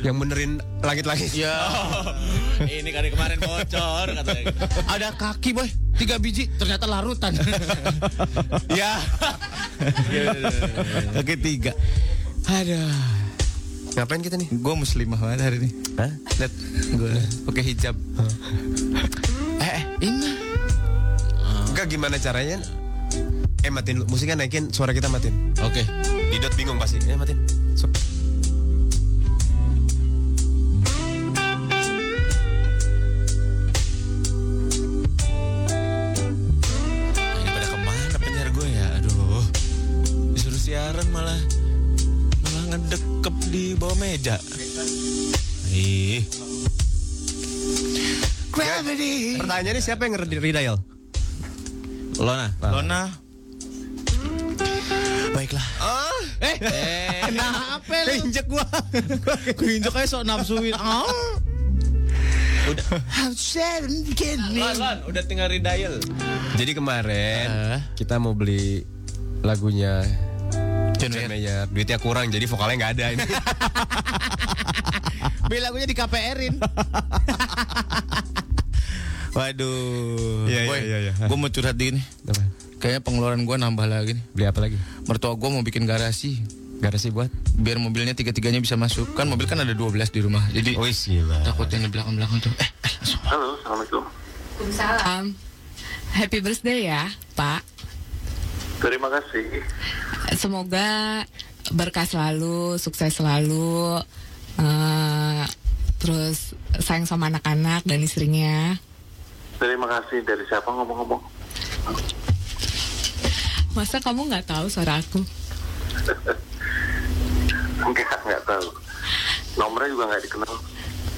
Speaker 3: Yang benerin langit-langit.
Speaker 4: Ya. Ini kali kemarin bocor katanya. gitu. Ada kaki boy, tiga biji ternyata larutan. ya.
Speaker 3: Kaki tiga. Aduh. Ngapain kita nih?
Speaker 4: Gue muslimah banget hari ini.
Speaker 3: Hah?
Speaker 4: Lihat gue pakai hijab. eh, eh, ini.
Speaker 3: Enggak gimana caranya? Eh matiin musiknya naikin, suara kita matiin.
Speaker 4: Oke.
Speaker 3: Didot bingung pasti. Eh matiin. So-
Speaker 4: Ini pada ke mana penyiar gue ya? Aduh. Disuruh siaran malah malah ngedekep di bawah meja. Ih.
Speaker 3: Gravity. Pertanyaannya siapa yang ngedial?
Speaker 4: Lona.
Speaker 3: Ah.
Speaker 4: Lona. Baiklah.
Speaker 3: Ah,
Speaker 4: Eh, eh, kenapa lu?
Speaker 3: injek gua.
Speaker 4: Keinjek aja sok nafsuin. Ah. Udah.
Speaker 3: Lon, Lon, udah tinggal redial. Jadi kemarin
Speaker 4: Eh.
Speaker 3: kita mau beli lagunya
Speaker 4: John
Speaker 3: John
Speaker 4: Mayer.
Speaker 3: Mayer. Duitnya kurang jadi vokalnya nggak ada ini.
Speaker 4: Beli lagunya di KPR-in. Waduh.
Speaker 3: Iya, iya, iya, iya.
Speaker 4: Gue mau curhat nih.
Speaker 3: Apa?
Speaker 4: Kayaknya pengeluaran gue nambah lagi nih.
Speaker 3: Beli apa lagi?
Speaker 4: Mertua gue mau bikin garasi.
Speaker 3: Garasi buat?
Speaker 4: Biar mobilnya tiga-tiganya bisa masuk. Kan mobil kan ada 12 di rumah. Jadi
Speaker 3: Oh gila.
Speaker 4: takut yang di belakang-belakang tuh. Eh, eh, langsung.
Speaker 12: Halo, Assalamualaikum.
Speaker 13: Salam. Happy birthday ya, Pak.
Speaker 12: Terima kasih.
Speaker 13: Semoga berkah selalu, sukses selalu, eh, terus sayang sama anak-anak dan istrinya.
Speaker 12: Terima kasih dari siapa ngomong-ngomong?
Speaker 13: Masa kamu nggak tahu suara aku?
Speaker 12: Enggak, enggak tahu. Nomornya juga nggak dikenal.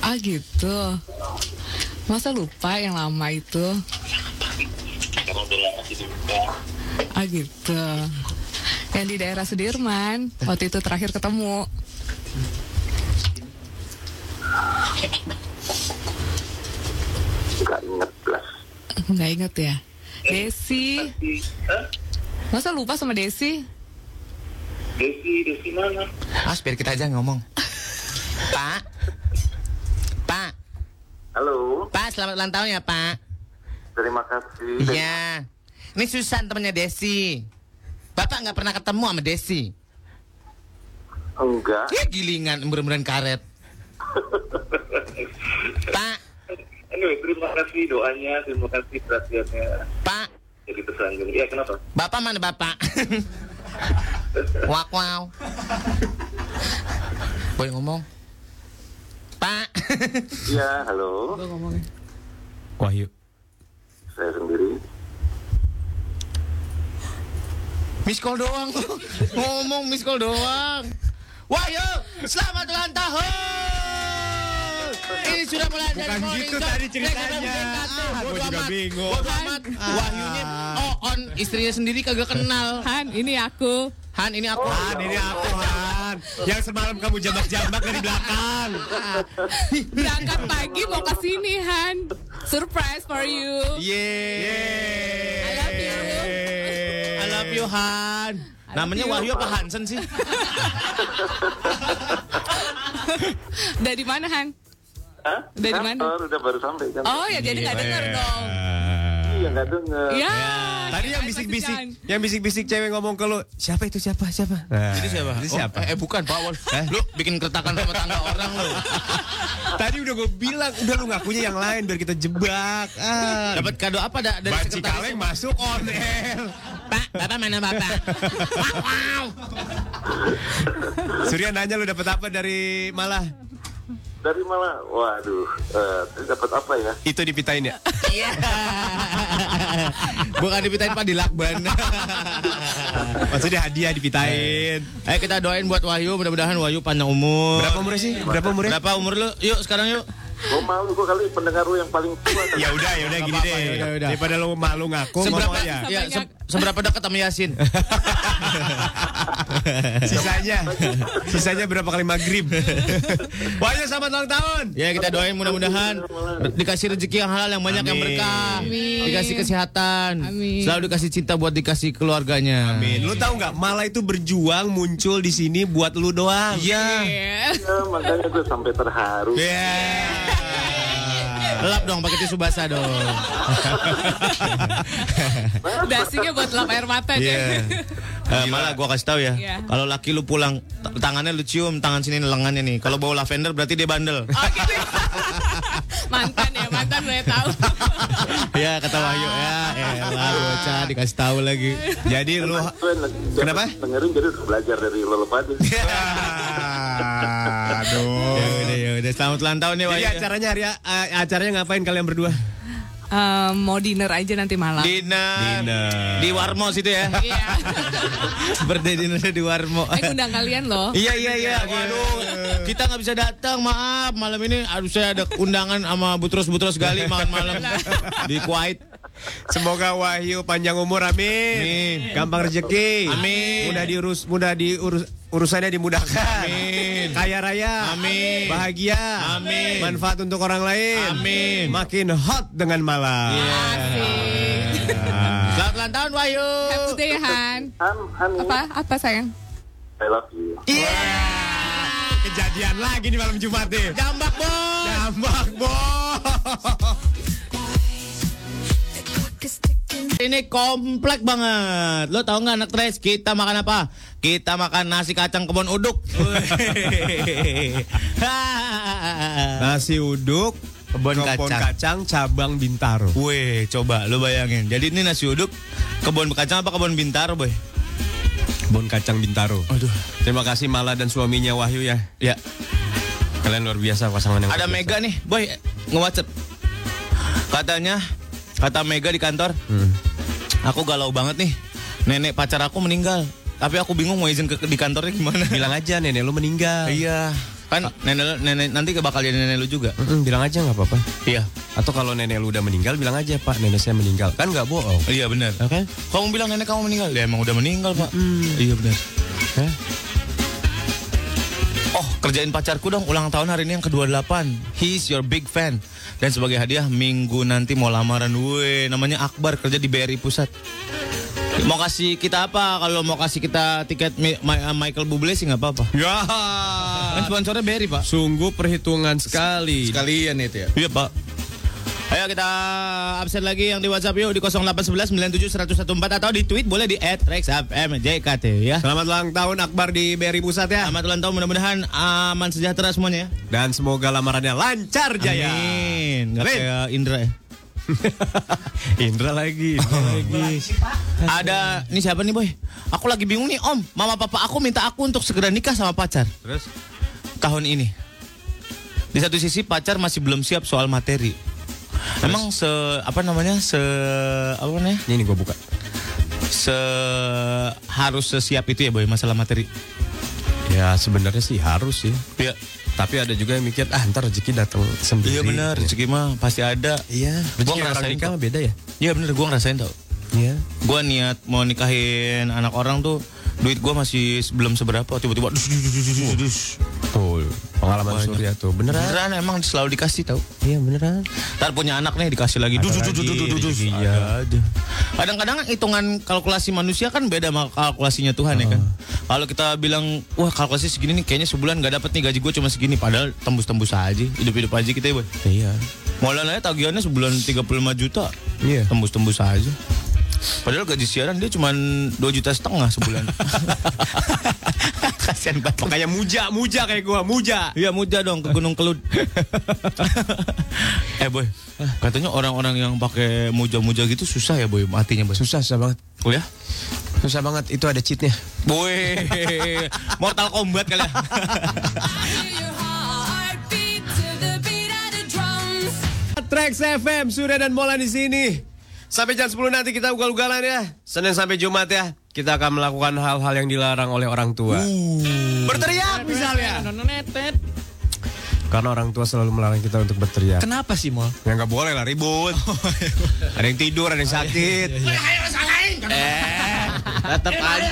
Speaker 13: Ah gitu. Masa lupa yang lama itu? Ah gitu. Yang di daerah Sudirman. Waktu itu terakhir ketemu.
Speaker 12: Nggak inget belas.
Speaker 13: Nggak inget ya? Desi. Masa lupa sama Desi?
Speaker 12: Desi, Desi mana?
Speaker 4: Ah, biar kita aja ngomong. Pak. Pak.
Speaker 12: Halo,
Speaker 4: Pak, selamat ulang tahun ya, Pak.
Speaker 12: terima kasih.
Speaker 4: Iya. Ini Susan temannya Desi. Bapak nggak pernah ketemu sama Desi.
Speaker 12: Enggak.
Speaker 4: Ya gilingan, ember-emberan karet. Pak,
Speaker 12: Anyway, terima kasih doanya, terima kasih perhatiannya.
Speaker 4: Pak,
Speaker 12: Jadi tersanjung. Iya, kenapa?
Speaker 4: Bapak mana Bapak? Wak wow. Boleh ngomong? Pak.
Speaker 12: Iya, halo.
Speaker 3: Wahyu.
Speaker 12: Saya sendiri.
Speaker 4: Miss call doang. ngomong miss call doang. Wahyu, selamat ulang tahun. Ini sudah mulai dari
Speaker 3: Bukan gitu
Speaker 4: show.
Speaker 3: tadi ceritanya. Ah, juga bingung.
Speaker 4: Bodo amat. Wahyunya oh on istrinya sendiri kagak kenal.
Speaker 13: Han, ini aku.
Speaker 4: Han ini aku.
Speaker 3: Han, ini aku Han. Yang semalam kamu jambak-jambak dari belakang.
Speaker 13: Berangkat pagi mau ke sini, Han. Surprise for you.
Speaker 4: Yeay.
Speaker 13: I love you.
Speaker 4: I love you Han. Namanya. Wahyu apa Hansen sih?
Speaker 13: Dari mana, Han?
Speaker 12: Hah?
Speaker 13: Dari mana?
Speaker 12: Kantor, udah baru sampai kan?
Speaker 13: Oh ya, jadi nggak denger dong.
Speaker 12: Iya, nggak denger.
Speaker 13: Ya.
Speaker 3: Tadi yang bisik-bisik, yang bisik-bisik cewek ngomong ke lu, siapa itu siapa siapa? Nah,
Speaker 4: Jadi siapa?
Speaker 3: Itu
Speaker 4: Oh,
Speaker 3: siapa?
Speaker 4: eh, eh, bukan Pak Wal. Lu bikin keretakan sama tangga orang lu.
Speaker 3: Tadi udah gue bilang, udah lu ngakunya yang lain biar kita jebak. Ah.
Speaker 4: Dapat kado apa da, dari
Speaker 3: Banci kaleng masuk on air.
Speaker 4: Pak, Bapak mana Bapak? wow, wow.
Speaker 3: Surya nanya lu dapat apa dari malah?
Speaker 12: Dari mana? Waduh, eh, dapat apa ya?
Speaker 3: Itu dipitain ya?
Speaker 4: Iya. Bukan dipitain Pak di lakban.
Speaker 3: Maksudnya hadiah dipitain.
Speaker 4: Ayo kita doain buat Wahyu, mudah-mudahan Wahyu panjang umur.
Speaker 3: Berapa umurnya sih? Berapa umurnya?
Speaker 4: Berapa umur lu? Yuk sekarang yuk.
Speaker 14: Gue malu gue kali pendengar lu yang paling tua.
Speaker 3: Ya udah, ya udah gini deh. Daripada lu malu ngaku
Speaker 4: Seberapa,
Speaker 3: ngomong aja.
Speaker 4: ya, se- seberapa dekat sama Yasin?
Speaker 3: Sisanya, sisanya berapa kali maghrib? Wahyu selamat ulang tahun.
Speaker 4: Ya kita doain mudah-mudahan dikasih rezeki yang halal yang banyak yang
Speaker 3: Amin.
Speaker 4: berkah,
Speaker 13: Amin.
Speaker 4: dikasih kesehatan,
Speaker 13: Amin.
Speaker 4: selalu dikasih cinta buat dikasih keluarganya.
Speaker 3: Amin. Lu tahu nggak? Mala itu berjuang muncul di sini buat lu doang.
Speaker 4: Iya.
Speaker 14: Ya, makanya gue sampai terharu.
Speaker 4: Lap dong pakai tisu basah dong.
Speaker 13: Dasinya buat lap air mata deh.
Speaker 4: Iya. Eh, malah gua kasih tahu ya.
Speaker 13: Iya.
Speaker 4: Kalau laki lu pulang tangannya lu cium, tangan sini lengannya nih. Kalau bau lavender berarti dia bandel.
Speaker 13: Oh gitu. mantan ya, mantan boleh tahu.
Speaker 4: ya kata Wahyu ya. Elah bocah dikasih tahu lagi.
Speaker 3: Jadi lu
Speaker 14: Kenapa? Dengerin jadi belajar dari lo pada.
Speaker 3: Aduh.
Speaker 4: Ya udah ya udah selamat ulang tahun ya
Speaker 3: Jadi
Speaker 4: Wahyu.
Speaker 3: acaranya hari eh, acaranya ngapain kalian berdua?
Speaker 13: Eh, mau dinner aja nanti malam.
Speaker 4: Dinner. Di Warmo situ ya.
Speaker 13: Iya.
Speaker 4: Birthday dinner di Warmo.
Speaker 13: Eh undang kalian loh.
Speaker 4: Iya iya iya. Waduh, kita nggak bisa datang. Maaf, malam ini aduh saya ada undangan sama Butros-Butros Gali malam-malam di Kuwait.
Speaker 3: Semoga Wahyu panjang umur amin. Gampang rezeki.
Speaker 4: Amin.
Speaker 3: Mudah diurus, mudah diurus urusannya dimudahkan.
Speaker 4: Amin.
Speaker 3: Kaya raya.
Speaker 4: Amin.
Speaker 3: Bahagia.
Speaker 4: Amin.
Speaker 3: Manfaat untuk orang lain.
Speaker 4: Amin.
Speaker 3: Makin hot dengan malam.
Speaker 4: Selamat ulang tahun Wahyu.
Speaker 13: Happy birthday Han. Apa? Apa sayang?
Speaker 14: I love you.
Speaker 3: Kejadian lagi di malam Jumat nih.
Speaker 4: Jambak bos.
Speaker 3: Jambak bos.
Speaker 4: Ini komplek banget. Lo tau nggak anak tres kita makan apa? Kita makan nasi kacang kebun uduk.
Speaker 3: Nasi uduk.
Speaker 4: Kebun kacang.
Speaker 3: kacang cabang Bintaro.
Speaker 4: Weh, coba lo bayangin. Jadi ini nasi uduk kebun kacang apa kebun bintaro, boy?
Speaker 3: Kebun kacang Bintaro.
Speaker 4: Aduh.
Speaker 3: Terima kasih Mala dan suaminya Wahyu ya.
Speaker 4: Ya.
Speaker 3: Kalian luar biasa pasangan yang
Speaker 4: Ada Mega nih, boy, nge-WhatsApp. Katanya, kata Mega di kantor, aku galau banget nih. Nenek pacar aku meninggal. Tapi aku bingung mau izin ke di kantornya gimana.
Speaker 3: Bilang aja nenek lu meninggal.
Speaker 4: Iya. Kan nenek, nenek nanti bakal jadi nenek lu juga.
Speaker 3: Mm, bilang aja nggak apa-apa.
Speaker 4: Iya.
Speaker 3: Atau kalau nenek lu udah meninggal, bilang aja Pak, nenek saya meninggal. Kan nggak bohong.
Speaker 4: Iya benar.
Speaker 3: Oke.
Speaker 4: Kamu bilang nenek kamu meninggal? Ya emang udah meninggal, Pak. Iya benar. Oh, kerjain pacarku dong ulang tahun hari ini yang ke-28. He's your big fan. Dan sebagai hadiah minggu nanti mau lamaran. Weh, namanya Akbar kerja di BRI Pusat. Mau kasih kita apa? Kalau mau kasih kita tiket Ma- Michael Bublé sih nggak apa-apa.
Speaker 3: Ya.
Speaker 4: Kan sponsornya BRI, Pak.
Speaker 3: Sungguh perhitungan sekali.
Speaker 4: Sekalian itu ya. Iya, Pak. Ayo kita absen lagi yang di WhatsApp yuk di 0811 97 114 atau di tweet boleh di @rexfmjkt ya.
Speaker 3: Selamat ulang tahun Akbar di BRI Pusat ya.
Speaker 4: Selamat ulang tahun mudah-mudahan aman sejahtera semuanya ya.
Speaker 3: Dan semoga lamarannya lancar jaya.
Speaker 4: Amin.
Speaker 3: Amin.
Speaker 4: kayak Indra ya.
Speaker 3: Indra lagi, Indra lagi.
Speaker 4: Ada ini siapa nih boy? Aku lagi bingung nih om. Mama papa aku minta aku untuk segera nikah sama pacar
Speaker 3: Terus
Speaker 4: tahun ini. Di satu sisi pacar masih belum siap soal materi. Emang se apa namanya se apa namanya?
Speaker 3: ini gue buka.
Speaker 4: Se harus sesiap itu ya boy masalah materi.
Speaker 3: Ya sebenarnya sih harus sih.
Speaker 4: Iya.
Speaker 3: Tapi ada juga yang mikir ah ntar rezeki datang sendiri.
Speaker 4: Iya benar, rezeki mah pasti ada.
Speaker 3: Iya.
Speaker 4: Gua
Speaker 3: Rezeki orang
Speaker 4: ngerasain
Speaker 3: nikah mah beda ya.
Speaker 4: Iya bener, gua ngerasain tau.
Speaker 3: Iya.
Speaker 4: Gua niat mau nikahin anak orang tuh duit gua masih belum seberapa tiba-tiba dus, dus, dus, dus, dus.
Speaker 3: Tuh pengalaman
Speaker 4: Banyak.
Speaker 3: Surya tuh beneran.
Speaker 4: beneran emang selalu dikasih tau
Speaker 3: Iya beneran.
Speaker 4: ntar punya anak nih dikasih lagi dus, dus, dus, dus, dus, aja. kadang-kadang hitungan kalkulasi manusia kan beda sama kalkulasinya Tuhan ya kan kalau kita bilang wah kalkulasi segini nih kayaknya sebulan nggak dapet nih gaji gue cuma segini padahal tembus-tembus aja hidup-hidup aja kita ya
Speaker 3: Iya.
Speaker 4: Malah aja tagihannya sebulan 35 juta
Speaker 3: Iya.
Speaker 4: tembus-tembus aja Padahal gaji siaran dia cuma 2 juta setengah sebulan. Kasihan banget.
Speaker 3: Makanya muja, muja kayak gua, muja.
Speaker 4: Iya muja dong ke Gunung Kelud. eh boy, katanya orang-orang yang pakai muja-muja gitu susah ya boy matinya boy.
Speaker 3: Susah, susah banget.
Speaker 4: Oh ya?
Speaker 3: Susah banget. Itu ada cheatnya.
Speaker 4: Boy, Mortal Kombat kali ya.
Speaker 3: Trax FM, Surya dan Mola di sini. Sampai jam 10 nanti kita ugal-ugalan ya. Senin sampai Jumat ya. Kita akan melakukan hal-hal yang dilarang oleh orang tua. Berteriak misalnya. Karena orang tua selalu melarang kita untuk berteriak.
Speaker 5: Kenapa sih, Mol?
Speaker 3: Ya nggak boleh lah ribut. ada yang tidur, ada yang sakit.
Speaker 7: Eh, tetap aja.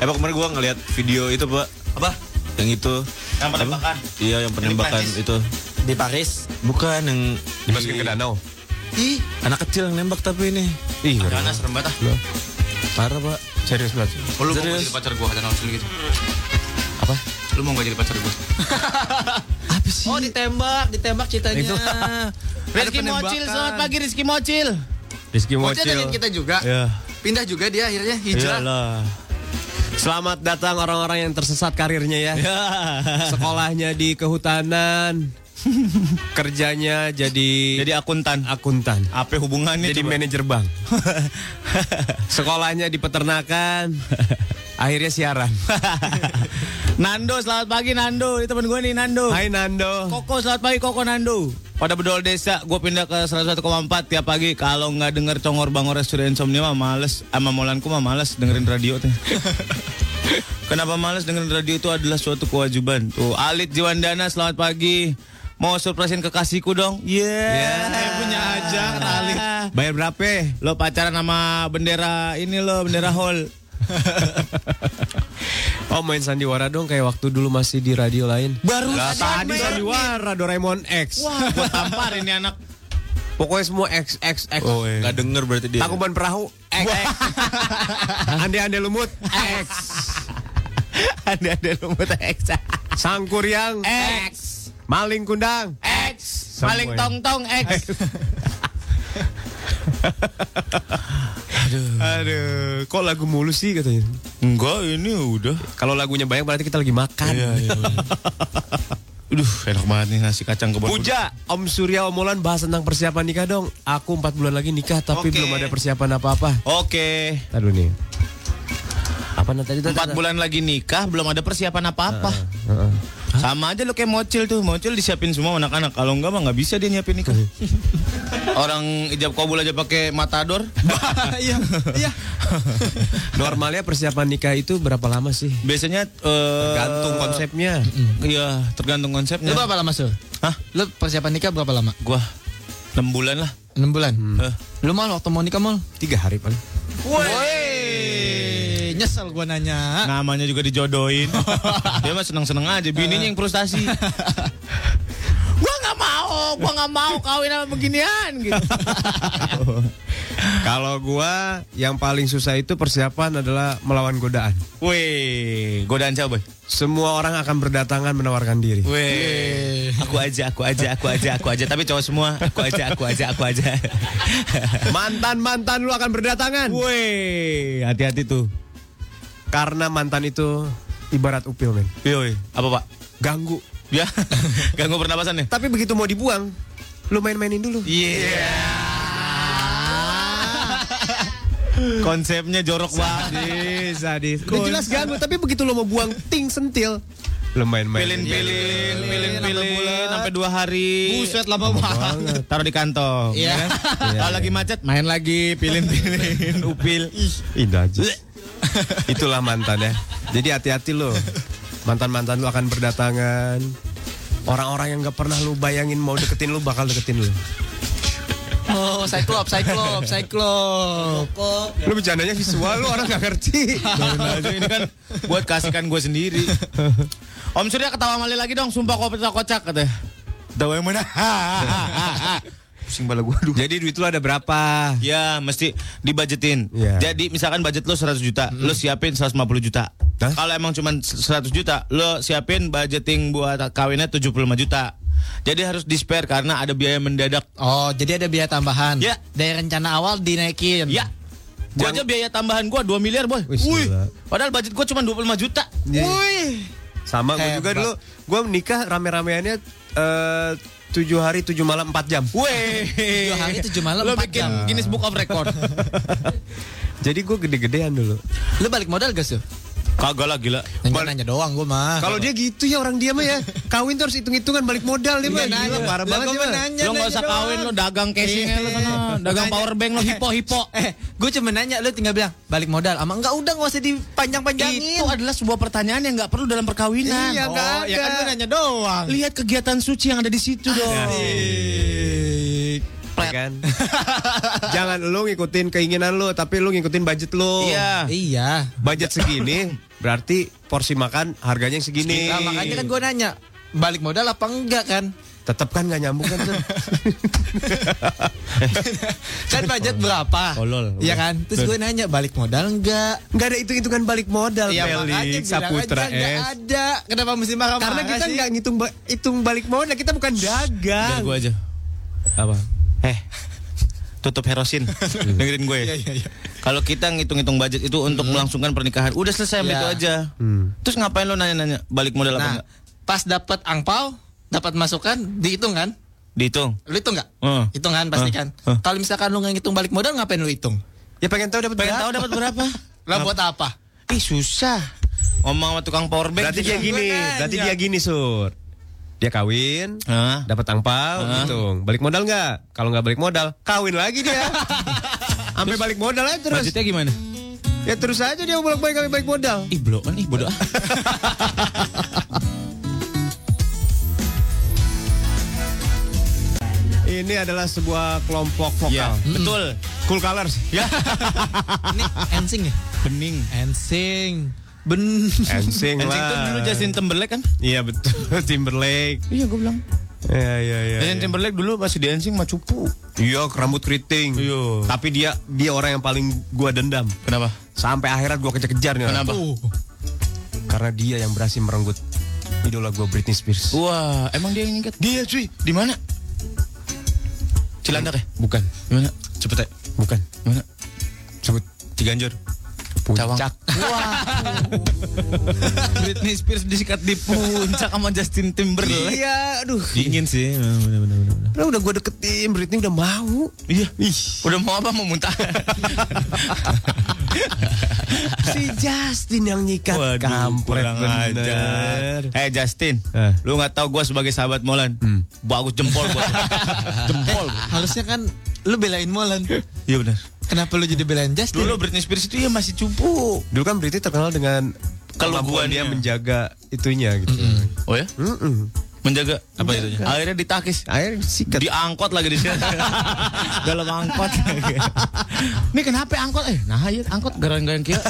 Speaker 7: eh, kemarin gua ngeliat video itu, Pak. Apa? Yang itu.
Speaker 4: Yang penembakan.
Speaker 7: Iya, yang penembakan itu.
Speaker 5: Di Paris?
Speaker 7: Bukan yang
Speaker 3: Dimasukin ke danau.
Speaker 7: Ih, anak kecil yang nembak tapi ini.
Speaker 3: Ih,
Speaker 4: Karena serem banget ah.
Speaker 7: Parah, Pak.
Speaker 3: Serius banget.
Speaker 4: Oh, lu mau
Speaker 7: Serius.
Speaker 4: jadi pacar gua kata langsung gitu.
Speaker 7: Apa?
Speaker 4: Lu mau gak jadi pacar gua?
Speaker 7: Apa sih?
Speaker 5: Oh, ditembak, ditembak ceritanya.
Speaker 4: Rizky Mocil, selamat pagi Rizky Mocil.
Speaker 3: Rizky
Speaker 5: Mocil
Speaker 3: Mocil.
Speaker 5: dengan kita juga.
Speaker 3: Ya.
Speaker 5: Pindah juga dia akhirnya hijrah.
Speaker 3: Iyalah. Selamat datang orang-orang yang tersesat karirnya ya. Sekolahnya di kehutanan. Kerjanya jadi
Speaker 4: Jadi akuntan.
Speaker 3: akuntan.
Speaker 4: Apa hubungannya
Speaker 3: Jadi
Speaker 4: coba?
Speaker 3: manajer bank. Sekolahnya di peternakan. Akhirnya siaran.
Speaker 4: Nando, selamat pagi Nando. Ini temen gue nih Nando.
Speaker 3: Hai Nando.
Speaker 4: Koko, selamat pagi Koko Nando. Pada bedol desa, gue pindah ke 101,4 tiap pagi. Kalau nggak denger congor bangor studio insomnia mah males. Sama molanku mah males dengerin radio tuh. Kenapa males dengerin radio itu adalah suatu kewajiban. Tuh, Alit Jiwandana, selamat pagi. Mau surprisein kekasihku dong? Yeah, saya punya aja, Alit.
Speaker 3: Bayar berapa?
Speaker 4: Lo pacaran sama bendera ini lo, bendera hall.
Speaker 3: Oh main sandiwara dong kayak waktu dulu masih di radio lain.
Speaker 4: Baru
Speaker 3: Lah, tadi sandiwara Doraemon X.
Speaker 4: Wah, gue tampar ini anak.
Speaker 3: Pokoknya semua X X X.
Speaker 7: Oh, iya. Nggak denger berarti dia.
Speaker 3: Tangkuban perahu X. Ande-ande lumut X.
Speaker 4: Ada ada lumut X.
Speaker 3: Sangkuriang
Speaker 4: X.
Speaker 3: Maling kundang
Speaker 4: X. Maling
Speaker 3: ya.
Speaker 4: tong tong X.
Speaker 3: Aduh. Aduh, kok lagu mulu sih katanya?
Speaker 4: Enggak, ini udah.
Speaker 3: Kalau lagunya banyak berarti kita lagi makan.
Speaker 4: Iya, iya. Aduh, enak banget nih nasi kacang kebun.
Speaker 3: Puja, Om Surya Om Molan bahas tentang persiapan nikah dong. Aku 4 bulan lagi nikah tapi
Speaker 4: Oke.
Speaker 3: belum ada persiapan apa-apa.
Speaker 4: Oke.
Speaker 3: Aduh nih. Apa nanti tadi?
Speaker 4: Empat bulan lagi nikah, belum ada persiapan apa-apa. Sama aja lo kayak mocil tuh, mocil disiapin semua anak-anak. Kalau enggak mah nggak bisa dia nyiapin nikah. Orang ijab kabul aja pakai matador.
Speaker 5: Iya, iya.
Speaker 3: Normalnya persiapan nikah itu berapa lama sih?
Speaker 4: Biasanya eh,
Speaker 3: Gantung konsepnya.
Speaker 4: Iya, tergantung konsepnya.
Speaker 5: Lu berapa lama, Sul?
Speaker 4: Hah?
Speaker 5: Lu persiapan nikah berapa lama?
Speaker 4: Gua 6 bulan lah.
Speaker 5: 6 bulan.
Speaker 4: Eh.
Speaker 5: Lu mal waktu mau nikah mal?
Speaker 3: Tiga hari paling.
Speaker 5: Woi, nyesel gua nanya.
Speaker 4: Namanya juga dijodohin. Dia mah seneng-seneng aja, bininya yang frustasi. gua nggak mau, gua nggak mau kawin sama beginian gitu.
Speaker 3: Kalau gua yang paling susah itu persiapan adalah melawan godaan.
Speaker 4: Wih, godaan siapa, boy?
Speaker 3: Semua orang akan berdatangan menawarkan diri.
Speaker 4: Wih, aku aja, aku aja, aku aja, aku aja. Tapi cowok semua, aku aja, aku aja, aku aja.
Speaker 3: Mantan-mantan lu akan berdatangan.
Speaker 4: Wih, hati-hati tuh.
Speaker 3: Karena mantan itu ibarat upil, men.
Speaker 4: Yoi, apa pak?
Speaker 3: Ganggu.
Speaker 4: Ya, ganggu pernapasan ya?
Speaker 3: Tapi begitu mau dibuang, lu main-mainin dulu.
Speaker 4: Iya. Konsepnya jorok banget.
Speaker 3: Sadis. Udah jelas ganggu, tapi begitu lo mau buang ting sentil, lo main-main.
Speaker 4: Pilin-pilin, pilin-pilin sampai dua hari.
Speaker 5: Buset lama banget.
Speaker 4: Taruh di kantong.
Speaker 5: Iya.
Speaker 4: ya kan? Kalau lagi macet, main lagi, pilin-pilin, upil.
Speaker 3: Indah aja. Itulah mantan ya. Jadi hati-hati lo. Mantan-mantan lu akan berdatangan. Orang-orang yang gak pernah lu bayangin mau deketin lu bakal deketin lu.
Speaker 5: Oh, Cyclops, Cyclops, Cyclops.
Speaker 3: Lu bercandanya visual lu orang gak ngerti.
Speaker 4: Aja, ini kan buat kasihkan gue sendiri. Om Surya ketawa mali lagi dong, sumpah kok kocak katanya. Tahu yang mana? Pusing bala gue
Speaker 3: Jadi duit lu ada berapa?
Speaker 4: Ya, mesti dibajetin.
Speaker 3: Ya.
Speaker 4: Jadi misalkan budget lo 100 juta, lo siapin 150 juta.
Speaker 3: Hah?
Speaker 4: Kalau emang cuma 100 juta, lo siapin budgeting buat kawinnya 75 juta. Jadi harus di spare karena ada biaya mendadak.
Speaker 5: Oh, jadi ada biaya tambahan.
Speaker 4: Ya.
Speaker 5: Dari rencana awal dinaikin.
Speaker 4: Ya. Gua aja biaya tambahan gua 2 miliar, boy.
Speaker 3: Wih.
Speaker 4: Padahal budget gua cuma 25 juta.
Speaker 3: Iya.
Speaker 4: Wih.
Speaker 3: Sama gue juga dulu. Gue menikah rame-rameannya eh, tujuh hari tujuh malam empat jam.
Speaker 4: Wih.
Speaker 5: Tujuh hari, tujuh malam,
Speaker 4: Lo
Speaker 5: empat
Speaker 4: bikin
Speaker 5: jam.
Speaker 4: Guinness Book of Record.
Speaker 3: Jadi gue gede-gedean dulu.
Speaker 5: Lu balik modal gak sih?
Speaker 4: Kagak lah gila.
Speaker 5: Nanya-nanya doang gue mah.
Speaker 3: Kalau dia gitu ya orang dia mah ya. Kawin tuh harus hitung-hitungan balik modal dia mah.
Speaker 5: Iya, nanya.
Speaker 3: Gila, parah banget dia
Speaker 5: nanya,
Speaker 4: Lo nggak
Speaker 5: nanya
Speaker 4: usah
Speaker 5: doang.
Speaker 4: kawin lo dagang casingnya lo sana. Dagang power bank lo hipo hipo.
Speaker 5: Eh, gue cuma nanya lu tinggal bilang balik modal. Ama enggak udah nggak usah dipanjang-panjangin.
Speaker 4: Itu adalah sebuah pertanyaan yang nggak perlu dalam perkawinan.
Speaker 5: Iya, nggak
Speaker 4: Oh,
Speaker 5: ada. Ya kan gue nanya doang.
Speaker 4: Lihat kegiatan suci yang ada di situ dong.
Speaker 3: Ya kan? Jangan lu ngikutin keinginan lu, tapi lu ngikutin budget lu.
Speaker 4: Iya.
Speaker 5: Iya.
Speaker 3: Budget segini, berarti porsi makan harganya yang segini.
Speaker 5: Nah, makanya kan gue nanya balik modal apa enggak kan?
Speaker 3: Tetap kan nggak nyambung kan tuh.
Speaker 5: kan budget berapa?
Speaker 4: Tolol.
Speaker 5: Iya kan? Terus gue nanya balik modal enggak?
Speaker 3: Nggak ada hitung-hitungan balik modal,
Speaker 5: Iya makanya
Speaker 3: Saputra
Speaker 5: aja
Speaker 3: S.
Speaker 5: ada. Kenapa mesti marah-marah
Speaker 3: Karena kita
Speaker 5: sih?
Speaker 3: nggak ngitung ba- hitung balik modal, kita bukan
Speaker 4: Biar
Speaker 3: dagang.
Speaker 4: gue aja.
Speaker 3: Apa?
Speaker 4: Eh, tutup herosin. Dengerin gue.
Speaker 5: Iya, iya, iya.
Speaker 4: Kalau kita ngitung-ngitung budget itu untuk melangsungkan pernikahan, udah selesai
Speaker 5: Iya.
Speaker 4: itu aja. Terus ngapain lo nanya-nanya balik modal apa
Speaker 5: Nah,
Speaker 4: enggak?
Speaker 5: pas dapat angpau, dapat masukan, dihitung kan?
Speaker 4: Dihitung.
Speaker 5: Lu hitung nggak?
Speaker 4: Heeh.
Speaker 5: Hitung kan pasti kan.
Speaker 4: Heeh.
Speaker 5: Kalau misalkan lu nggak ngitung balik modal, ngapain lu hitung?
Speaker 3: Ya pengen tahu dapat
Speaker 4: Pengen
Speaker 3: berapa?
Speaker 4: tahu dapat berapa?
Speaker 5: Lah buat apa?
Speaker 4: Ih susah. Ngomong sama tukang power bank.
Speaker 3: Berarti dia gini, berarti dia gini sur. Dia kawin,
Speaker 4: Hah?
Speaker 3: dapat angpau,
Speaker 4: Hah?
Speaker 3: hitung. Balik modal nggak? Kalau nggak balik modal, kawin lagi dia. Sampai balik modal aja terus.
Speaker 4: Budgetnya gimana?
Speaker 3: Ya terus aja dia bolak balik kami balik modal.
Speaker 4: Ih blok kan, ih bodoh.
Speaker 3: Ini adalah sebuah kelompok vokal.
Speaker 4: Iya, betul.
Speaker 3: Cool Colors.
Speaker 4: Ya.
Speaker 5: Ini ensing ya?
Speaker 4: Bening.
Speaker 5: Ensing. Ben.
Speaker 3: Ensing
Speaker 4: Ensing
Speaker 3: lah.
Speaker 4: tuh dulu Justin Timberlake kan?
Speaker 3: Iya betul. Timberlake.
Speaker 4: Iya gue bilang.
Speaker 3: Iya iya iya.
Speaker 4: Justin
Speaker 3: iya.
Speaker 4: Timberlake dulu masih di Ensing mah cupu.
Speaker 3: Iya, rambut keriting.
Speaker 4: Iya.
Speaker 3: Tapi dia dia orang yang paling gua dendam.
Speaker 4: Kenapa?
Speaker 3: Sampai akhirat gua kejar-kejar nih.
Speaker 4: Kenapa?
Speaker 3: Karena dia yang berhasil merenggut idola gua Britney Spears.
Speaker 4: Wah, emang dia yang ngikat? Dia cuy, di mana? Cilandak ya?
Speaker 3: Bukan.
Speaker 4: Di mana? Cepet ya?
Speaker 3: Bukan.
Speaker 4: Di mana?
Speaker 3: Sebut
Speaker 4: Ciganjur.
Speaker 3: Puncak.
Speaker 4: Britney Spears disikat di puncak sama Justin Timberlake.
Speaker 3: Iya, aduh.
Speaker 4: Dingin sih. Bener.
Speaker 3: Lah udah gua deketin Britney udah mau.
Speaker 4: Iya. Udah mau apa? Mau muntah?
Speaker 3: si Justin yang nyikat
Speaker 4: Waduh,
Speaker 3: kampret
Speaker 4: kurang
Speaker 3: bener.
Speaker 4: ajar. Eh Justin,
Speaker 3: Eh.
Speaker 4: lu nggak tahu gue sebagai sahabat Molan, bagus jempol buat jempol.
Speaker 5: Harusnya kan lu belain Molan.
Speaker 4: Iya benar.
Speaker 5: Kenapa lu jadi belain Justin?
Speaker 4: Dulu Britney Spears itu ya masih cupu.
Speaker 3: Dulu kan Britney terkenal dengan
Speaker 4: Kalau
Speaker 3: kemampuan
Speaker 4: gua
Speaker 3: dia
Speaker 4: nih-
Speaker 3: menjaga itunya gitu.
Speaker 4: Oh ya?
Speaker 3: Mm-mm.
Speaker 4: Menjaga apa itu? Akhirnya ditakis.
Speaker 3: Akhirnya sikat.
Speaker 4: Diangkot lagi di sini. Dalam angkot. Ini kenapa angkot? Eh, nah ya angkot garang-garang kia.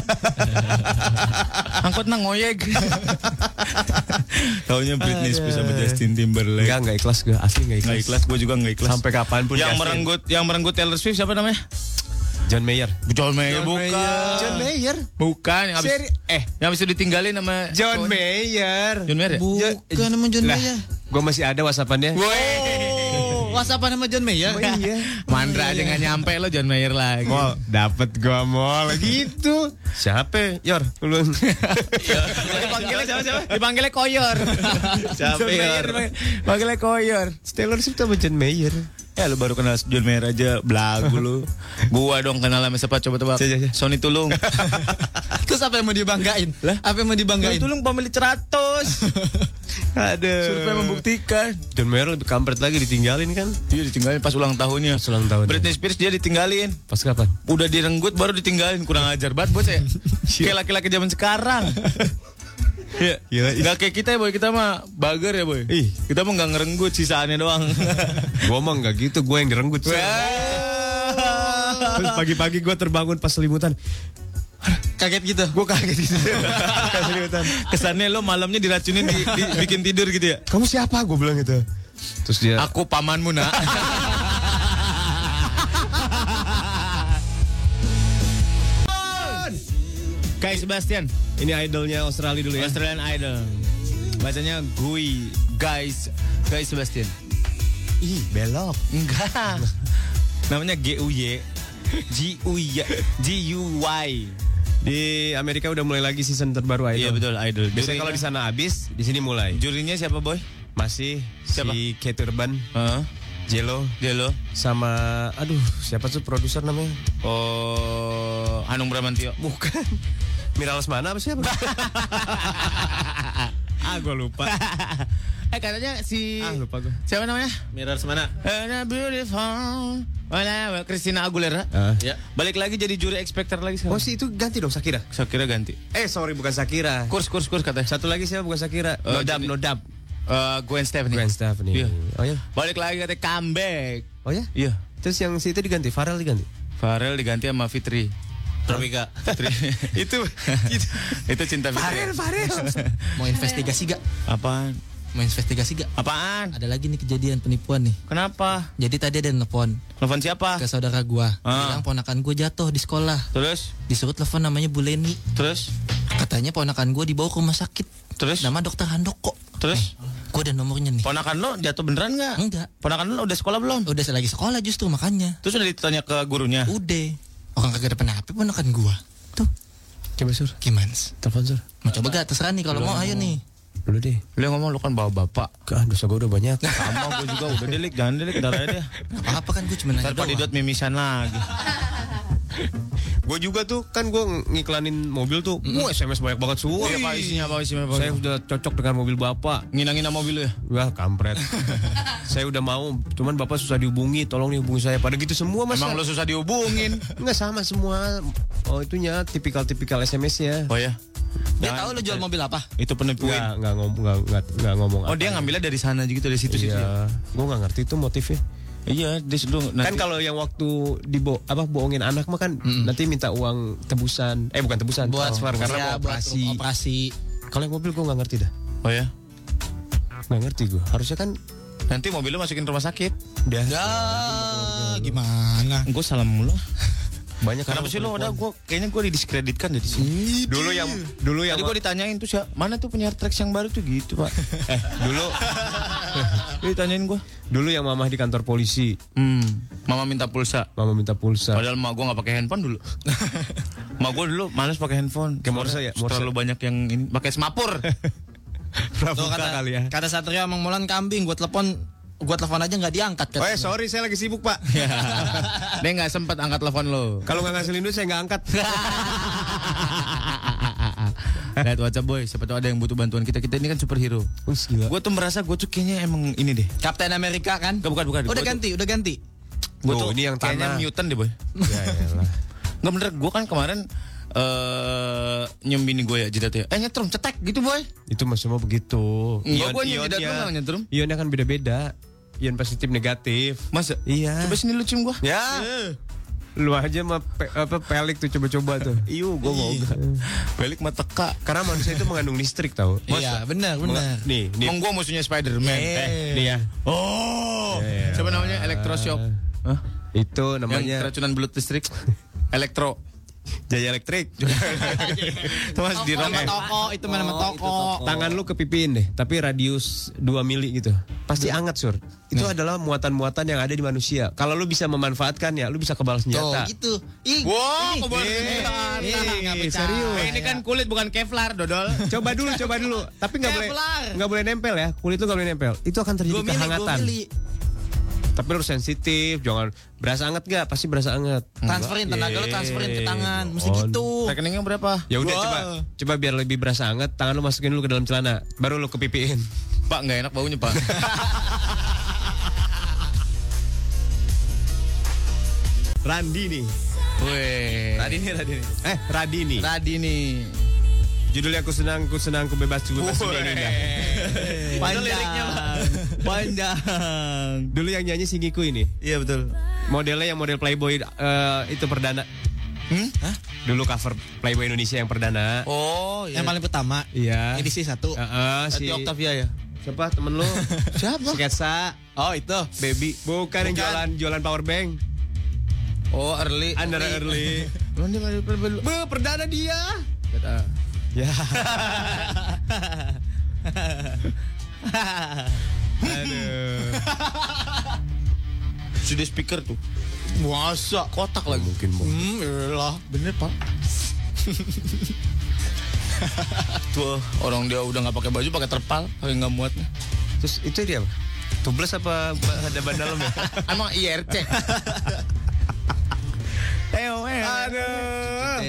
Speaker 4: angkot nang ngoyeg. Taunya Britney Spears sama Justin Timberlake.
Speaker 3: Enggak, enggak ikhlas gue. Asli enggak ikhlas.
Speaker 4: Nggak ikhlas, gue juga nggak ikhlas.
Speaker 3: Sampai kapan pun
Speaker 4: yang
Speaker 3: Justin.
Speaker 4: merenggut, yang merenggut Taylor Swift siapa namanya?
Speaker 3: John Mayer.
Speaker 4: John Mayer bukan.
Speaker 3: John Mayer.
Speaker 4: Bukan yang habis
Speaker 3: Seri-
Speaker 4: eh yang habis itu ditinggalin sama
Speaker 3: John
Speaker 4: cowoknya.
Speaker 3: Mayer.
Speaker 4: John Mayer. ya?
Speaker 5: Bukan sama John
Speaker 3: Lah,
Speaker 5: Mayer.
Speaker 3: gue masih ada whatsappannya.
Speaker 5: Oh, WhatsApp sama John Mayer.
Speaker 3: Oh, iya.
Speaker 4: Mandra aja nggak nyampe lo John Mayer lagi.
Speaker 3: Mall, dapet gua mall gitu. Siapa? Yor, lu.
Speaker 4: Dipanggilnya siapa siapa? Dipanggilnya Koyor.
Speaker 3: Siapa,
Speaker 4: John Mayer,
Speaker 3: Yor?
Speaker 4: Panggilnya Koyor.
Speaker 3: Taylor Swift sama John Mayer.
Speaker 4: Ya lu baru kenal John Mayer aja belagu lu. Gua dong kenal sama siapa coba tebak. Sony Tulung.
Speaker 5: Terus apa yang mau dibanggain?
Speaker 4: Lah?
Speaker 5: Apa yang mau
Speaker 4: Sony
Speaker 5: dibanggain?
Speaker 4: Tulung pemilik 100.
Speaker 3: Aduh.
Speaker 4: Survei membuktikan.
Speaker 3: John Mayer lebih kampret lagi ditinggalin kan?
Speaker 4: Dia ditinggalin pas ulang tahunnya.
Speaker 3: Pas ulang tahun.
Speaker 4: Britney Spears dia ditinggalin.
Speaker 3: Pas kapan?
Speaker 4: Udah direnggut baru ditinggalin kurang ajar banget bocah ya. Kayak laki-laki zaman sekarang. Iya,
Speaker 3: ih.
Speaker 4: Nggak kayak kita ya boy, kita mah bager ya boy.
Speaker 3: Ih.
Speaker 4: Kita mah nggak ngerenggut sisaannya doang.
Speaker 3: Gua mah enggak gitu, gua yang direnggut. Sir. Terus pagi-pagi gua terbangun pas selimutan.
Speaker 5: Kaget gitu.
Speaker 3: Gua kaget gitu. Pas selimutan.
Speaker 4: Kesannya lo malamnya diracunin di, di- bikin tidur gitu ya.
Speaker 3: Kamu siapa? Gua bilang gitu. Terus dia
Speaker 4: Aku pamanmu nak. Sebastian,
Speaker 3: ini idolnya Australia dulu ya.
Speaker 4: Australian Idol. Bacanya Gui, guys, guys Sebastian.
Speaker 3: Ih, belok.
Speaker 4: Enggak. Namanya G U Y G U Y G U Y.
Speaker 3: Di Amerika udah mulai lagi season terbaru idol.
Speaker 4: Iya betul Idol.
Speaker 3: Biasanya kalau di sana habis, di sini mulai.
Speaker 4: jurinya siapa boy?
Speaker 3: Masih
Speaker 4: Siapa?
Speaker 3: si Kate Urban,
Speaker 4: Heeh.
Speaker 3: Jello,
Speaker 4: Jelo.
Speaker 3: sama aduh siapa tuh produser namanya?
Speaker 4: Oh, Hanung Bramantio.
Speaker 3: Bukan. Mira Lesmana apa siapa? ah, gue lupa.
Speaker 4: eh katanya si
Speaker 3: Ah, lupa gue.
Speaker 4: siapa namanya?
Speaker 5: Mirar semana?
Speaker 4: Eh, beautiful. Mana Christina Aguilera.
Speaker 3: Ah.
Speaker 4: Ya. Balik lagi jadi juri Factor lagi sekarang.
Speaker 3: Oh, si itu ganti dong Shakira.
Speaker 4: Shakira ganti.
Speaker 3: Eh, sorry bukan Shakira.
Speaker 4: Kurs kurs kurs katanya.
Speaker 3: Satu lagi siapa bukan Shakira?
Speaker 4: Oh,
Speaker 3: Nodab,
Speaker 4: jadi-
Speaker 3: Nodab.
Speaker 4: Eh, Gwen Stefani.
Speaker 3: Gwen Stefani.
Speaker 4: Iya.
Speaker 3: Oh ya.
Speaker 4: Balik lagi katanya comeback.
Speaker 3: Oh ya?
Speaker 4: Iya.
Speaker 3: Terus yang si itu diganti, Farel diganti.
Speaker 4: Farel diganti sama Fitri.
Speaker 5: Tropika.
Speaker 3: Itu,
Speaker 4: itu itu cinta Fitri.
Speaker 3: Farel.
Speaker 5: Mau investigasi gak?
Speaker 4: Apaan?
Speaker 5: Mau investigasi gak?
Speaker 4: Apaan?
Speaker 5: Ada lagi nih kejadian penipuan nih.
Speaker 4: Kenapa?
Speaker 5: Jadi tadi ada nelfon
Speaker 4: Telepon siapa?
Speaker 5: ke saudara gua.
Speaker 4: Ah.
Speaker 5: Bilang ponakan gua jatuh di sekolah.
Speaker 4: Terus?
Speaker 5: Disuruh telepon namanya Bu Leni.
Speaker 4: Terus?
Speaker 5: Katanya ponakan gua dibawa ke rumah sakit.
Speaker 4: Terus?
Speaker 5: Nama dokter Handoko.
Speaker 4: Terus?
Speaker 5: Gua ada nomornya nih.
Speaker 4: Ponakan lo jatuh beneran nggak?
Speaker 5: Enggak.
Speaker 4: Ponakan lo udah sekolah belum?
Speaker 5: Udah lagi sekolah justru makanya.
Speaker 4: Terus udah ditanya ke gurunya?
Speaker 5: Udah. Orang kagak ada penapa ponakan gua. Tuh.
Speaker 3: Coba sur.
Speaker 5: Gimana?
Speaker 3: Telepon sur.
Speaker 5: Mau coba gak? Terserah nih kalau mau ayo nih.
Speaker 3: Lu deh.
Speaker 4: Lu yang ngomong lu kan bawa bapak.
Speaker 3: Gak, dosa gue udah banyak.
Speaker 4: Sama gue juga udah delik, jangan delik, aja deh.
Speaker 5: Gak apa kan gue cuma nanya
Speaker 4: Ntar
Speaker 5: doang.
Speaker 4: Didot mimisan lagi.
Speaker 3: gue juga tuh kan gue ngiklanin mobil tuh. Wah SMS banyak banget semua.
Speaker 4: Iya, Pak, isinya apa, isinya apa?
Speaker 3: Saya udah cocok dengan mobil bapak.
Speaker 4: Ngina-ngina mobil ya?
Speaker 3: Wah kampret. saya udah mau, cuman bapak susah dihubungi. Tolong nih hubungi saya. Pada gitu semua mas.
Speaker 4: Emang lu susah dihubungin?
Speaker 3: Nggak sama semua. Oh itunya tipikal-tipikal SMS-nya.
Speaker 4: Oh ya?
Speaker 5: Dia tahu lu jual mobil apa?
Speaker 4: Itu penipuan.
Speaker 3: Nggak, nggak, ngom, nggak, nggak, nggak ngomong
Speaker 4: Oh dia ngambilnya dari sana gitu dari situ situ.
Speaker 3: Iya. Gue nggak ngerti itu motifnya.
Speaker 4: Iya, dia dulu
Speaker 3: Kan kalau yang waktu dibo apa bohongin anak mah kan nanti minta uang tebusan. Eh bukan tebusan,
Speaker 5: Buat
Speaker 3: transfer karena
Speaker 5: ya,
Speaker 3: mau
Speaker 5: buat
Speaker 3: operasi.
Speaker 5: operasi.
Speaker 3: Kalau yang mobil gue nggak ngerti dah.
Speaker 4: Oh ya?
Speaker 3: Nggak ngerti gue. Harusnya kan
Speaker 4: Nanti mobil lu masukin rumah sakit.
Speaker 3: Dah.
Speaker 5: Ya, gimana?
Speaker 4: Gue salam mulu.
Speaker 3: Banyak
Speaker 4: Kenapa sih lu
Speaker 3: penipuan.
Speaker 4: ada gue kayaknya gue didiskreditkan dari sini.
Speaker 3: Dulu yang dulu yang
Speaker 4: Tadi gue ditanyain tuh siapa? Mana tuh penyiar tracks yang baru tuh gitu pak?
Speaker 3: eh dulu
Speaker 4: Dia ditanyain gue.
Speaker 3: dulu yang mamah di kantor polisi.
Speaker 4: Hmm. Mama minta pulsa.
Speaker 3: Mama minta pulsa.
Speaker 4: Padahal mak gue nggak pakai handphone dulu. mak gue dulu males pakai handphone.
Speaker 3: Kayak Morse ya, Morse.
Speaker 4: Terlalu banyak yang ini pakai semapur.
Speaker 3: Pramuka
Speaker 5: kata,
Speaker 3: kali ya.
Speaker 5: kata Satria emang Molan kambing, gue telepon, gue telepon aja nggak diangkat.
Speaker 3: Oh
Speaker 5: katanya.
Speaker 3: eh sorry saya lagi sibuk pak.
Speaker 4: Ya. Dia nggak sempat angkat telepon lo.
Speaker 3: Kalau nggak ngasilin duit saya nggak angkat.
Speaker 4: Lihat WhatsApp boy, siapa tahu ada yang butuh bantuan kita. Kita ini kan superhero.
Speaker 3: Wih gila.
Speaker 4: Gue tuh merasa gue tuh kayaknya emang ini deh.
Speaker 5: Kapten Amerika kan?
Speaker 4: Bukan bukan.
Speaker 5: Udah
Speaker 4: Gua tuh-
Speaker 5: ganti, udah ganti.
Speaker 4: Gue
Speaker 3: Tuh,
Speaker 4: tuh
Speaker 3: ini yang
Speaker 4: kayaknya
Speaker 3: tanah.
Speaker 4: mutant deh boy.
Speaker 3: ya elah.
Speaker 4: Nggak bener, gue kan kemarin eh nyium bini gue ya jidatnya. Eh nyetrum, cetek gitu boy.
Speaker 3: Itu mah semua begitu.
Speaker 4: Enggak, gua nyium jidat lu nggak nyetrum.
Speaker 3: Ionnya kan beda-beda. Ion positif negatif.
Speaker 4: Masa?
Speaker 3: Iya.
Speaker 4: Coba sini lu cium gue.
Speaker 3: Ya. Lu aja mah pe- apa pelik tuh coba-coba tuh.
Speaker 4: Iyo, gue mau enggak. Balik mata kak.
Speaker 3: Karena manusia itu mengandung listrik tau.
Speaker 5: Iya, benar, benar.
Speaker 3: Nih, nih.
Speaker 4: Emang gue musuhnya Spiderman.
Speaker 3: Eh, nih ya.
Speaker 4: Oh,
Speaker 3: Iya, iya.
Speaker 4: siapa namanya? Electroshock. Hah?
Speaker 3: Itu
Speaker 4: Yang
Speaker 3: namanya
Speaker 4: keracunan belut listrik. Elektro.
Speaker 3: Jaya Elektrik.
Speaker 4: Itu mas di Rome.
Speaker 5: toko, itu nama toko.
Speaker 3: Tangan lu kepipiin deh, tapi radius 2 mili gitu. Pasti anget, Sur. Itu adalah muatan-muatan yang ada di manusia. Kalau lu bisa memanfaatkan ya, lu bisa kebal
Speaker 5: Tuh,
Speaker 3: senjata.
Speaker 5: gitu. Ih,
Speaker 4: Wow,
Speaker 5: ini.
Speaker 4: kebal senjata.
Speaker 3: serius.
Speaker 4: Eh, ini kan kulit bukan Kevlar, Dodol.
Speaker 3: Coba dulu, coba dulu. Tapi nggak boleh nggak boleh nempel ya. Kulit lu nggak boleh nempel. Itu akan terjadi
Speaker 5: Dua mili,
Speaker 3: kehangatan. Tapi lu harus sensitif, jangan berasa anget gak? Pasti berasa anget.
Speaker 5: Transferin tenaga lu transferin ke tangan, mesti
Speaker 3: Oh.
Speaker 5: gitu.
Speaker 4: Rekeningnya berapa?
Speaker 3: Ya udah
Speaker 5: Wah.
Speaker 3: coba coba biar lebih berasa anget, tangan lu masukin dulu ke dalam celana, baru lu kepipiin.
Speaker 4: Pak, nggak enak baunya, Pak.
Speaker 3: Randi nih.
Speaker 4: Weh.
Speaker 5: Radini, Radini.
Speaker 3: Eh, Radini.
Speaker 4: Radini.
Speaker 3: Judulnya aku senang, ku senang, ku bebas, ku bebas sudah indah.
Speaker 5: Panjang.
Speaker 4: liriknya.
Speaker 5: Panjang.
Speaker 3: Dulu yang nyanyi Singiku ini.
Speaker 4: Iya betul.
Speaker 3: Modelnya yang model Playboy eh, itu perdana.
Speaker 4: Hmm? Hah?
Speaker 3: Dulu cover Playboy Indonesia yang perdana.
Speaker 4: Oh,
Speaker 5: Yang paling pertama.
Speaker 3: Iya.
Speaker 5: Edisi satu.
Speaker 3: Heeh, si
Speaker 4: Di Octavia ya?
Speaker 3: Siapa temen lu?
Speaker 4: Siapa?
Speaker 3: Sketsa.
Speaker 5: Oh, itu.
Speaker 3: Baby. Bukan, yang jualan jualan power bank.
Speaker 4: Oh, early.
Speaker 3: Under early.
Speaker 4: Belum dia belum belum.
Speaker 3: Be, perdana dia.
Speaker 4: Kata.
Speaker 3: Ya. Aduh.
Speaker 4: Sudah speaker tuh.
Speaker 5: Masa?
Speaker 4: Kotak lagi.
Speaker 3: Mungkin mau.
Speaker 5: Hmm, iyalah. Bener, Pak.
Speaker 4: Tuh, orang dia udah nggak pakai baju, pakai terpal, pakai nggak muatnya.
Speaker 3: Terus itu dia apa? Tubeless apa ada ban dalam ya?
Speaker 4: Emang IRC. Aduh.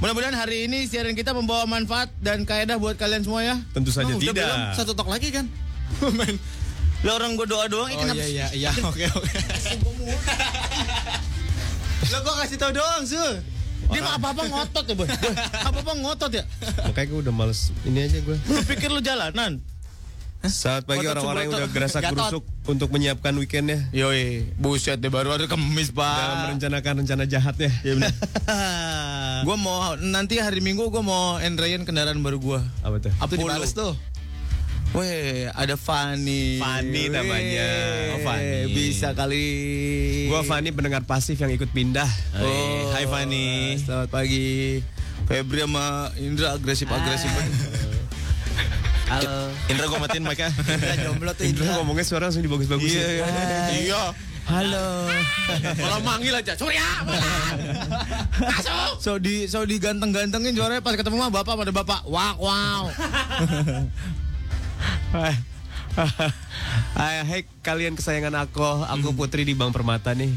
Speaker 4: Mudah-mudahan hari ini siaran kita membawa manfaat dan kaedah buat kalian semua ya.
Speaker 3: Tentu saja
Speaker 5: Oh, udah
Speaker 3: tidak.
Speaker 5: belum? Satu talk lagi kan?
Speaker 4: Men, Lah orang gue doa doang,
Speaker 5: Oh iya iya iya oke oke.
Speaker 4: Lo gue kasih tau doang, Su. Dia mah apa-apa ngotot ya, Boy. Boy, Apa-apa ngotot ya.
Speaker 3: Makanya gue udah males ini aja gue.
Speaker 4: Lu pikir lu jalanan?
Speaker 3: Saat pagi orang-orang yang udah gerasa gerusuk untuk menyiapkan weekendnya.
Speaker 4: Yoi, buset deh baru ada kemis, Pak.
Speaker 3: Dalam merencanakan rencana jahatnya.
Speaker 4: Iya benar. gua mau nanti hari Minggu gua mau endrayan kendaraan baru gua.
Speaker 3: Apa tuh?
Speaker 4: Apollo.
Speaker 5: dibales tuh.
Speaker 4: Weh, ada Fanny.
Speaker 3: Fanny
Speaker 4: Weh,
Speaker 3: namanya. Oh, Fanny.
Speaker 4: Bisa kali.
Speaker 3: Gua Fani pendengar pasif yang ikut pindah.
Speaker 4: Oh, hai Fanny. Selamat pagi. Febri sama Indra agresif-agresif.
Speaker 6: Halo.
Speaker 4: Indra gua matiin mic-nya.
Speaker 5: Indra jomblo tuh
Speaker 3: Indra
Speaker 5: Indra.
Speaker 3: ngomongnya suara langsung dibagus-bagusin.
Speaker 4: Iya, iya. Iya.
Speaker 6: Halo.
Speaker 4: Kalau manggil aja, Surya. Masuk. So di so diganteng-gantengin suaranya pas ketemu mah bapak pada bapak. Wow, wow.
Speaker 3: Hai, hai kalian kesayangan aku, aku Putri di Bang Permata nih.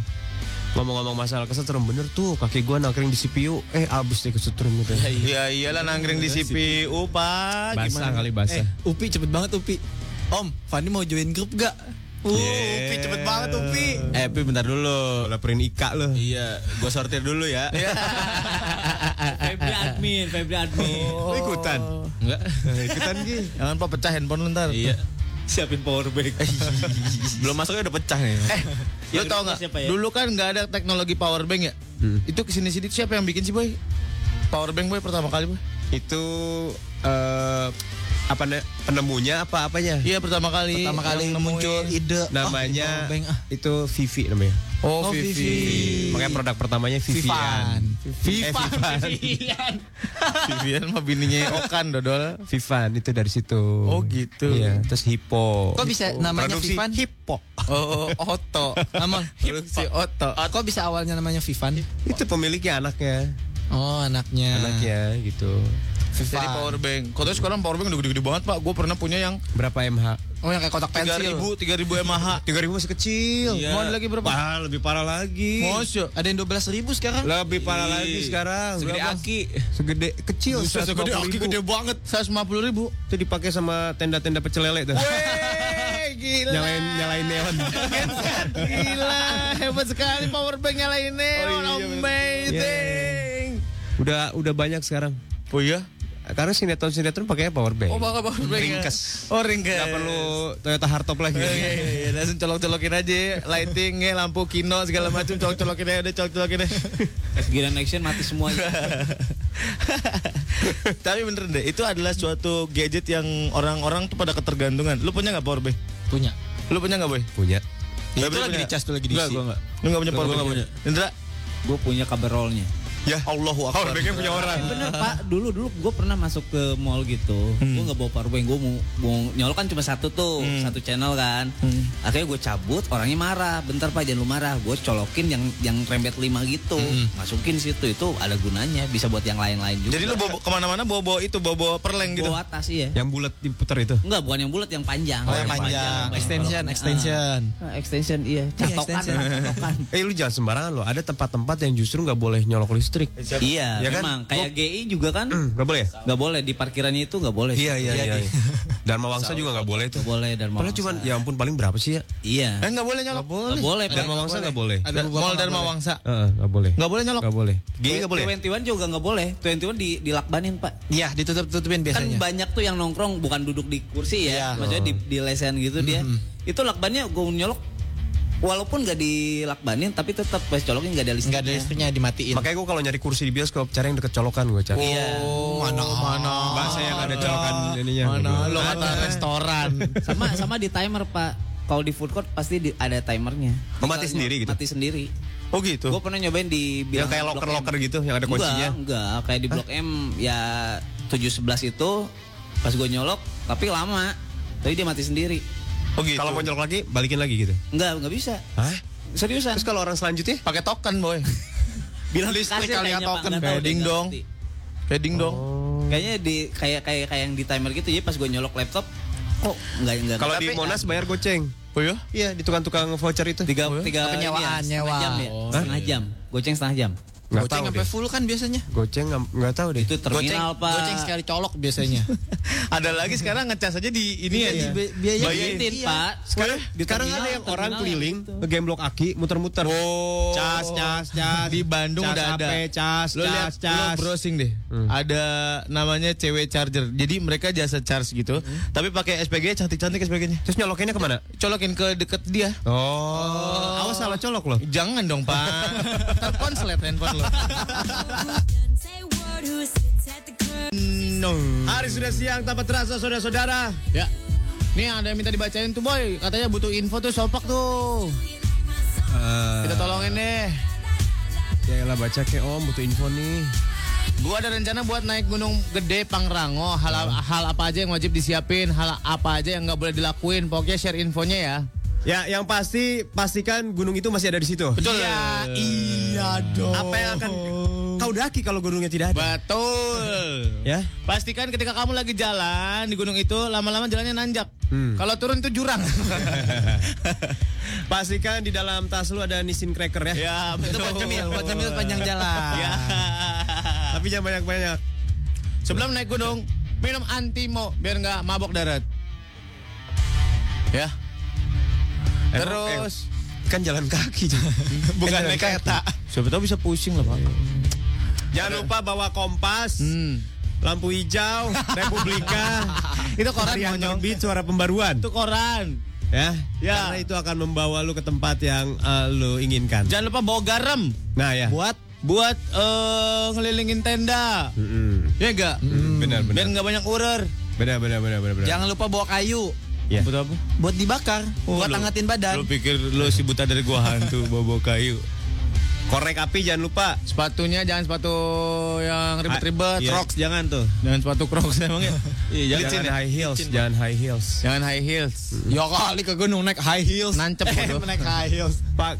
Speaker 3: Ngomong-ngomong masalah kesetrum bener tuh kaki gua nangkring di CPU eh abis deh kesetrum gitu.
Speaker 4: Iya iyalah nangkring di CPU, Pak.
Speaker 3: Basah kali basah.
Speaker 5: Eh, Upi cepet banget Upi. Om, Fanny mau join grup gak?
Speaker 4: Uh,
Speaker 3: Yeah.
Speaker 4: Upi cepet banget Upi.
Speaker 5: Eh, Upi bentar dulu.
Speaker 3: Laporin Ika lo.
Speaker 5: Iya, gua sortir dulu ya.
Speaker 6: Febri admin, Febri admin.
Speaker 3: Lo ikutan?
Speaker 5: Enggak.
Speaker 3: ikutan Gi.
Speaker 4: Jangan Pak pecah handphone lu ntar.
Speaker 5: Iya.
Speaker 6: Siapin power bank.
Speaker 4: Belum masuknya udah pecah nih. Eh, lu
Speaker 6: Yang
Speaker 4: tau nggak?
Speaker 6: siapa ya?
Speaker 4: Dulu kan nggak ada teknologi power bank ya. Itu ke sini sini siapa yang bikin sih boy? Power bank boy pertama kali boy.
Speaker 3: Itu eh apa penemunya apa apanya?
Speaker 4: Iya pertama kali.
Speaker 5: Pertama kali
Speaker 4: yang
Speaker 5: muncul ide.
Speaker 3: Namanya
Speaker 5: Oh, ah.
Speaker 3: itu Vivi namanya.
Speaker 4: Oh,
Speaker 5: Oh,
Speaker 4: Vivi.
Speaker 5: Vivi.
Speaker 3: Makanya produk pertamanya Vivian.
Speaker 4: Vivan.
Speaker 3: Eh, Vivan.
Speaker 4: Vivian mah bininya Okan dodol.
Speaker 3: Vivan itu dari situ.
Speaker 4: Oh, gitu.
Speaker 3: Iya, terus Hippo.
Speaker 5: Kok bisa namanya
Speaker 3: Produksi
Speaker 5: Vivan?
Speaker 3: Hippo.
Speaker 4: Oh, Oto. Nama produksi Oto.
Speaker 5: Kok bisa awalnya namanya Vivan?
Speaker 3: Itu pemiliknya anaknya.
Speaker 5: Oh, anaknya.
Speaker 3: Anaknya gitu.
Speaker 4: Jadi power bank. Katanya sekarang power bank udah gede-gede banget pak. Gue pernah punya yang
Speaker 3: Berapa MH?
Speaker 5: Oh, yang kayak kotak
Speaker 4: tiga
Speaker 5: pensil.
Speaker 4: ribu, tiga ribu mAh.
Speaker 3: 3000 masih kecil.
Speaker 4: Mau ada lagi berapa?
Speaker 3: Parah, lebih parah lagi.
Speaker 4: Mosyo.
Speaker 5: Ada yang 12 ribu sekarang.
Speaker 3: Lebih parah lagi sekarang.
Speaker 5: Segede
Speaker 3: Berapa?
Speaker 5: aki.
Speaker 3: Segede kecil.
Speaker 4: Buset, segede
Speaker 3: 150.000.
Speaker 4: aki gede banget. 150 ribu.
Speaker 3: Itu dipakai sama tenda-tenda pecel lele tuh.
Speaker 4: Weh, gila.
Speaker 3: nyalain nyalain neon.
Speaker 4: Gila, hebat sekali power bank nyalain neon.
Speaker 3: Oh, iya.
Speaker 4: Amazing.
Speaker 3: udah udah banyak sekarang.
Speaker 4: Oh iya?
Speaker 3: Karena sinetron sinetron pakainya power bank.
Speaker 4: Oh, bakal power bank. ya?
Speaker 3: Ringkes.
Speaker 4: Oh, ringkes.
Speaker 3: Gak perlu Toyota hardtop lagi.
Speaker 4: Iya, iya, iya. langsung colok-colokin aja lightingnya lampu kino segala macam colok-colokin aja udah colok-colokin aja
Speaker 6: Giliran action mati semuanya.
Speaker 4: tapi bener deh itu adalah suatu gadget yang orang-orang tuh pada ketergantungan lu punya nggak power bank
Speaker 5: Punya.
Speaker 4: lu punya nggak boy
Speaker 5: Ya,
Speaker 4: Nggak
Speaker 5: itu
Speaker 4: punya?
Speaker 5: lagi dicas tuh lagi
Speaker 4: Nggak,
Speaker 5: diisi.
Speaker 4: gua nggak lu nggak punya power bank
Speaker 5: nggak punya.
Speaker 4: Indra
Speaker 6: Gue punya kabar rollnya.
Speaker 4: Ya Allahu akbar
Speaker 3: banknya punya orang.
Speaker 6: Bener pak, dulu dulu gue pernah masuk ke mall gitu, gue nggak bawa power bank, gue mau, mau nyolok kan cuma satu tuh, satu channel kan. Akhirnya gue cabut, orangnya marah, bentar pak jangan lu marah, gue colokin yang yang rembet lima gitu, masukin situ itu ada gunanya, bisa buat yang lain-lain juga.
Speaker 4: jadi lu bawa ke mana-mana bawa bawa itu bawa bawa perleng gitu
Speaker 6: bawa tas iya.
Speaker 3: Yang bulat diputar itu.
Speaker 6: Enggak, bukan yang bulat, yang panjang.
Speaker 5: Oh, yang panjang. Extension, extension.
Speaker 6: Ah, extension iya,
Speaker 5: Iya,
Speaker 6: catokan,
Speaker 5: extension.
Speaker 6: catokan.
Speaker 3: Eh lu jangan sembarangan loh. Ada tempat-tempat yang justru nggak boleh nyolok listrik.
Speaker 6: Iya,
Speaker 3: Ya kan?
Speaker 6: memang kayak GI juga kan
Speaker 3: Nggak boleh. ya?
Speaker 6: nggak boleh di parkirannya itu nggak boleh.
Speaker 3: Iya iya iya. Dharma Wangsa juga nggak boleh tuh.
Speaker 6: Nggak boleh dan
Speaker 3: Padahal cuman ya ampun paling berapa sih ya?
Speaker 6: Iya.
Speaker 4: eh nggak boleh nyolok
Speaker 6: Nggak boleh. Pak.
Speaker 3: Dharma Wangsa nggak boleh.
Speaker 4: ada mall Dharma Wangsa
Speaker 3: Heeh, nggak boleh.
Speaker 4: nggak boleh nyolok
Speaker 3: Nggak boleh. Gini nggak boleh.
Speaker 6: Twenty One juga nggak boleh. Twenty One di dilakbanin pak.
Speaker 5: Iya, ditutup-tutupin
Speaker 6: Kan
Speaker 5: biasanya.
Speaker 6: banyak tuh yang nongkrong bukan duduk di kursi
Speaker 5: Iya.
Speaker 6: ya, maksudnya di, di lesehan gitu dia. Itu lakbannya gue nyolok. Walaupun nggak dilakbanin, tapi tetap pas colokin nggak ada listriknya.
Speaker 5: Enggak ada listriknya dimatiin.
Speaker 3: Makanya gue kalau nyari kursi di bioskop cari yang deket colokan gue cari.
Speaker 6: Iya.
Speaker 5: Oh, mana mana.
Speaker 3: Bahasa yang ada colokan ininya.
Speaker 4: mana lo kata restoran
Speaker 6: Sama sama di timer pak. Kalau di food court pasti di- ada timernya.
Speaker 3: Oh, mati sendiri gitu?
Speaker 6: Mati sendiri.
Speaker 4: oh gitu
Speaker 6: Gue pernah nyobain di
Speaker 3: Yang kayak
Speaker 6: Blok M.
Speaker 3: locker-locker gitu yang ada kuncinya.
Speaker 6: Enggak, enggak. Kayak di Blok M ya 711 itu pas gue nyolok tapi lama. Tapi dia mati sendiri.
Speaker 4: Oh gitu
Speaker 3: Kalau mau nyolok lagi balikin lagi gitu.
Speaker 6: Enggak, enggak bisa.
Speaker 3: Hah?
Speaker 6: Seriusan.
Speaker 3: Terus kalau orang selanjutnya?
Speaker 4: pakai token boy
Speaker 6: Bilang
Speaker 4: listrik kali ya token.
Speaker 6: Nggak tahu
Speaker 4: Kayak
Speaker 6: deh,
Speaker 4: ding
Speaker 6: nggak
Speaker 4: dong.
Speaker 6: ngerti.
Speaker 4: kayak ding dong
Speaker 6: Kayaknya di kayak kayak kayak yang di timer gitu. Jadi pas gue nyolok laptop kok enggak enggak
Speaker 3: Kalau di Monas bayar goceng.
Speaker 4: Oh ya?
Speaker 3: Iya, di tukang-tukang voucher itu.
Speaker 10: Tiga, tiga
Speaker 5: Apa
Speaker 10: ini
Speaker 5: nyewaan,
Speaker 10: ya,
Speaker 5: nyewa.
Speaker 10: setengah jam ya,
Speaker 5: Oh.
Speaker 10: setengah jam, goceng setengah jam.
Speaker 3: Nggak
Speaker 5: Goceng sampai full kan biasanya.
Speaker 3: Goceng nggak tahu deh.
Speaker 10: Itu terminal pak.
Speaker 5: Goceng sekali colok biasanya.
Speaker 4: Ada lagi sekarang ngecas aja di ini
Speaker 5: Iya,
Speaker 4: ya.
Speaker 5: di bi- biaya
Speaker 10: Bayarin
Speaker 5: Iya.
Speaker 10: pak.
Speaker 3: Sekarang,
Speaker 10: Di
Speaker 3: sekarang ada yang orang
Speaker 10: terminal
Speaker 3: keliling
Speaker 10: gitu.
Speaker 3: ngegemblok aki muter-muter.
Speaker 4: Oh.
Speaker 3: Cas, cas, cas.
Speaker 4: Di Bandung
Speaker 3: Cas
Speaker 4: udah ada.
Speaker 3: Cas,
Speaker 4: lo
Speaker 3: cas,
Speaker 4: lihat, lo
Speaker 3: cas.
Speaker 4: browsing deh. Ada namanya cewek charger. Jadi mereka jasa charge gitu. Tapi pakai SPG cantik-cantik SPG-nya.
Speaker 3: Terus nyolokinnya ke mana?
Speaker 4: Colokin ke deket dia.
Speaker 3: Oh, awas salah colok loh.
Speaker 4: Jangan dong, Pak. Terkonslet handphone lo. No.
Speaker 3: Hari sudah siang tanpa terasa saudara-saudara.
Speaker 4: Ya. Nih ada yang minta dibacain tuh boy. Katanya butuh info tuh sopak tuh. Kita tolongin deh.
Speaker 3: Ya elah baca ke Om butuh info nih.
Speaker 4: Gua ada rencana buat naik gunung gede Pangrango. Hal, hal apa aja yang wajib disiapin, hal apa aja yang nggak boleh dilakuin. Pokoknya share infonya ya.
Speaker 3: Ya, yang pasti pastikan gunung itu masih ada di situ.
Speaker 4: Betul.
Speaker 5: Iya, iya dong.
Speaker 3: Apa yang akan kau daki kalau gunungnya tidak ada?
Speaker 4: Betul.
Speaker 3: Ya.
Speaker 4: Pastikan ketika kamu lagi jalan di gunung itu lama-lama jalannya nanjak.
Speaker 3: Hmm.
Speaker 4: Kalau turun itu jurang.
Speaker 3: Pastikan di dalam tas lu ada nisin cracker ya.
Speaker 4: ya,
Speaker 5: Itu buat cemil, buat cemil sepanjang jalan.
Speaker 4: Ya.
Speaker 3: Tapi jangan banyak-banyak.
Speaker 4: Sebelum naik gunung, minum antimo biar nggak mabok darat. Ya. Terus
Speaker 3: eh, kan jalan kaki.
Speaker 4: bukan naik kereta. Siapa tahu bisa pusing lah, Pak.
Speaker 3: Jangan lupa bawa kompas,
Speaker 4: Hmm.
Speaker 3: lampu hijau, Republika.
Speaker 4: Itu koran monyong.
Speaker 3: terbit suara pembaruan.
Speaker 4: Itu koran.
Speaker 3: Ya,
Speaker 4: Ya.
Speaker 3: karena itu akan membawa lu ke tempat yang eh, lu inginkan.
Speaker 4: Jangan lupa bawa garam
Speaker 3: Nah ya.
Speaker 4: buat buat eh, ngelilingin tenda.
Speaker 3: Mm-mm.
Speaker 4: Ya enggak?
Speaker 3: Benar, benar.
Speaker 4: Biar nggak banyak ular.
Speaker 3: Benar, benar, benar, benar. benar.
Speaker 5: Jangan lupa bawa kayu
Speaker 3: Ya.
Speaker 4: Buat apa?
Speaker 5: buat dibakar, buat
Speaker 4: lu-
Speaker 5: hangatin badan.
Speaker 4: Lu pikir lu si buta dari gua hantu bawa kayu.
Speaker 3: Korek api jangan lupa.
Speaker 4: Sepatunya jangan sepatu yang ribet-ribet.
Speaker 3: Iya.
Speaker 4: Crocs jangan tuh. Jangan sepatu Crocs emangnya.
Speaker 3: Iya,
Speaker 4: Licin
Speaker 3: jangan
Speaker 4: ya?
Speaker 3: high heels,
Speaker 4: Licin,
Speaker 3: jangan high heels.
Speaker 4: Jangan high heels.
Speaker 5: Ya kali ke gunung naik high heels.
Speaker 4: Nancep bodoh.
Speaker 5: naik high heels.
Speaker 3: Pak,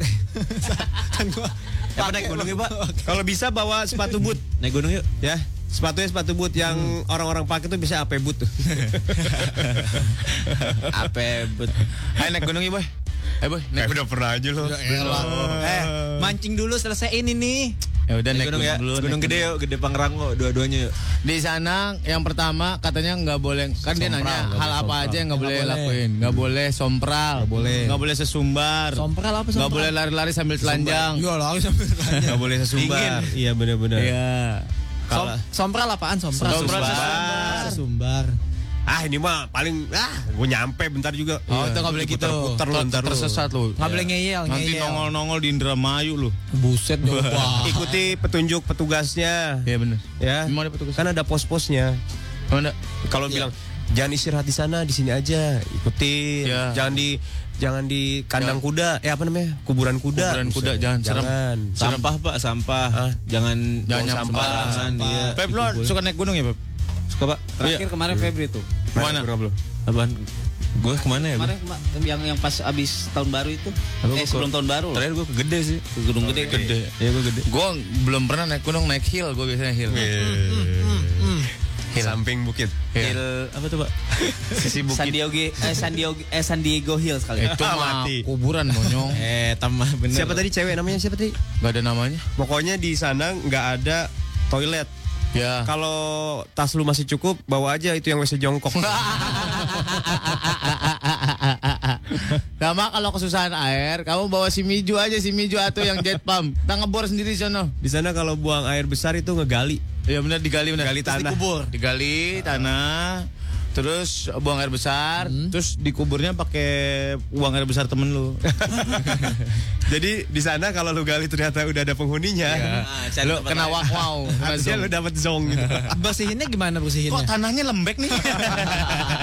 Speaker 5: Kan gua
Speaker 3: apa naik gunung ya, Pak? Kalau bisa bawa sepatu boot.
Speaker 10: Naik gunung yuk.
Speaker 3: Ya, sepatunya sepatu boot yang orang-orang pakai tuh bisa AP boot tuh.
Speaker 4: Apa bet? Ayo naik gunung ya boy. Eh boy, naik.
Speaker 3: udah pernah aja lo.
Speaker 5: Eh, mancing dulu selesaiin ini.
Speaker 4: Ya udah naik gunung,
Speaker 7: ya.
Speaker 4: dulu.
Speaker 7: Gunung
Speaker 4: naik
Speaker 7: gede yuk, gede Pangrango dua-duanya yuk.
Speaker 4: Di sana yang pertama katanya nggak boleh kan dia nanya
Speaker 7: nggak
Speaker 4: hal apa
Speaker 7: sompral.
Speaker 4: aja yang nggak boleh
Speaker 5: boleh.
Speaker 4: lakuin. Nggak boleh sompral. Nggak
Speaker 3: boleh.
Speaker 4: Nggak boleh sesumbar.
Speaker 5: Sompral apa
Speaker 4: Nggak boleh lari-lari sambil telanjang.
Speaker 5: Iya lah, sampai
Speaker 3: Gak boleh sesumbar. Iya benar-benar.
Speaker 4: Iya.
Speaker 3: Kalau
Speaker 5: Sompral apaan sompral?
Speaker 4: Sompral
Speaker 5: Sesumbar. Sesumbar.
Speaker 3: ah ini mah paling ah gue nyampe bentar juga.
Speaker 4: Oh, itu nggak boleh gitu.
Speaker 3: Putar lu ntar lu.
Speaker 4: tersesat lu.
Speaker 5: Nggak boleh ngeyel,
Speaker 4: Nanti nongol-nongol di Indramayu lu.
Speaker 5: Buset banget.
Speaker 3: Ikuti petunjuk petugasnya.
Speaker 4: Iya benar.
Speaker 3: Ya.
Speaker 4: Emang ada petugas?
Speaker 3: Kan ada pos-posnya. Kalau bilang jangan istirahat di sana, di sini aja. Ikuti.
Speaker 4: Ya.
Speaker 3: Jangan di jangan di kandang kuda. Eh apa namanya? Kuburan kuda.
Speaker 4: Kuburan kuda, jangan. Serem.
Speaker 3: Jangan.
Speaker 7: Sampah pak, sampah.
Speaker 3: Ah.
Speaker 7: Jangan
Speaker 4: Jangan
Speaker 7: buang
Speaker 4: sampah.
Speaker 7: sembarangan. Iya.
Speaker 4: Pep lu suka naik gunung ya Pep?
Speaker 7: Suka pak?
Speaker 10: Terakhir kemarin Febri tuh.
Speaker 4: Mana?
Speaker 7: Apaan? Gue ke mana ya?
Speaker 10: Kemarin kema- yang yang pas abis tahun baru itu.
Speaker 7: Apa,
Speaker 10: eh sebelum tahun baru.
Speaker 7: Terakhir gue ke gede sih.
Speaker 10: Ke Gunung Gede.
Speaker 7: Gede. Iya gue gede.
Speaker 4: Gue belum pernah naik gunung naik hill. Gue biasanya hill.
Speaker 3: Hill. Samping bukit.
Speaker 4: Hill.
Speaker 7: Hill apa tuh pak?
Speaker 4: Sisi bukit.
Speaker 10: San Diego eh San Diego eh San Diego Hills kali.
Speaker 4: Itu
Speaker 3: Ah,
Speaker 4: mah
Speaker 3: mati.
Speaker 4: kuburan monyong.
Speaker 7: Eh tambah bener.
Speaker 3: Siapa tadi cewek namanya siapa tadi?
Speaker 4: Gak ada namanya.
Speaker 3: Pokoknya di sana nggak ada toilet.
Speaker 4: Ya.
Speaker 3: Kalau tas lu masih cukup, bawa aja itu yang WC jongkok.
Speaker 4: Sama kalau kesusahan air, kamu bawa si Miju aja si Miju atau yang jet pump. Kita ngebor sendiri sono.
Speaker 3: di sana kalau buang air besar itu ngegali.
Speaker 4: Iya benar digali benar.
Speaker 3: Gali
Speaker 4: Terus
Speaker 3: tanah.
Speaker 4: Dikubur. Digali tanah. Terus buang air besar, terus dikuburnya pakai uang air besar temen lu.
Speaker 3: Jadi di sana kalau lu gali ternyata udah ada penghuninya.
Speaker 7: cari
Speaker 4: lu
Speaker 7: tempat
Speaker 4: kena wow wow.
Speaker 3: Artinya lu dapat zong gitu.
Speaker 5: Bersihinnya gimana
Speaker 4: Kok
Speaker 5: bersihinnya?
Speaker 4: tanahnya lembek nih?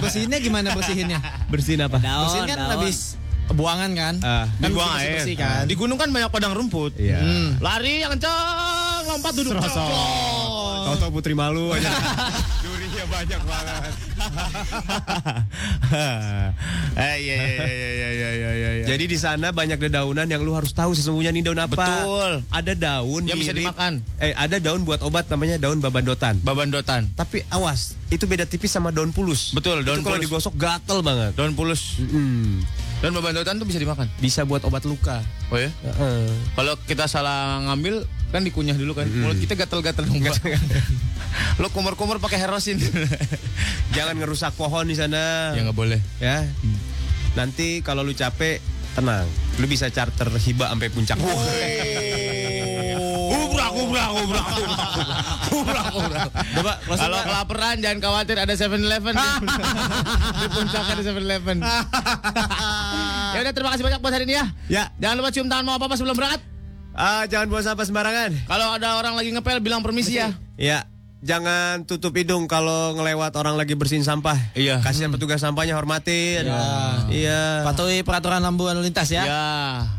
Speaker 5: Bersihinnya gimana bersihinnya?
Speaker 3: Bersihin apa?
Speaker 10: Daun,
Speaker 5: Bersihin kan
Speaker 10: daun.
Speaker 5: habis buangan kan?
Speaker 3: Ah,
Speaker 5: kan
Speaker 4: Dibuang
Speaker 5: mesti
Speaker 4: air.
Speaker 5: bersih kan?
Speaker 4: Di gunung kan banyak padang rumput.
Speaker 3: Iya.
Speaker 4: Hmm. Lari yang kencang, lompat duduk.
Speaker 3: Tahu-tahu putri malu aja. Durinya banyak banget.
Speaker 4: eh iya iya iya iya iya iya iya. iya.
Speaker 3: Jadi di sana banyak dedaunan yang lu harus tahu sesungguhnya ini daun apa.
Speaker 4: Betul.
Speaker 3: Ada daun
Speaker 4: Yang bisa dimakan.
Speaker 3: Eh, ada daun buat obat namanya daun babandotan.
Speaker 4: babandotan.
Speaker 3: Tapi awas, itu beda tipis sama daun pulus.
Speaker 4: Betul, daun
Speaker 3: itu kalau
Speaker 4: pulus.
Speaker 3: digosok gatel banget.
Speaker 4: Daun pulus.
Speaker 3: Hmm.
Speaker 4: Dan babandotan tuh bisa dimakan.
Speaker 3: Bisa buat obat luka.
Speaker 4: Oh ya? Kalau kita salah ngambil kan dikunyah dulu kan. Mulut kita gatel-gatel dong. Pak. Lo kumur-kumur pakai herosin.
Speaker 3: Jangan ngerusak pohon di sana.
Speaker 4: ya nggak boleh.
Speaker 3: Ya. Nanti kalau lu capek, tenang. Lu bisa charter hibah sampai puncak.
Speaker 4: Ubrak, ubrak, ubrak, ubrak, ubrak.
Speaker 3: Coba,
Speaker 4: Kalau kelaparan jangan khawatir ada 7-Eleven di, di puncak ada 7-Eleven. ya udah terima kasih banyak buat hari ini ya.
Speaker 3: Ya.
Speaker 4: Jangan lupa cium tangan mau apa-apa sebelum berangkat.
Speaker 3: Ah, jangan buang sampah sembarangan.
Speaker 4: Kalau ada orang lagi ngepel bilang permisi ya.
Speaker 3: Ya, jangan tutup hidung kalau ngelewat orang lagi bersihin sampah.
Speaker 4: Iya.
Speaker 3: Kasihan petugas sampahnya hormatin. Iya.
Speaker 5: Patuhi peraturan lampu lalu lintas ya.
Speaker 4: Ya.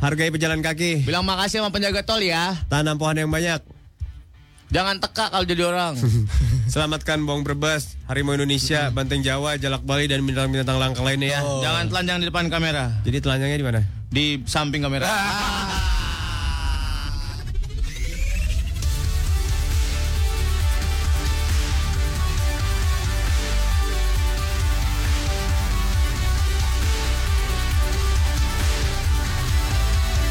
Speaker 3: Hargai pejalan kaki.
Speaker 4: Bilang makasih sama penjaga tol ya.
Speaker 3: Tanam pohon yang banyak.
Speaker 4: Jangan teka kalau jadi orang.
Speaker 3: Selamatkan bawang berbes, harimau Indonesia, banteng Jawa, jalak Bali dan binatang-binatang langka lainnya ya.
Speaker 4: Jangan telanjang di depan kamera.
Speaker 3: Jadi telanjangnya di mana?
Speaker 4: Di samping kamera.